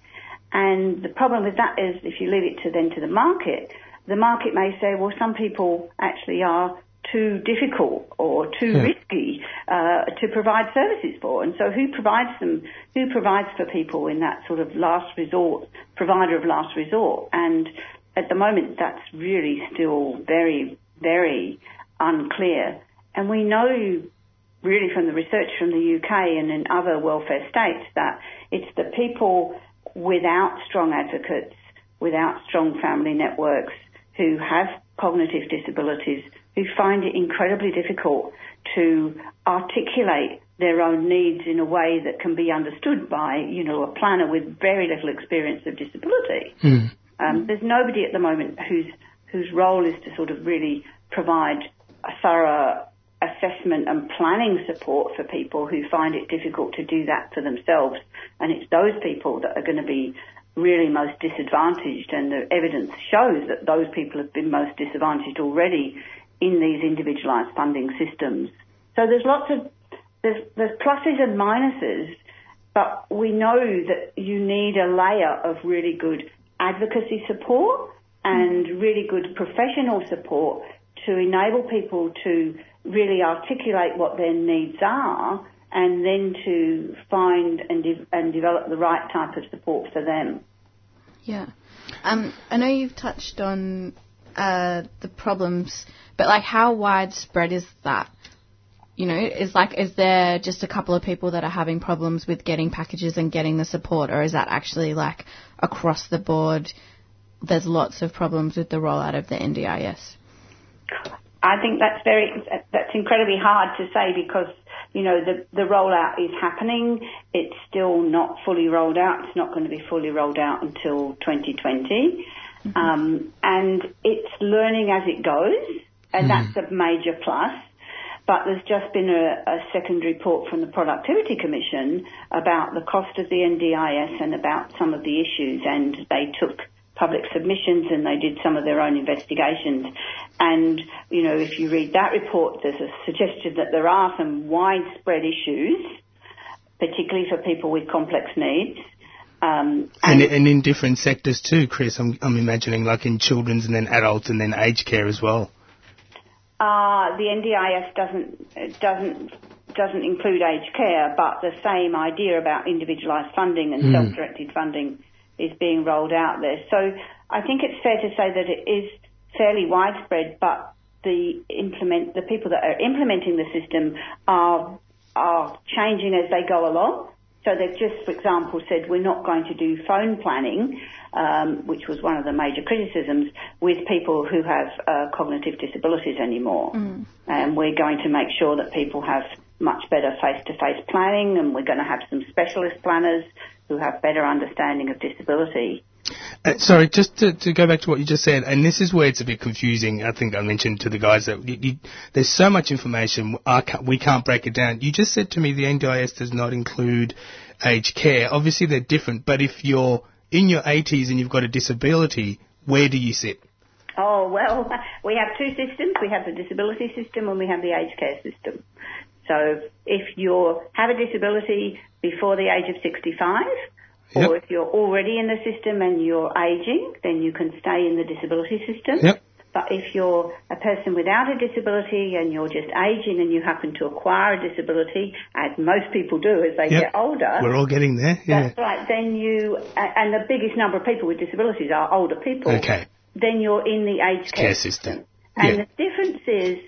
And the problem with that is if you leave it to then to the market, the market may say, well, some people actually are too difficult or too Yeah. risky uh, to provide services for. And so who provides them? Who provides for people in that sort of last resort, provider of last resort? And at the moment, that's really still very, very unclear. And we know really from the research from the UK and in other welfare states that it's the people without strong advocates, without strong family networks, who have cognitive disabilities, who find it incredibly difficult to articulate their own needs in a way that can be understood by, you know, a planner with very little experience of disability. Um, there's nobody at the moment whose whose role is to sort of really provide a thorough assessment and planning support for people who find it difficult to do that for themselves. And it's those people that are going to be really most disadvantaged and the evidence shows that those people have been most disadvantaged already in these individualised funding systems. So there's lots of, there's, there's pluses and minuses, but we know that you need a layer of really good advocacy support and really good professional support to enable people to really articulate what their needs are and then to find and, de- and develop the right type of support for them. Yeah. Um, I know you've touched on uh, the problems, but like how widespread is that? You know, is like is there just a couple of people that are having problems with getting packages and getting the support, or is that actually like across the board? There's lots of problems with the rollout of the NDIS. I think that's very that's incredibly hard to say because you know the the rollout is happening. It's still not fully rolled out. It's not going to be fully rolled out until 2020, um, and it's learning as it goes, and that's a major plus. But there's just been a, a second report from the Productivity Commission about the cost of the NDIS and about some of the issues, and they took public submissions and they did some of their own investigations. And, you know, if you read that report, there's a suggestion that there are some widespread issues, particularly for people with complex needs. Um, And, and in different sectors too, Chris. I'm, I'm imagining like in children's and then adults and then aged care as well. Uh, the NDIS doesn't doesn't doesn't include aged care, but the same idea about individualised funding and Mm. self-directed funding is being rolled out there. So I think it's fair to say that it is fairly widespread, but the implement the people that are implementing the system are are changing as they go along. So they've just, for example, said we're not going to do phone planning, um, which was one of the major criticisms, with people who have uh, cognitive disabilities anymore. And we're going to make sure that people have much better face-to-face planning, and we're going to have some specialist planners who have better understanding of disability. Uh, sorry, just to, to go back to what you just said, and this is where it's a bit confusing. I think I mentioned to the guys that you, you, there's so much information, can't, we can't break it down. You just said to me the NDIS does not include aged care. Obviously, they're different, but if you're in your 80s and you've got a disability, where do you sit? Oh, well, [LAUGHS] we have two systems. We have the disability system and we have the aged care system. So if you have a disability before the age of 65, or if you're already in the system and you're aging, then you can stay in the disability system. Yep. But if you're a person without a disability and you're just aging and you happen to acquire a disability, as most people do as they Yep. get older, We're all getting there. Yeah. that's right. Then you, and the biggest number of people with disabilities are older people. Okay. Then you're in the aged care, Care system. And Yeah. the difference is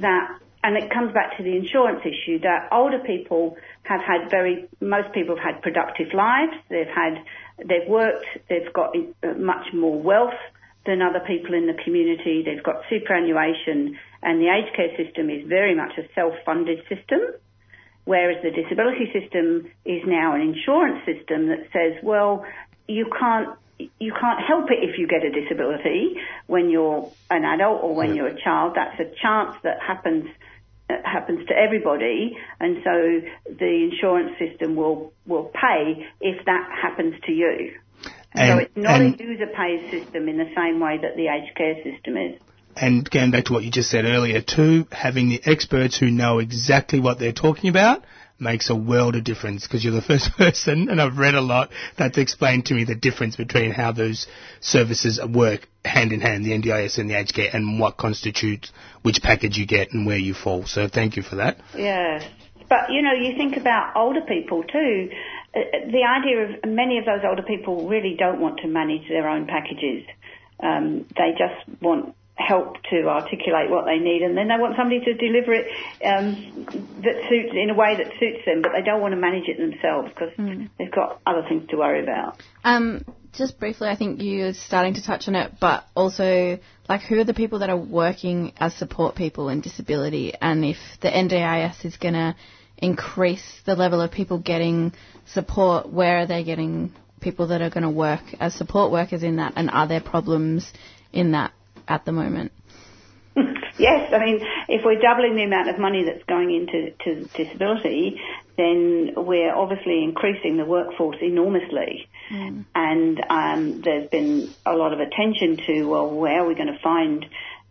that, and it comes back to the insurance issue, that older people have had very, most people have had productive lives. They've had they've worked, they've got uh, much more wealth than other people in the community, they've got superannuation, and the aged care system is very much a self-funded system. Whereas the disability system is now an insurance system that says, well, you can't you can't help it if you get a disability when you're an adult or when you're a child. That's a chance that happens happens to everybody, and so the insurance system will will pay if that happens to you. And, so it's not and- a user pays system in the same way that the aged care system is. And going back to what you just said earlier too, having the experts who know exactly what they're talking about makes a world of difference because you're the [LAUGHS] first person, and I've read a lot, that's explained to me the difference between how those services work hand in hand, the NDIS and the aged care, and what constitutes which package you get and where you fall. So thank you for that. Yeah. But, you know, you think about older people too. Uh, The idea of many of those older people really don't want to manage their own packages. Um, they just want help to articulate what they need and then they want somebody to deliver it um, that suits in a way that suits them but they don't want to manage it themselves because they've got other things to worry about. Um, just briefly, I think you're starting to touch on it, but also, like, who are the people that are working as support people in disability? And if the NDIS is going to increase the level of people getting support, where are they getting people that are going to work as support workers in that? And are there problems in that at the moment? [LAUGHS] Yes, I mean, if we're doubling the amount of money that's going into to disability, then we're obviously increasing the workforce enormously. And um, there's been a lot of attention to, well, where are we going to find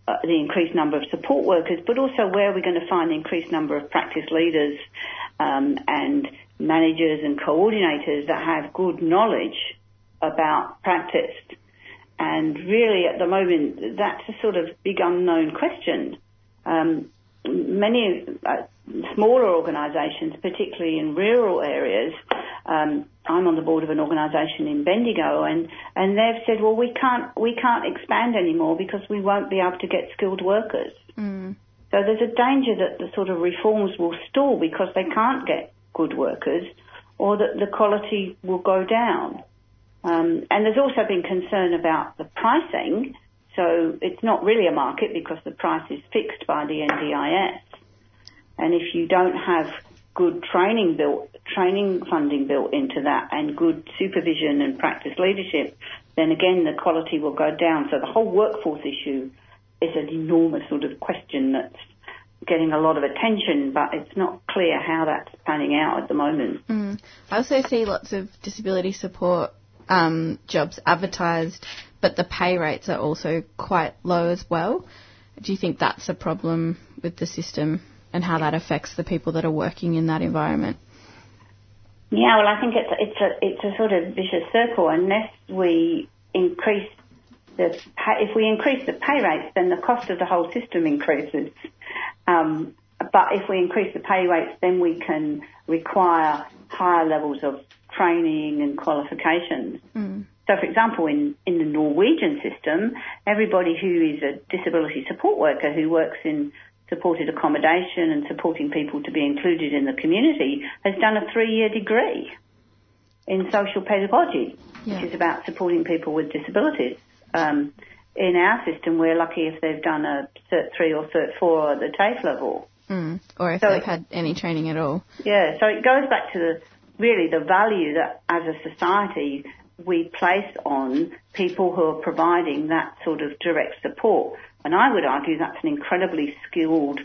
uh, the increased number of support workers, but also where are we going to find the increased number of practice leaders um, and managers and coordinators that have good knowledge about practice. And really, at the moment, that's a sort of big unknown question. Um, many uh, smaller organisations, particularly in rural areas, um, I'm on the board of an organisation in Bendigo, and, and they've said, well, we can't we can't expand anymore because we won't be able to get skilled workers. Mm. So there's a danger that the sort of reforms will stall because they can't get good workers, or that the quality will go down. Um, and there's also been concern about the pricing. So it's not really a market because the price is fixed by the NDIS. And if you don't have good training built, training funding built into that and good supervision and practice leadership, then again the quality will go down. So the whole workforce issue is an enormous sort of question that's getting a lot of attention, but it's not clear how that's panning out at the moment. Mm. I also see lots of disability support um, jobs advertised, but the pay rates are also quite low as well. Do you think that's a problem with the system and how that affects the people that are working in that environment? Yeah, well, I think it's it's a it's a sort of vicious circle. Unless we increase the pay, if we increase the pay rates, then the cost of the whole system increases. Um, but if we increase the pay rates, then we can require higher levels of training and qualifications. So, for example, in, in the Norwegian system, everybody who is a disability support worker who works in supported accommodation and supporting people to be included in the community has done a three-year degree in social pedagogy, which is about supporting people with disabilities. Um, in our system, we're lucky if they've done a Cert 3 or Cert 4 at the TAFE level. Mm. Or if So they've it- had any training at all. Yeah, so it goes back to the really the value that as a society we place on people who are providing that sort of direct support. And I would argue that's an incredibly skilled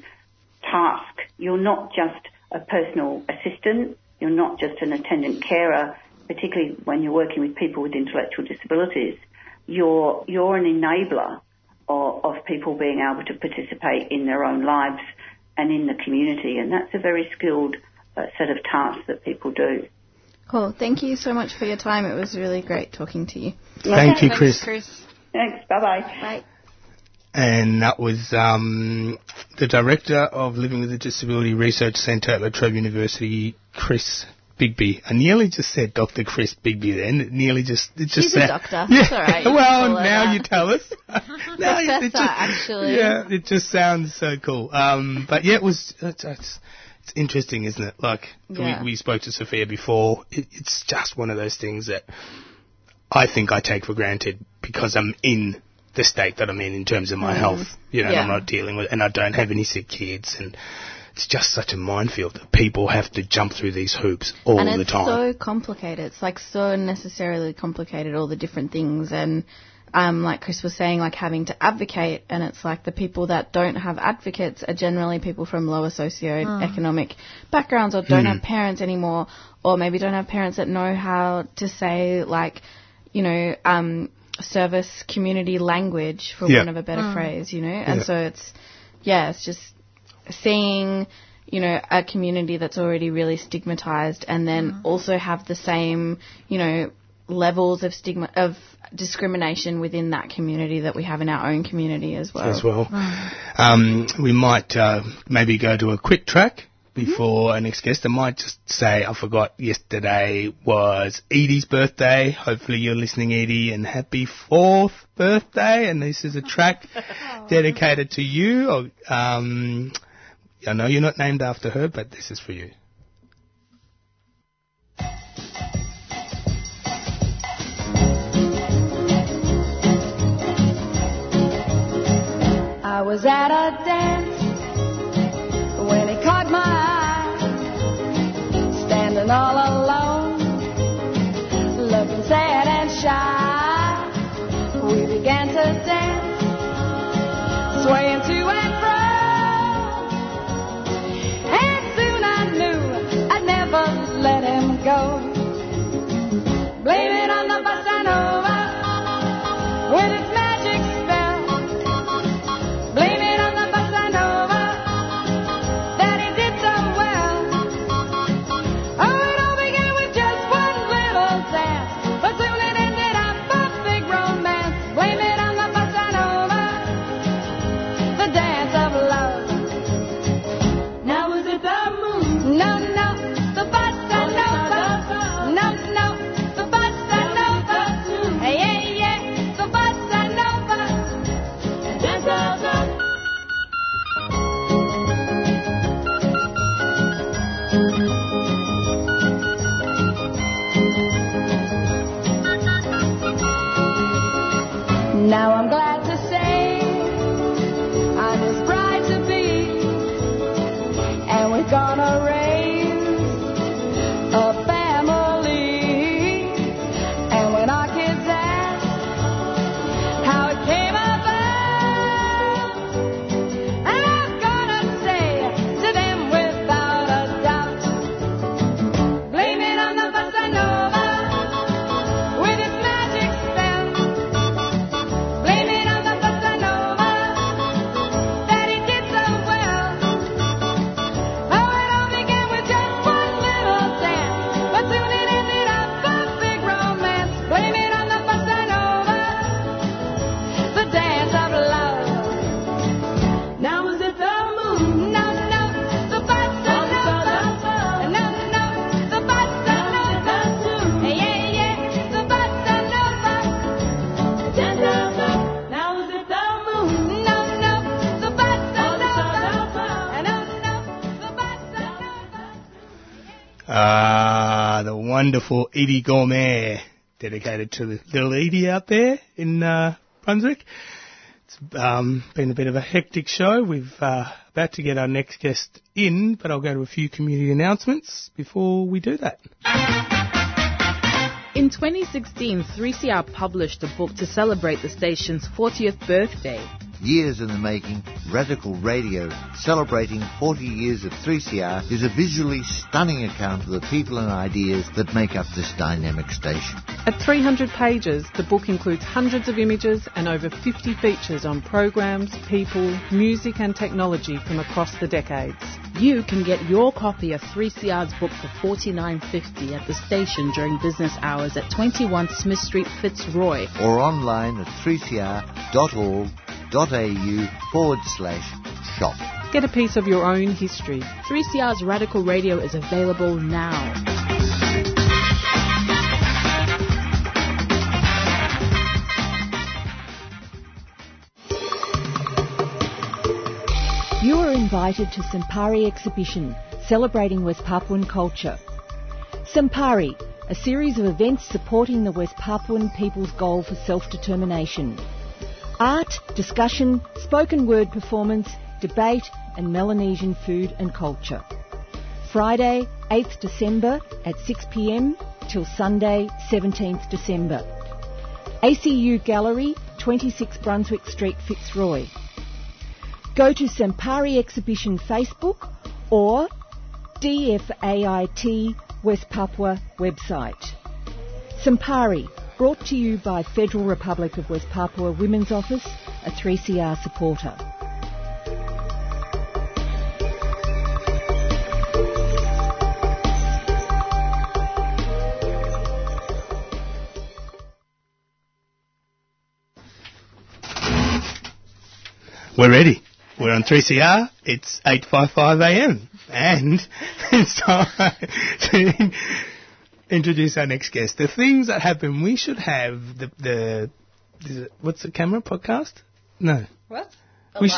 task. You're not just a personal assistant, you're not just an attendant carer, particularly when you're working with people with intellectual disabilities. You're you're an enabler of, of people being able to participate in their own lives and in the community, and that's a very skilled set of tasks that people do. Cool. Thank you so much for your time. It was really great talking to you. Thank you, Chris. Chris. Thanks. Bye bye. Bye. and that was um, the director of Living with a Disability Research Centre at La Trobe University, Chris Bigby. I nearly just said Dr. Chris Bigby then. It nearly just it just She's a doctor. [LAUGHS] Yeah. It's all right. Well, now you tell us. [LAUGHS] No, it- it just- actually. Yeah, it just sounds so cool. Um, but yeah, it was. It's, it's, it's interesting, isn't it? Like Yeah. we, we spoke to Sophia before. It, it's just one of those things that I think I take for granted because I'm in the state that I'm in in terms of my Mm. health. You know, Yeah. I'm not dealing with, and I don't have any sick kids, and it's just such a minefield that people have to jump through these hoops all and the time. And it's so complicated. It's like so necessarily complicated, all the different things. And um, like Chris was saying, like having to advocate, and it's like the people that don't have advocates are generally people from lower socioeconomic backgrounds or don't Hmm. have parents anymore, or maybe don't have parents that know how to say, like, you know, um, service community language, for Yeah. want of a better Mm. phrase, you know? And Yeah. so it's, yeah, it's just seeing you know a community that's already really stigmatized and then also have the same you know levels of stigma of discrimination within that community that we have in our own community as well as well. Um, we might uh, maybe go to a quick track Mm-hmm. before our next guest. I might just say I forgot yesterday was Edie's birthday. Hopefully you're listening, Edie, and happy fourth birthday. And this is a track [LAUGHS] dedicated to you. Um, I know you're not named after her, but this is for you. Was at a dance when he caught my eye, standing all alone, looking sad and shy. We began to dance, swaying to Ah, the wonderful Eydie Gormé, dedicated to the little Edie out there in uh, Brunswick. It's um, been a bit of a hectic show. We've uh, about to get our next guest in, but I'll go to a few community announcements before we do that. In 2016, 3CR published a book to celebrate the station's 40th birthday. Years in the making, Radical Radio, celebrating 40 years of 3CR, is a visually stunning account of the people and ideas that make up this dynamic station. At 300 pages, the book includes hundreds of images and over 50 features on programs, people, music and technology from across the decades. You can get your copy of 3CR's book for $49.50 at the station during business hours at 21 Smith Street, Fitzroy. Or online at 3cr.org.au forward slash shop. Get a piece of your own history. 3CR's Radical Radio is available now. You are invited to Sampari exhibition celebrating West Papuan culture. Sampari, a series of events supporting the West Papuan people's goal for self-determination. Art, discussion, spoken word performance, debate and Melanesian food and culture. Friday, 8th December at 6pm till Sunday, 17th December. ACU Gallery, 26 Brunswick Street, Fitzroy. Go to Sampari Exhibition Facebook or DFAIT West Papua website. Sampari, brought to you by Federal Republic of West Papua Women's Office, a 3CR supporter. We're ready. We're on 3CR. It's 8.55 a.m. And [LAUGHS] it's time to introduce our next guest. The things that happen, we should have the, the, the what's the camera podcast? No. What? We sh-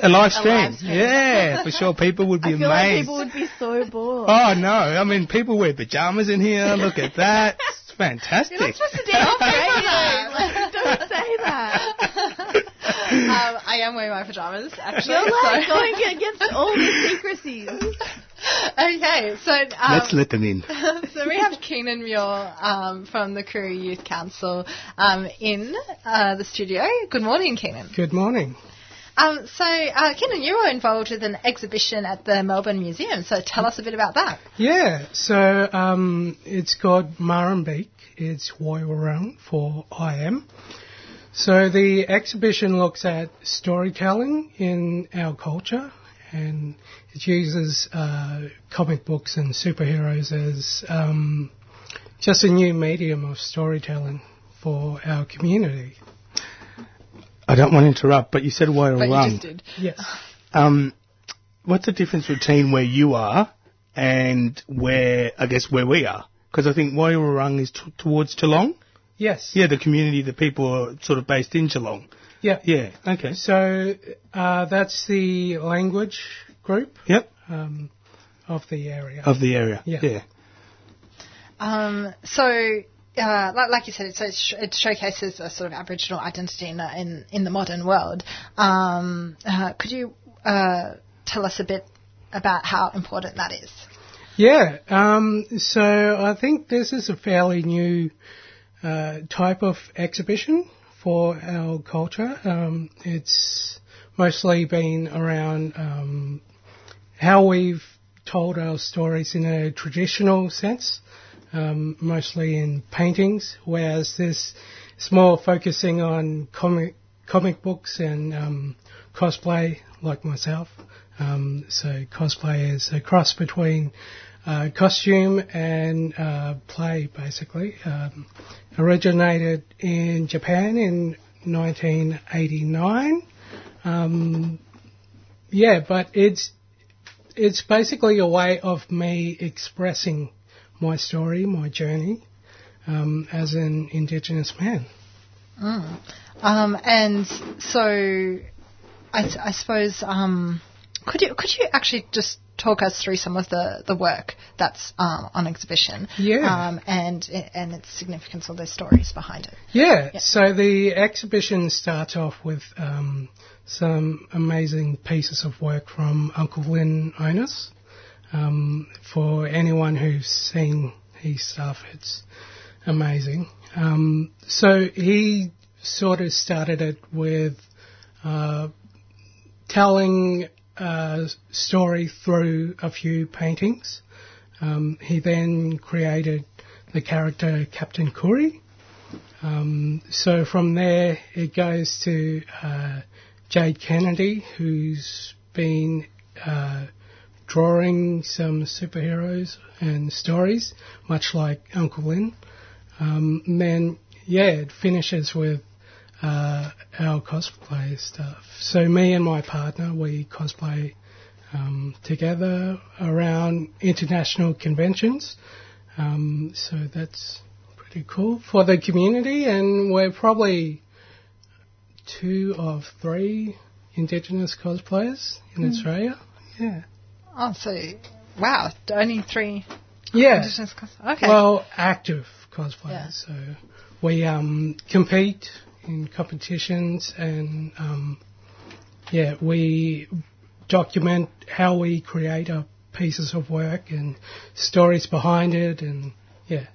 a live stream. A live stream. Yeah, for sure. People would be [LAUGHS] feel like amazed. people would be so bored. Oh no! I mean, people wear pajamas in here. Look at that. It's fantastic. [LAUGHS] Don't say that. [LAUGHS] Don't say that. um, I am wearing my pajamas, actually. You're like so- going against all the secrecies. [LAUGHS] okay, so um, Let's let them in. [LAUGHS] so we have Keenan Muir um, from the Koori Youth Council um, in uh, the studio. Good morning, Keenan. Good morning. Um, so, uh, Keenan, you were involved with an exhibition at the Melbourne Museum. So, tell us a bit about that. Yeah, so um, it's called Marambik. It's Wairarung for I am. So the exhibition looks at storytelling in our culture and it uses uh, comic books and superheroes as um, just a new medium of storytelling for our community. I don't want to interrupt, but you said Wairarung. did. Yes. Um, what's the difference between where you are and where, I guess, where we are? Because I think Wairarung is t- towards Geelong. Yes. Yeah, the community, the people are sort of based in Geelong. Yeah. Yeah. Okay. So uh, that's the language group Yep. um, of the area. Of the area. Yeah. Yeah. Um, so, uh, like, like you said, it's, it's, it showcases a sort of Aboriginal identity in, the- in, in the modern world. Um, uh, could you uh, tell us a bit about how important that is? Yeah, um, so I think this is a fairly new uh, type of exhibition for our culture. Um, it's mostly been around um, how we've told our stories in a traditional sense, um, mostly in paintings, whereas this is more focusing on comic comic books and um, cosplay, like myself. Um, so cosplay is a cross between uh, costume and uh, play, basically. Um, originated in Japan in 1989. Um, yeah, but it's it's basically a way of me expressing my story, my journey um, as an Indigenous man. Mm. Um, and so, I, I suppose, um, could you could you actually just talk us through some of the, the work that's um, on exhibition? Yeah. Um, and and its significance or the stories behind it. Yeah, so the exhibition starts off with um, some amazing pieces of work from Uncle Lin Onus. Um, for anyone who's seen his stuff, it's amazing. Um, so he sort of started it with uh, telling story through a few paintings. Um, he then created the character Captain Curry. Um, so from there, it goes to uh, Jade Kennedy, who's been uh, drawing some superheroes and stories, much like Uncle Lin. Um, then, yeah, it finishes with uh, our cosplay stuff. So me and my partner, we cosplay um, together around international conventions. Um, so that's pretty cool for the community, and we're probably two of three Indigenous cosplayers in Mm. Australia. Yeah. Oh, so wow, only three Yeah. Indigenous cosplay. Okay. Well, active cosplayers. Yeah. So we um, compete in competitions and um, yeah, we document how we create our pieces of work and stories behind it and yeah.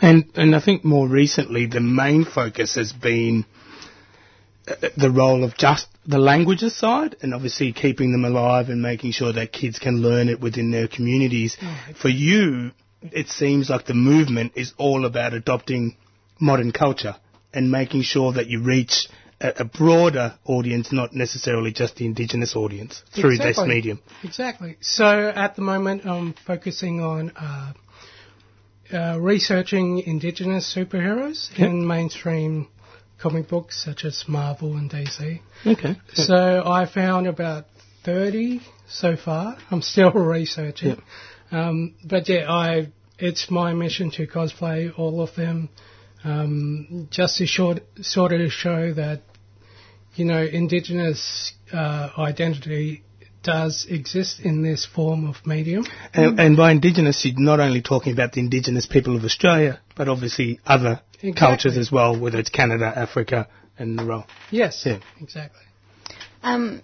And and I think more recently the main focus has been uh, the role of just the languages side and obviously keeping them alive and making sure that kids can learn it within their communities. For you, it seems like the movement is all about adopting modern culture and making sure that you reach a, a broader audience, not necessarily just the indigenous audience through this medium. Exactly. So at the moment, I'm focusing on uh, uh, researching indigenous superheroes Yep. in mainstream comic books such as Marvel and DC. Okay. So I found about 30 so far. I'm still [LAUGHS] researching. Um, but yeah, I it's my mission to cosplay all of them, um, just to short, sort of show that you know indigenous uh, identity does exist in this form of medium. And, and by indigenous, you're not only talking about the indigenous people of Australia, but obviously other Exactly. cultures as well, whether it's Canada, Africa, and the role. Yes, Yeah. exactly. Um,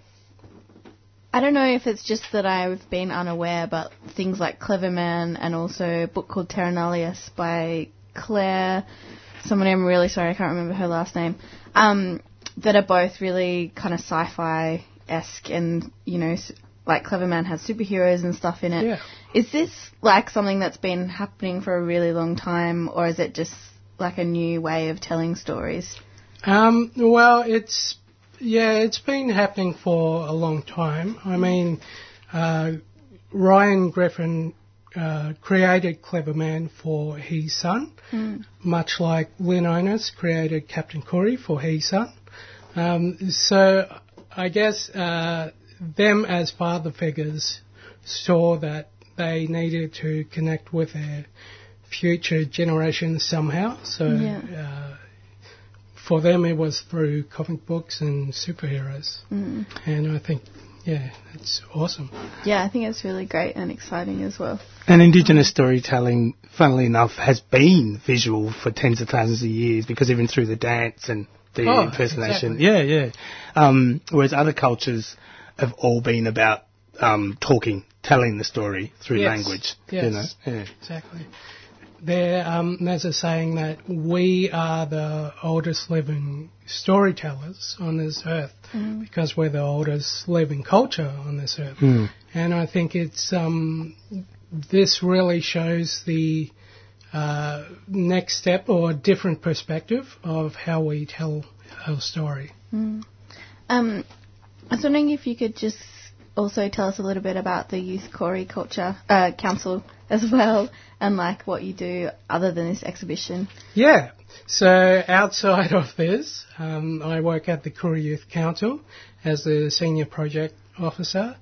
I don't know if it's just that I've been unaware, but things like Clever Man and also a book called Terra Nullius by Claire, someone I'm really sorry, I can't remember her last name, um, that are both really kind of sci-fi esque and, you know, like Clever Man has superheroes and stuff in it. Yeah. Is this like something that's been happening for a really long time, or is it just like a new way of telling stories? Um, well, it's yeah, it's been happening for a long time. I mean, uh, Ryan Griffen uh, created Clever Man for his son, Mm. much like Lin Onus created Captain Curry for his son. Um, so I guess uh, them as father figures saw that they needed to connect with their future generations somehow. So Yeah. uh, for them, it was through comic books and superheroes. Mm. And I think, yeah, it's awesome. Yeah, I think it's really great and exciting as well. And indigenous storytelling, funnily enough, has been visual for tens of thousands of years because even through the dance and the Oh, impersonation. exactly. Yeah, yeah. Um, whereas other cultures have all been about um, talking, telling the story through Yes, language. Yes. You know? Yeah. Exactly. There, um, there's a saying that we are the oldest living storytellers on this earth Mm. because we're the oldest living culture on this earth. Hmm. And I think it's um, this really shows the uh, next step or a different perspective of how we tell our story. Mm. Um, I was wondering if you could just also tell us a little bit about the Youth Koori Culture uh, Council as well, and like what you do other than this exhibition. Yeah. So outside [LAUGHS] of this, um, I work at the Koori Youth Council as the senior project officer.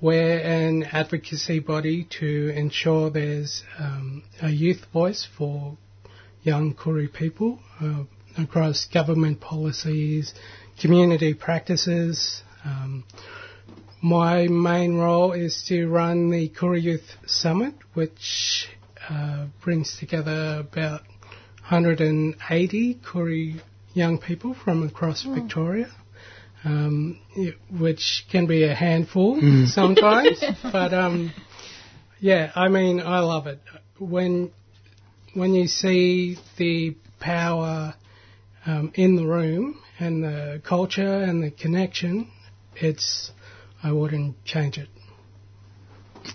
We're an advocacy body to ensure there's um, a youth voice for young Koori people uh, across government policies, community practices. Um, my main role is to run the Koori Youth Summit, which uh, brings together about 180 Koori young people from across Victoria, um, it- which can be a handful Mm. [LAUGHS] sometimes. [LAUGHS] but um, yeah, I mean, I love it when when you see the power um, in the room and the culture and the connection. It's I wouldn't change it.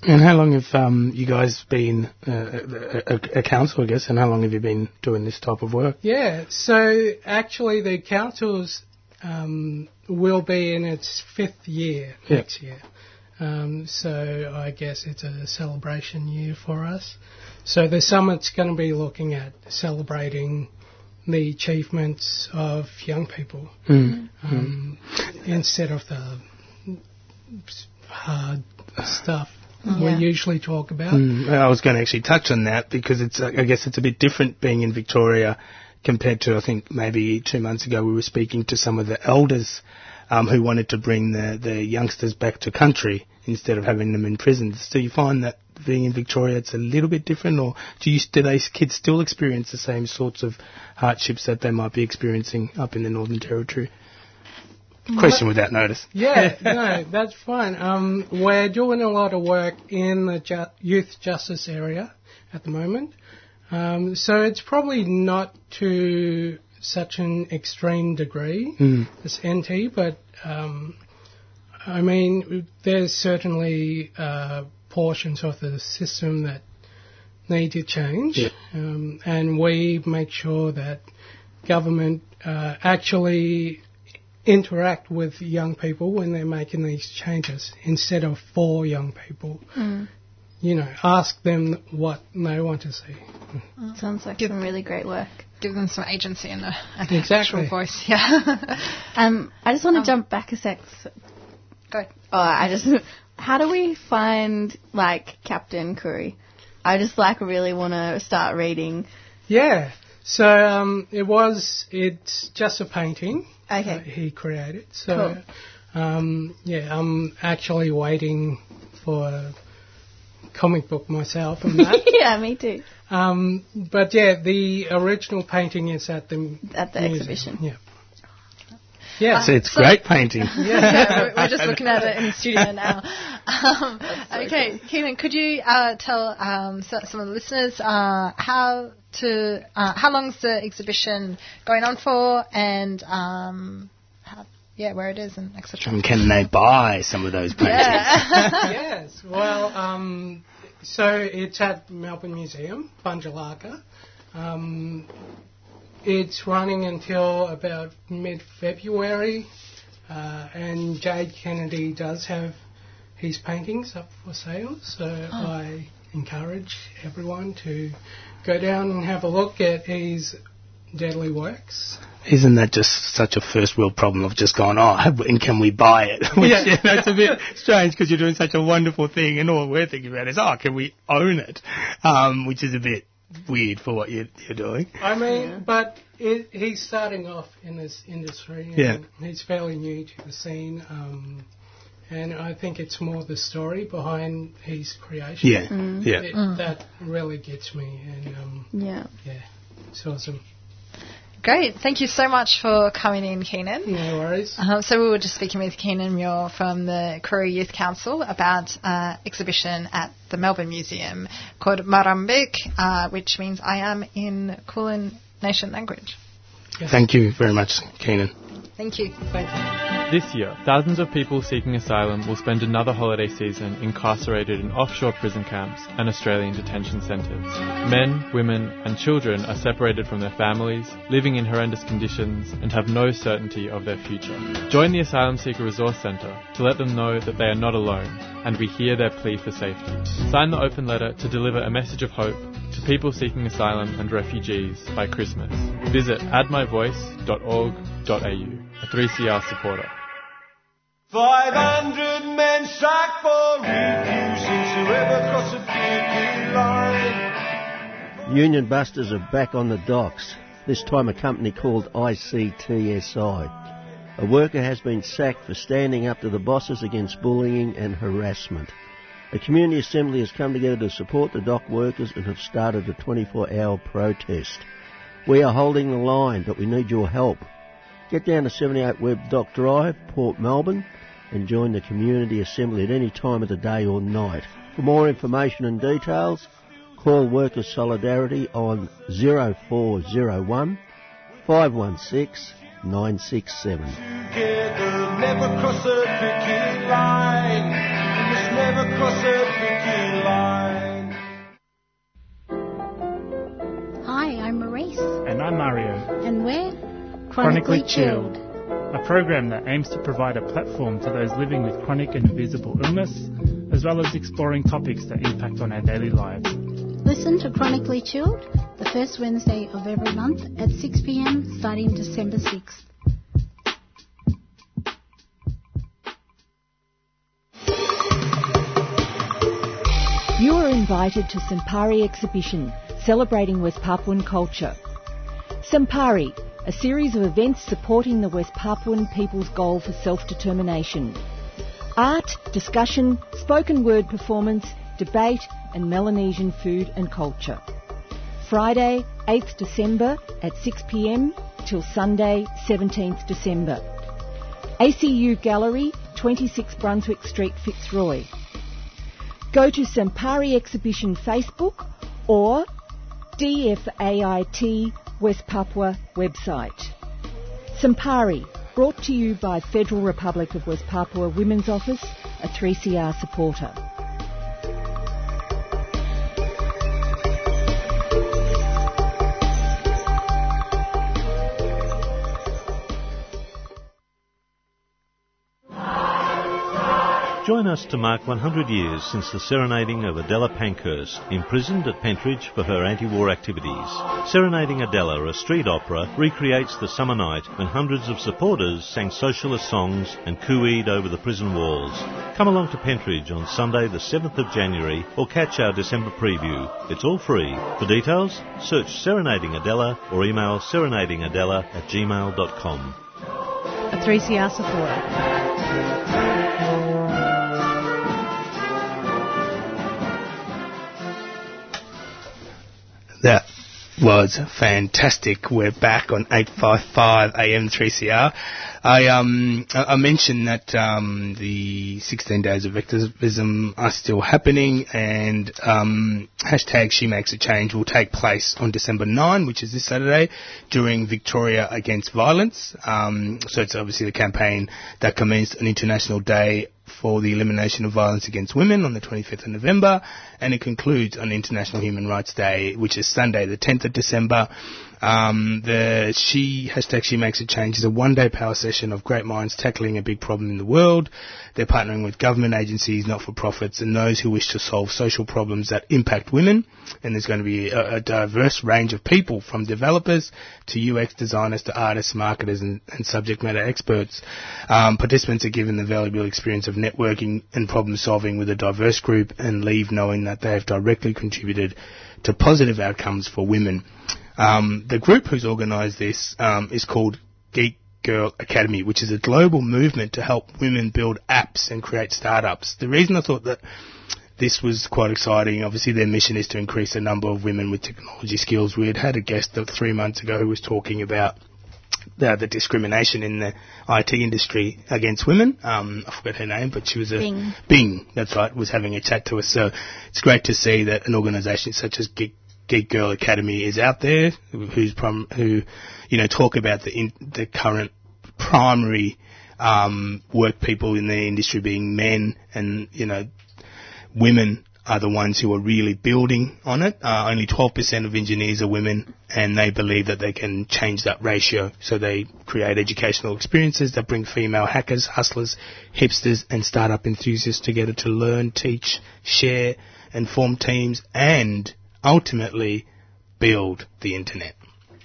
And how long have um, you guys been uh, a, a, a council, I guess, and how long have you been doing this type of work? Yeah, so actually the council's um, will be in its fifth year Yeah. next year. Um, so I guess it's a celebration year for us. So the summit's going to be looking at celebrating the achievements of young people Mm. um, instead of the hard stuff Yeah. we usually talk about. Mm, I was going to actually touch on that because it's, uh, I guess it's a bit different being in Victoria compared to, I think, maybe two months ago we were speaking to some of the elders um, who wanted to bring the, the youngsters back to country instead of having them in prisons. Do you find that being in Victoria it's a little bit different, or do you do these kids still experience the same sorts of hardships that they might be experiencing up in the Northern Territory? Question without notice. [LAUGHS] Yeah, no, that's fine. Um, we're doing a lot of work in the ju- youth justice area at the moment. Um, so it's probably not to such an extreme degree Mm. as NT, but um, I mean, there's certainly uh, portions of the system that need to change, Yeah. um, and we make sure that government uh, actually interact with young people when they're making these changes instead of for young people. Mm. You know, ask them what they want to see. Sounds like give, some really great work. Give them some agency and a, an Exactly. actual voice. [LAUGHS] Yeah. Um, I just want to jump back a sec. Go. Oh, I just. How do we find like Captain Curry? I just like really want to start reading. Yeah. So um, it was. It's just a painting. Okay. that he created. So um, yeah, I'm actually waiting for a comic book myself and that. [LAUGHS] yeah, me too. um, but yeah, the original painting is at the At the museum. exhibition. Yeah. Yeah. So it's great painting. [LAUGHS] yeah, we're, we're just [LAUGHS] looking at it in the studio now. [LAUGHS] Um, okay, Keenan, could you uh, tell um, so, some of the listeners uh, how to uh, how long's the exhibition going on for, and um, how, yeah, where it is and etc. And can they buy some of those paintings? yes. Well, um, so it's at Melbourne Museum, Bunjilaka. It's running until about mid-February, uh, and Jade Kennedy does have his paintings up for sale. So I encourage everyone to go down and have a look at his deadly works. Isn't that just such a first world problem of just going, oh, have- and can we buy it? [LAUGHS] Which, Yeah. you know, it's a bit [LAUGHS] strange because you're doing such a wonderful thing, and all we're thinking about is, oh, can we own it? Um, which is a bit weird for what you're, you're doing. I mean, but it, he's starting off in this industry. And Yeah. He's fairly new to the scene. Um, and I think it's more the story behind his creation. Yeah, Mm. yeah. It- Mm. That really gets me. And um, Yeah. yeah, it's awesome. Great, thank you so much for coming in, Keenan. No worries. Um, so we were just speaking with Keenan Muir from the Koori Youth Council about uh, exhibition at the Melbourne Museum called Marambik, uh, which means I am in Kulin Nation language. Thank you very much, Keenan. Thank you. This year, thousands of people seeking asylum will spend another holiday season incarcerated in offshore prison camps and Australian detention centres. Men, women, and children are separated from their families, living in horrendous conditions, and have no certainty of their future. Join the Asylum Seeker Resource Centre to let them know that they are not alone, and we hear their plea for safety. Sign the open letter to deliver a message of hope to people seeking asylum and refugees by Christmas. Visit addmyvoice.org.au, a 3CR supporter. 500 men strike for refusing to ever cross a picket line. Union Busters are back on the docks, this time a company called ICTSI. A worker has been sacked for standing up to the bosses against bullying and harassment. A community assembly has come together to support the dock workers and have started a 24 hour protest. We are holding the line, but we need your help. Get down to 78 Webb Dock Drive, Port Melbourne, and join the community assembly at any time of the day or night. For more information and details, call Workers Solidarity on 0401 516 967. Together, never cross a line. We never cross a line. Hi, I'm Maurice, And I'm Mario. and we're Chronically Chilled, a program that aims to provide a platform to those living with chronic and invisible illness, as well as exploring topics that impact on our daily lives. Listen to Chronically Chilled the first Wednesday of every month at 6 pm starting December 6th. You are invited to Sampari exhibition celebrating West Papuan culture. Sampari, a series of events supporting the West Papuan people's goal for self-determination. Art, discussion, spoken word performance, debate and Melanesian food and culture. Friday, 8th December at 6pm till Sunday, 17th December. ACU Gallery, 26 Brunswick Street, Fitzroy. Go to Sampari Exhibition Facebook or DFAIT West Papua website. Sampari, brought to you by Federal Republic of West Papua Women's Office, a 3CR supporter. Join us to mark 100 years since the serenading of Adela Pankhurst, imprisoned at Pentridge for her anti-war activities. Serenading Adela, a street opera, recreates the summer night when hundreds of supporters sang socialist songs and cooeyed over the prison walls. Come along to Pentridge on Sunday the 7th of January or catch our December preview. It's all free. For details, search Serenading Adela or email serenadingadela at gmail.com. A 3CR supporter. That was fantastic. We're back on 855 AM 3CR. I um I mentioned that um the 16 days of activism are still happening and um hashtag She Makes a Change will take place on December 9, which is this Saturday, during Victoria Against Violence. Um, so it's obviously the campaign that commenced an international day for the elimination of violence against women on the 25th of November, and it concludes on International Human Rights Day, which is Sunday, the 10th of December. Um, the She hashtag She Makes a Change is a one-day power session of great minds tackling a big problem in the world. They're partnering with government agencies, not-for-profits, and those who wish to solve social problems that impact women. And there's going to be a, a diverse range of people, from developers to UX designers to artists, marketers, and, and subject matter experts. Um, participants are given the valuable experience of networking and problem solving with a diverse group and leave knowing that they have directly contributed to positive outcomes for women. Um, the group who's organised this um, is called Geek Girl Academy, which is a global movement to help women build apps and create startups. The reason I thought that this was quite exciting, obviously their mission is to increase the number of women with technology skills. We had had a guest three months ago who was talking about the, the discrimination in the IT industry against women. Um, I forgot her name, but she was a Bing. Bing, that's right, was having a chat to us. So it's great to see that an organisation such as Geek, Geek Girl Academy is out there, who's prom, who, you know, talk about the in, the current primary um, work people in the industry being men, and you know, women are the ones who are really building on it. Uh, only 12% of engineers are women, and they believe that they can change that ratio. So they create educational experiences that bring female hackers, hustlers, hipsters, and startup enthusiasts together to learn, teach, share, and form teams, and ultimately build the internet.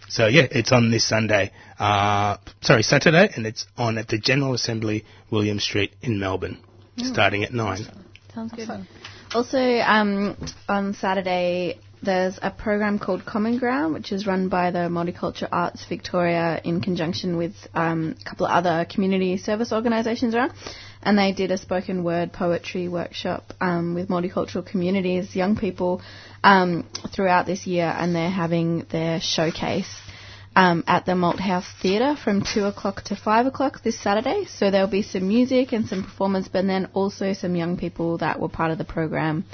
So yeah, it's on this Sunday, uh, sorry, Saturday, and it's on at the General Assembly, William Street in Melbourne, starting at nine. Sounds good. Also, um, on Saturday, there's a program called Common Ground, which is run by the Multicultural Arts Victoria in conjunction with um, a couple of other community service organisations around. And they did a spoken word poetry workshop um, with multicultural communities, young people, um, throughout this year, and they're having their showcase um, at the Malthouse Theatre from 2 o'clock to 5 o'clock this Saturday. So there'll be some music and some performance, but then also some young people that were part of the program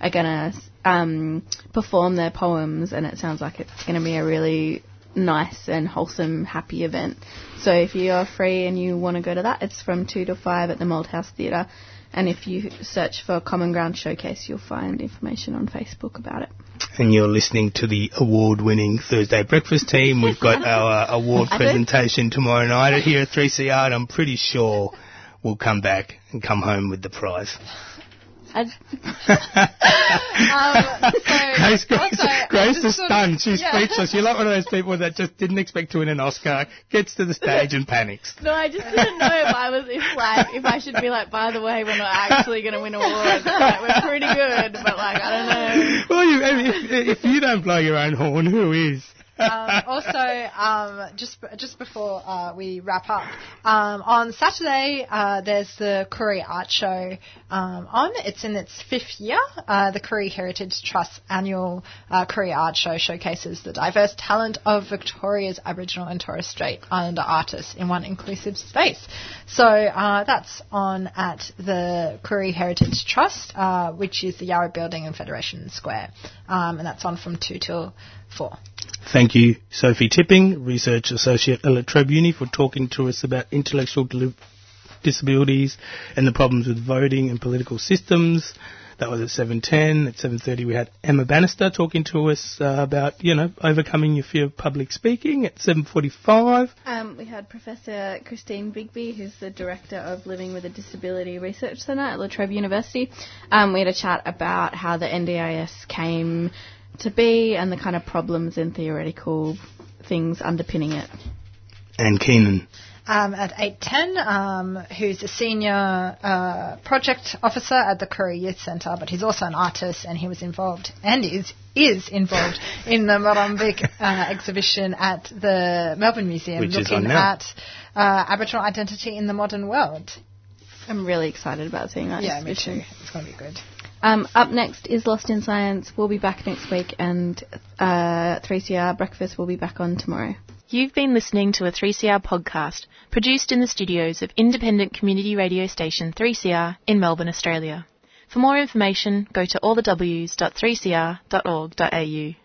are going to um, perform their poems, and it sounds like it's going to be a really nice and wholesome, happy event. So if you are free and you want to go to that, it's from 2 to 5 at the Malthouse Theatre. And if you search for Common Ground Showcase, you'll find information on Facebook about it. And you're listening to the award-winning Thursday Breakfast team. We've got [LAUGHS] our uh, award [LAUGHS] presentation tomorrow night here at 3CR, and I'm pretty sure we'll come back and come home with the prize. [LAUGHS] I, Um, Grace, Grace, also, Grace is sort of- stunned. She's yeah. speechless. You're like one of those people that just didn't expect to win an Oscar, gets to the stage and panics. no, I just didn't know if I was if like if I should be like, by the way, we're not actually going to win awards. Like, we're pretty good, but like I don't know. Well, you, I mean, if, if you don't blow your own horn, who is? Um, also, um, just just before uh, we wrap up, um, on Saturday uh, there's the Koori Art Show um, on. It's in its fifth year. Uh, the Koori Heritage Trust annual uh, Koori Art Show showcases the diverse talent of Victoria's Aboriginal and Torres Strait Islander artists in one inclusive space. So uh, that's on at the Koori Heritage Trust, uh, which is the Yarra Building in Federation Square, um, and that's on from two till four. Thank you, Sophie Tipping, Research Associate at La Trobe Uni, for talking to us about intellectual deli- disabilities and the problems with voting and political systems. That was at 7.10. At 7.30 we had Emma Bannister talking to us uh, about, you know, overcoming your fear of public speaking. At 7.45, Um, we had Professor Christine Bigby, who's the Director of Living with a Disability Research Centre at La Trobe University. Um, we had a chat about how the NDIS came to be and the kind of problems and theoretical things underpinning it. and Keenan. um, at 8.10, um, who's a senior uh, project officer at the Koori Youth Centre, but he's also an artist and he was involved and is is involved in the Marambik uh, exhibition at the Melbourne Museum Which looking at uh, Aboriginal identity in the modern world. I'm really excited about seeing that Yeah, me exhibition. too. It's going to be good. Um, up next is Lost in Science. We'll be back next week, and uh, 3CR Breakfast will be back on tomorrow. You've been listening to a 3CR podcast produced in the studios of independent community radio station 3CR in Melbourne, Australia. For more information, go to allthews.3cr.org.au.